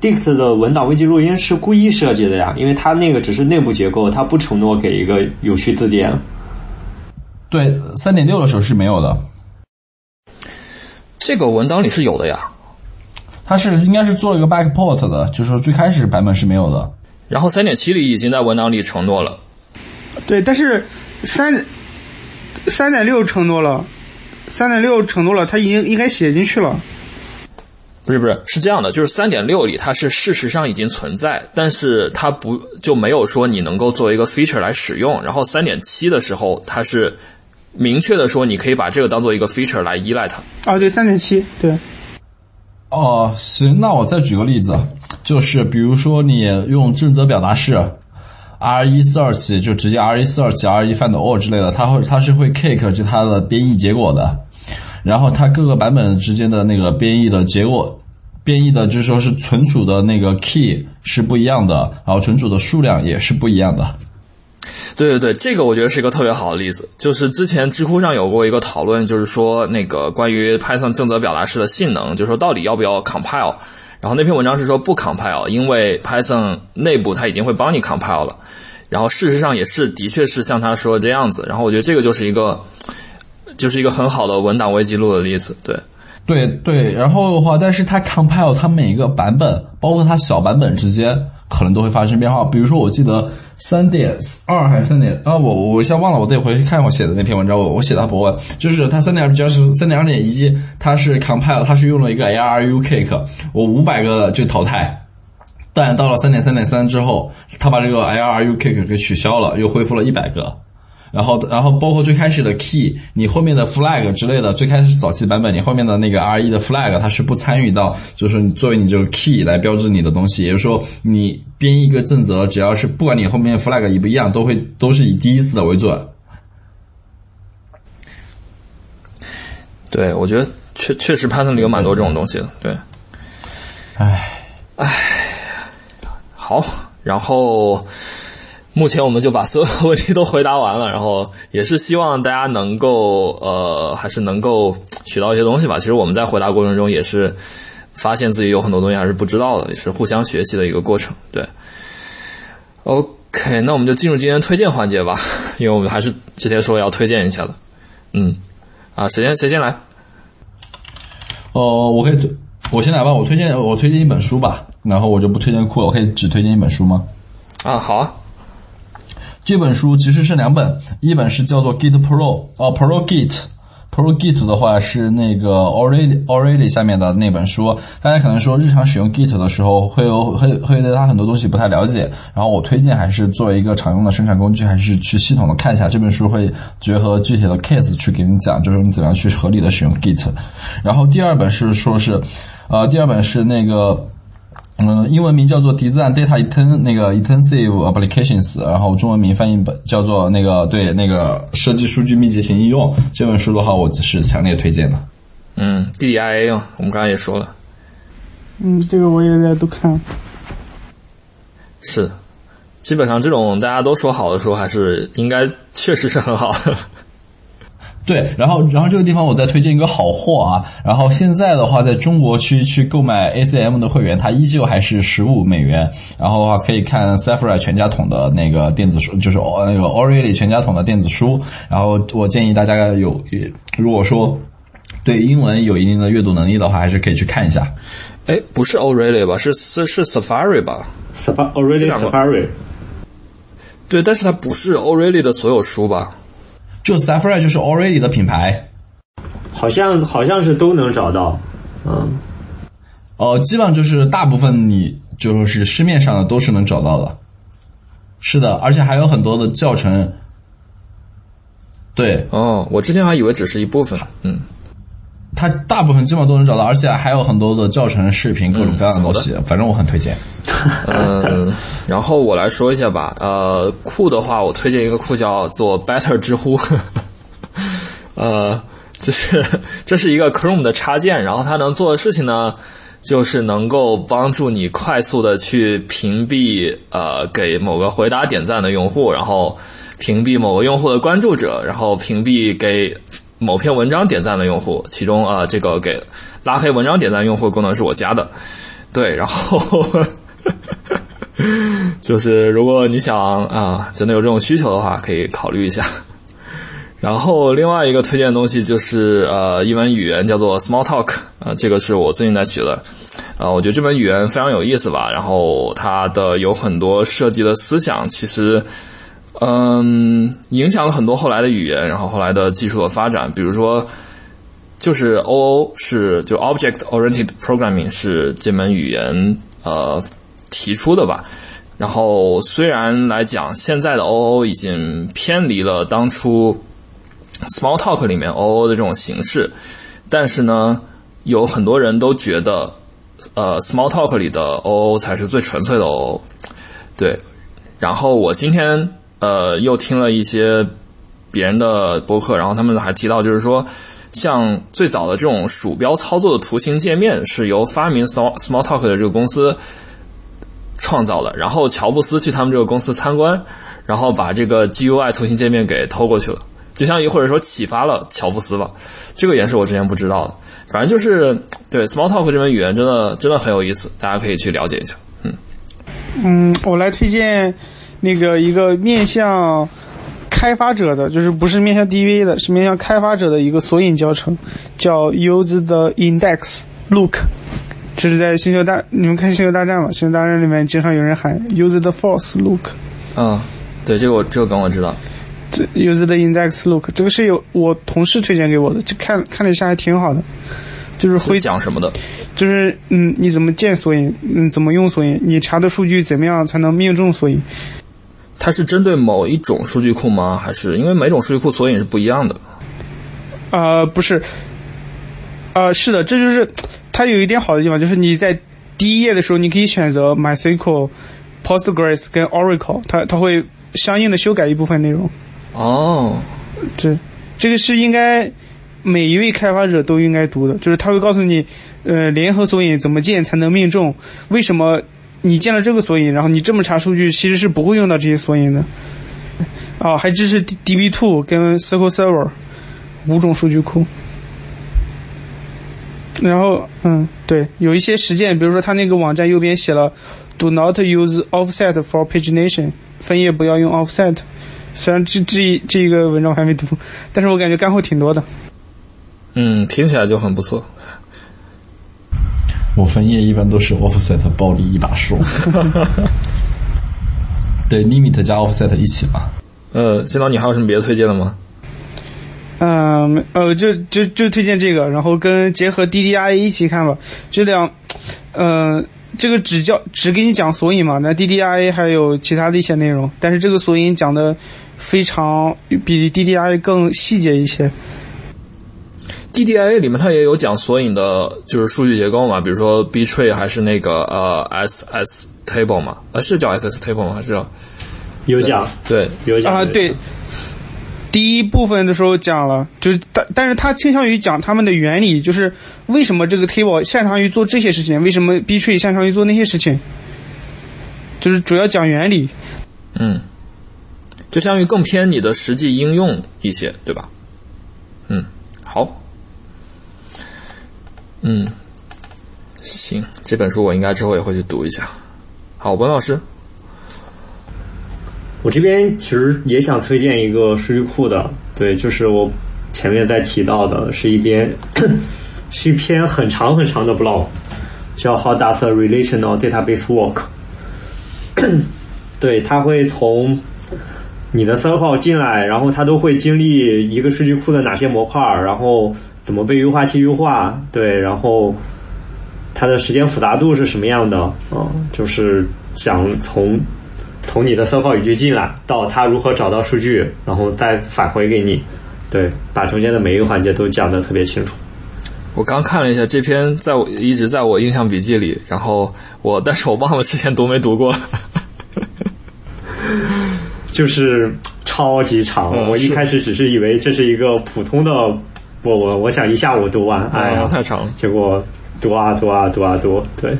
dict 的文档未记录音是故意设计的呀，因为他那个只是内部结构，他不承诺给一个有序字典。对，三点六的时候是没有的。这个文档里是有的呀，它是应该是做了一个 backport 的，就是说最开始版本是没有的。然后三点七里已经在文档里承诺了。对，但是三三点六承诺了，三点六承诺了，他已经应该写进去了。不是不是是这样的，就是三点六里它是事实上已经存在，但是它不就没有说你能够作为一个 feature 来使用。然后三点七的时候，它是明确的说你可以把这个当做一个 feature 来依赖它。啊，对，三点七，对。哦，行，那我再举个例子，就是比如说你用正则表达式，r 一 search 就直接 r 一 search，r 一 find all 之类的，它会它是会 kick 就它的编译结果的。然后它各个版本之间的那个编译的结果，编译的就是说是存储的那个 key 是不一样的，然后存储的数量也是不一样的。对对对，这个我觉得是一个特别好的例子。就是之前知乎上有过一个讨论，就是说那个关于 Python 正则表达式的性能，就是说到底要不要 compile。然后那篇文章是说不 compile，因为 Python 内部它已经会帮你 compile 了。然后事实上也是，的确是像他说的这样子。然后我觉得这个就是一个。就是一个很好的文档未记录的例子，对，对对。然后的话，但是它 compile 它每一个版本，包括它小版本之间，可能都会发生变化。比如说，我记得三点二还是三点啊，我我一下忘了，我得回去看我写的那篇文章。我我写的博文，就是它三点二就是三点二点一，它是 compile，它是用了一个 ARU cake，我五百个就淘汰。但到了三点三点三之后，它把这个 ARU kick 给取消了，又恢复了一百个。然后，然后包括最开始的 key，你后面的 flag 之类的，最开始早期版本，你后面的那个 RE 的 flag，它是不参与到，就是你作为你这个 key 来标志你的东西。也就是说，你编一个正则，只要是不管你后面 flag 一不一样，都会都是以第一次的为准。对，我觉得确确实 Python 里有蛮多这种东西的。对，唉，好，然后目前我们就把所有问题都回答完了，然后也是希望大家能够呃，还是能够学到一些东西吧。其实我们在回答过程中也是发现自己有很多东西还是不知道的，也是互相学习的一个过程。对，OK，那我们就进入今天推荐环节吧，因为我们还是之前说要推荐一下的。嗯，啊，谁先谁先来？哦，我可以推，我先来吧。我推荐我推荐一本书吧，然后我就不推荐库了。我可以只推荐一本书吗？啊，好啊。这本书其实是两本，一本是叫做 Git Pro，哦，Pro Git。Pro Git 的话是那个 Already Already 下面的那本书，大家可能说日常使用 Git 的时候会有会会对它很多东西不太了解，然后我推荐还是作为一个常用的生产工具，还是去系统的看一下这本书，会结合具体的 case 去给你讲，就是你怎么样去合理的使用 Git。然后第二本是说是，呃，第二本是那个。嗯，英文名叫做 Design Data Inten 那个 Intensive Applications，然后中文名翻译本叫做那个对那个设计数据密集型应用。这本书的话，我是强烈推荐的。嗯，DIA 啊，我们刚才也说了。嗯，这个我也在都看。是，基本上这种大家都说好的书，还是应该确实是很好的。对，然后，然后这个地方我再推荐一个好货啊。然后现在的话，在中国区去购买 ACM 的会员，它依旧还是十五美元。然后的话，可以看 s a f r a 全家桶的那个电子书，就是那个 Orally 全家桶的电子书。然后我建议大家有，如果说对英文有一定的阅读能力的话，还是可以去看一下。哎，不是 Orally 吧？是是是 Safari 吧？Safari o r i e l y Safari。对，但是它不是 Orally 的所有书吧？就 Safari 就是 Already 的品牌，好像好像是都能找到，嗯，哦，基本上就是大部分你就是市面上的都是能找到的，是的，而且还有很多的教程，对，哦，我之前还以为只是一部分，嗯，它大部分基本上都能找到，而且还有很多的教程、视频，各种各样的东西，反正我很推荐。嗯，然后我来说一下吧。呃，库的话，我推荐一个库叫做 Better 知乎。呃，就是这是一个 Chrome 的插件，然后它能做的事情呢，就是能够帮助你快速的去屏蔽呃给某个回答点赞的用户，然后屏蔽某个用户的关注者，然后屏蔽给某篇文章点赞的用户。其中啊，这个给拉黑文章点赞用户功能是我加的。对，然后。就是如果你想啊，真的有这种需求的话，可以考虑一下。然后另外一个推荐的东西就是呃一门语言叫做 Smalltalk 啊，这个是我最近在学的啊，我觉得这门语言非常有意思吧。然后它的有很多设计的思想，其实嗯影响了很多后来的语言，然后后来的技术的发展。比如说，就是 OO 是就 Object Oriented Programming 是这门语言呃。提出的吧，然后虽然来讲，现在的 OO 已经偏离了当初 Smalltalk 里面 OO 的这种形式，但是呢，有很多人都觉得，呃，Smalltalk 里的 OO 才是最纯粹的 OO。对，然后我今天呃又听了一些别人的博客，然后他们还提到，就是说，像最早的这种鼠标操作的图形界面是由发明 Small Smalltalk 的这个公司。创造的，然后乔布斯去他们这个公司参观，然后把这个 GUI 图形界面给偷过去了，就像一或者说启发了乔布斯吧，这个也是我之前不知道的。反正就是对 Smalltalk 这门语言真的真的很有意思，大家可以去了解一下。嗯嗯，我来推荐那个一个面向开发者的，就是不是面向 DV 的，是面向开发者的一个索引教程，叫 Use the Index Look。这是在星球大，你们看星球大战吗？星球大战里面经常有人喊 “use the force look”。啊，对，这个我这个梗我知道。这 use the index look，这个是有我同事推荐给我的，就看看了一下还挺好的。就是会讲什么的？就是嗯，你怎么建索引？嗯，怎么用索引？你查的数据怎么样才能命中索引？它是针对某一种数据库吗？还是因为每种数据库索引是不一样的？啊、不是，啊，是的，这就是它有一点好的地方，就是你在第一页的时候，你可以选择 MySQL、Postgres 跟 Oracle，它它会相应的修改一部分内容。哦，这这个是应该每一位开发者都应该读的，就是他会告诉你，呃，联合索引怎么建才能命中，为什么你建了这个索引，然后你这么查数据其实是不会用到这些索引的。啊，还支持 DB2 跟 SQL Server 五种数据库。然后，嗯，对，有一些实践，比如说他那个网站右边写了 “Do not use offset for pagination”，分页不要用 offset。虽然这这这一个文章我还没读，但是我感觉干货挺多的。嗯，听起来就很不错。我分页一般都是 offset 暴力一把数，对 limit 加 offset 一起吧。呃，新郎，你还有什么别的推荐的吗？嗯，呃，就就就推荐这个，然后跟结合 DDIA 一起看吧。这两，呃，这个只教只给你讲索引嘛，那 DDIA 还有其他的一些内容，但是这个索引讲的非常比 DDIA 更细节一些。DDIA 里面它也有讲索引的，就是数据结构嘛，比如说 B tree 还是那个呃 SS table 嘛，呃是叫 SS table 吗？还是叫有讲对有讲啊，对，第一部分的时候讲了，就是但但是他倾向于讲他们的原理，就是为什么这个 table 擅长于做这些事情，为什么 B tree 擅长于做那些事情，就是主要讲原理。嗯，就相当于更偏你的实际应用一些，对吧？嗯，好，嗯，行，这本书我应该之后也会去读一下。好，文老师，我这边其实也想推荐一个数据库的，对，就是我前面在提到的，是一篇 是一篇很长很长的 blog，叫 How Does a Relational Database Work？对，它会从你的 server 进来，然后它都会经历一个数据库的哪些模块，然后怎么被优化器优化，对，然后它的时间复杂度是什么样的？嗯，就是想从从你的 server 语句进来，到它如何找到数据，然后再返回给你，对，把中间的每一个环节都讲得特别清楚。我刚看了一下这篇，在我一直在我印象笔记里，然后我但是我忘了之前读没读过。就是超级长，嗯我一开始只是以为这是一个普通的，我我我想一下午读完，哎呀，啊太长了结果读啊读啊读啊读，对，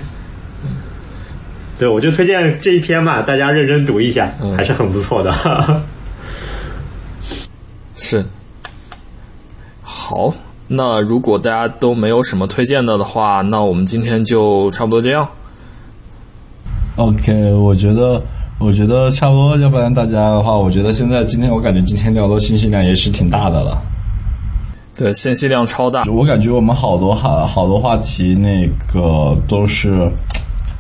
对，我就推荐这一篇嘛，大家认真读一下，嗯还是很不错的。是，好，那如果大家都没有什么推荐的的话，那我们今天就差不多这样。OK，我觉得，我觉得差不多，要不然大家的话，我觉得现在今天我感觉今天聊的信息量也是挺大的了。对，信息量超大。我感觉我们好多好好多话题，那个都是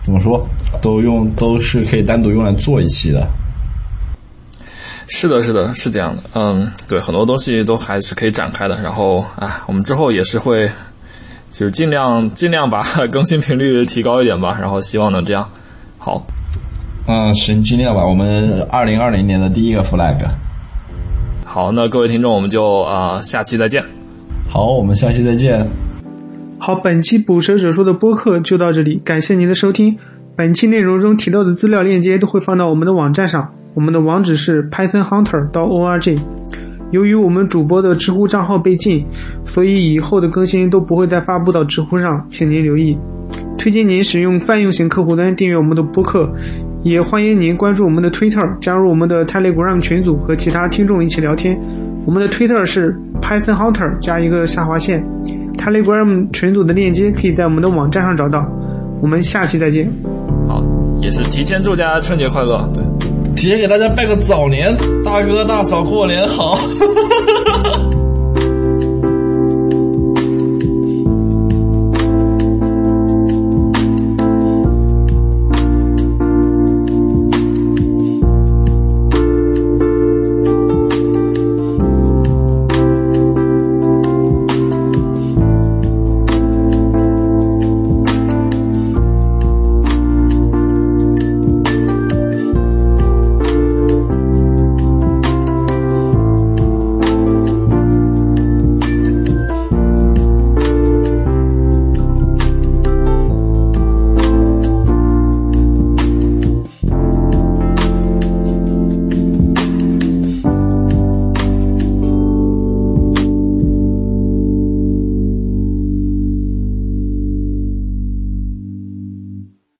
怎么说，都用都是可以单独用来做一期的。是的，是的，是这样的。嗯，对，很多东西都还是可以展开的。然后，啊，我们之后也是会，就是尽量尽量把 更新频率提高一点吧。然后希望能这样。好，嗯，行，尽量吧。我们二零二零年的第一个 flag。好，那各位听众，我们就啊、呃下期再见。好，我们下期再见。好，本期捕蛇者说的播客就到这里，感谢您的收听。本期内容中提到的资料链接都会放到我们的网站上，我们的网址是 pythonhunter 到 org。由于我们主播的知乎账号被禁，所以以后的更新都不会再发布到知乎上，请您留意。推荐您使用泛用型客户端订阅我们的播客，也欢迎您关注我们的 Twitter，加入我们的 Telegram 群组和其他听众一起聊天。我们的 Twitter 是 Python Hunter 加一个下划线，Telegram 群组的链接可以在我们的网站上找到。我们下期再见。好，也是提前祝大家春节快乐。对。提前给大家拜个早年，大哥大嫂过年好。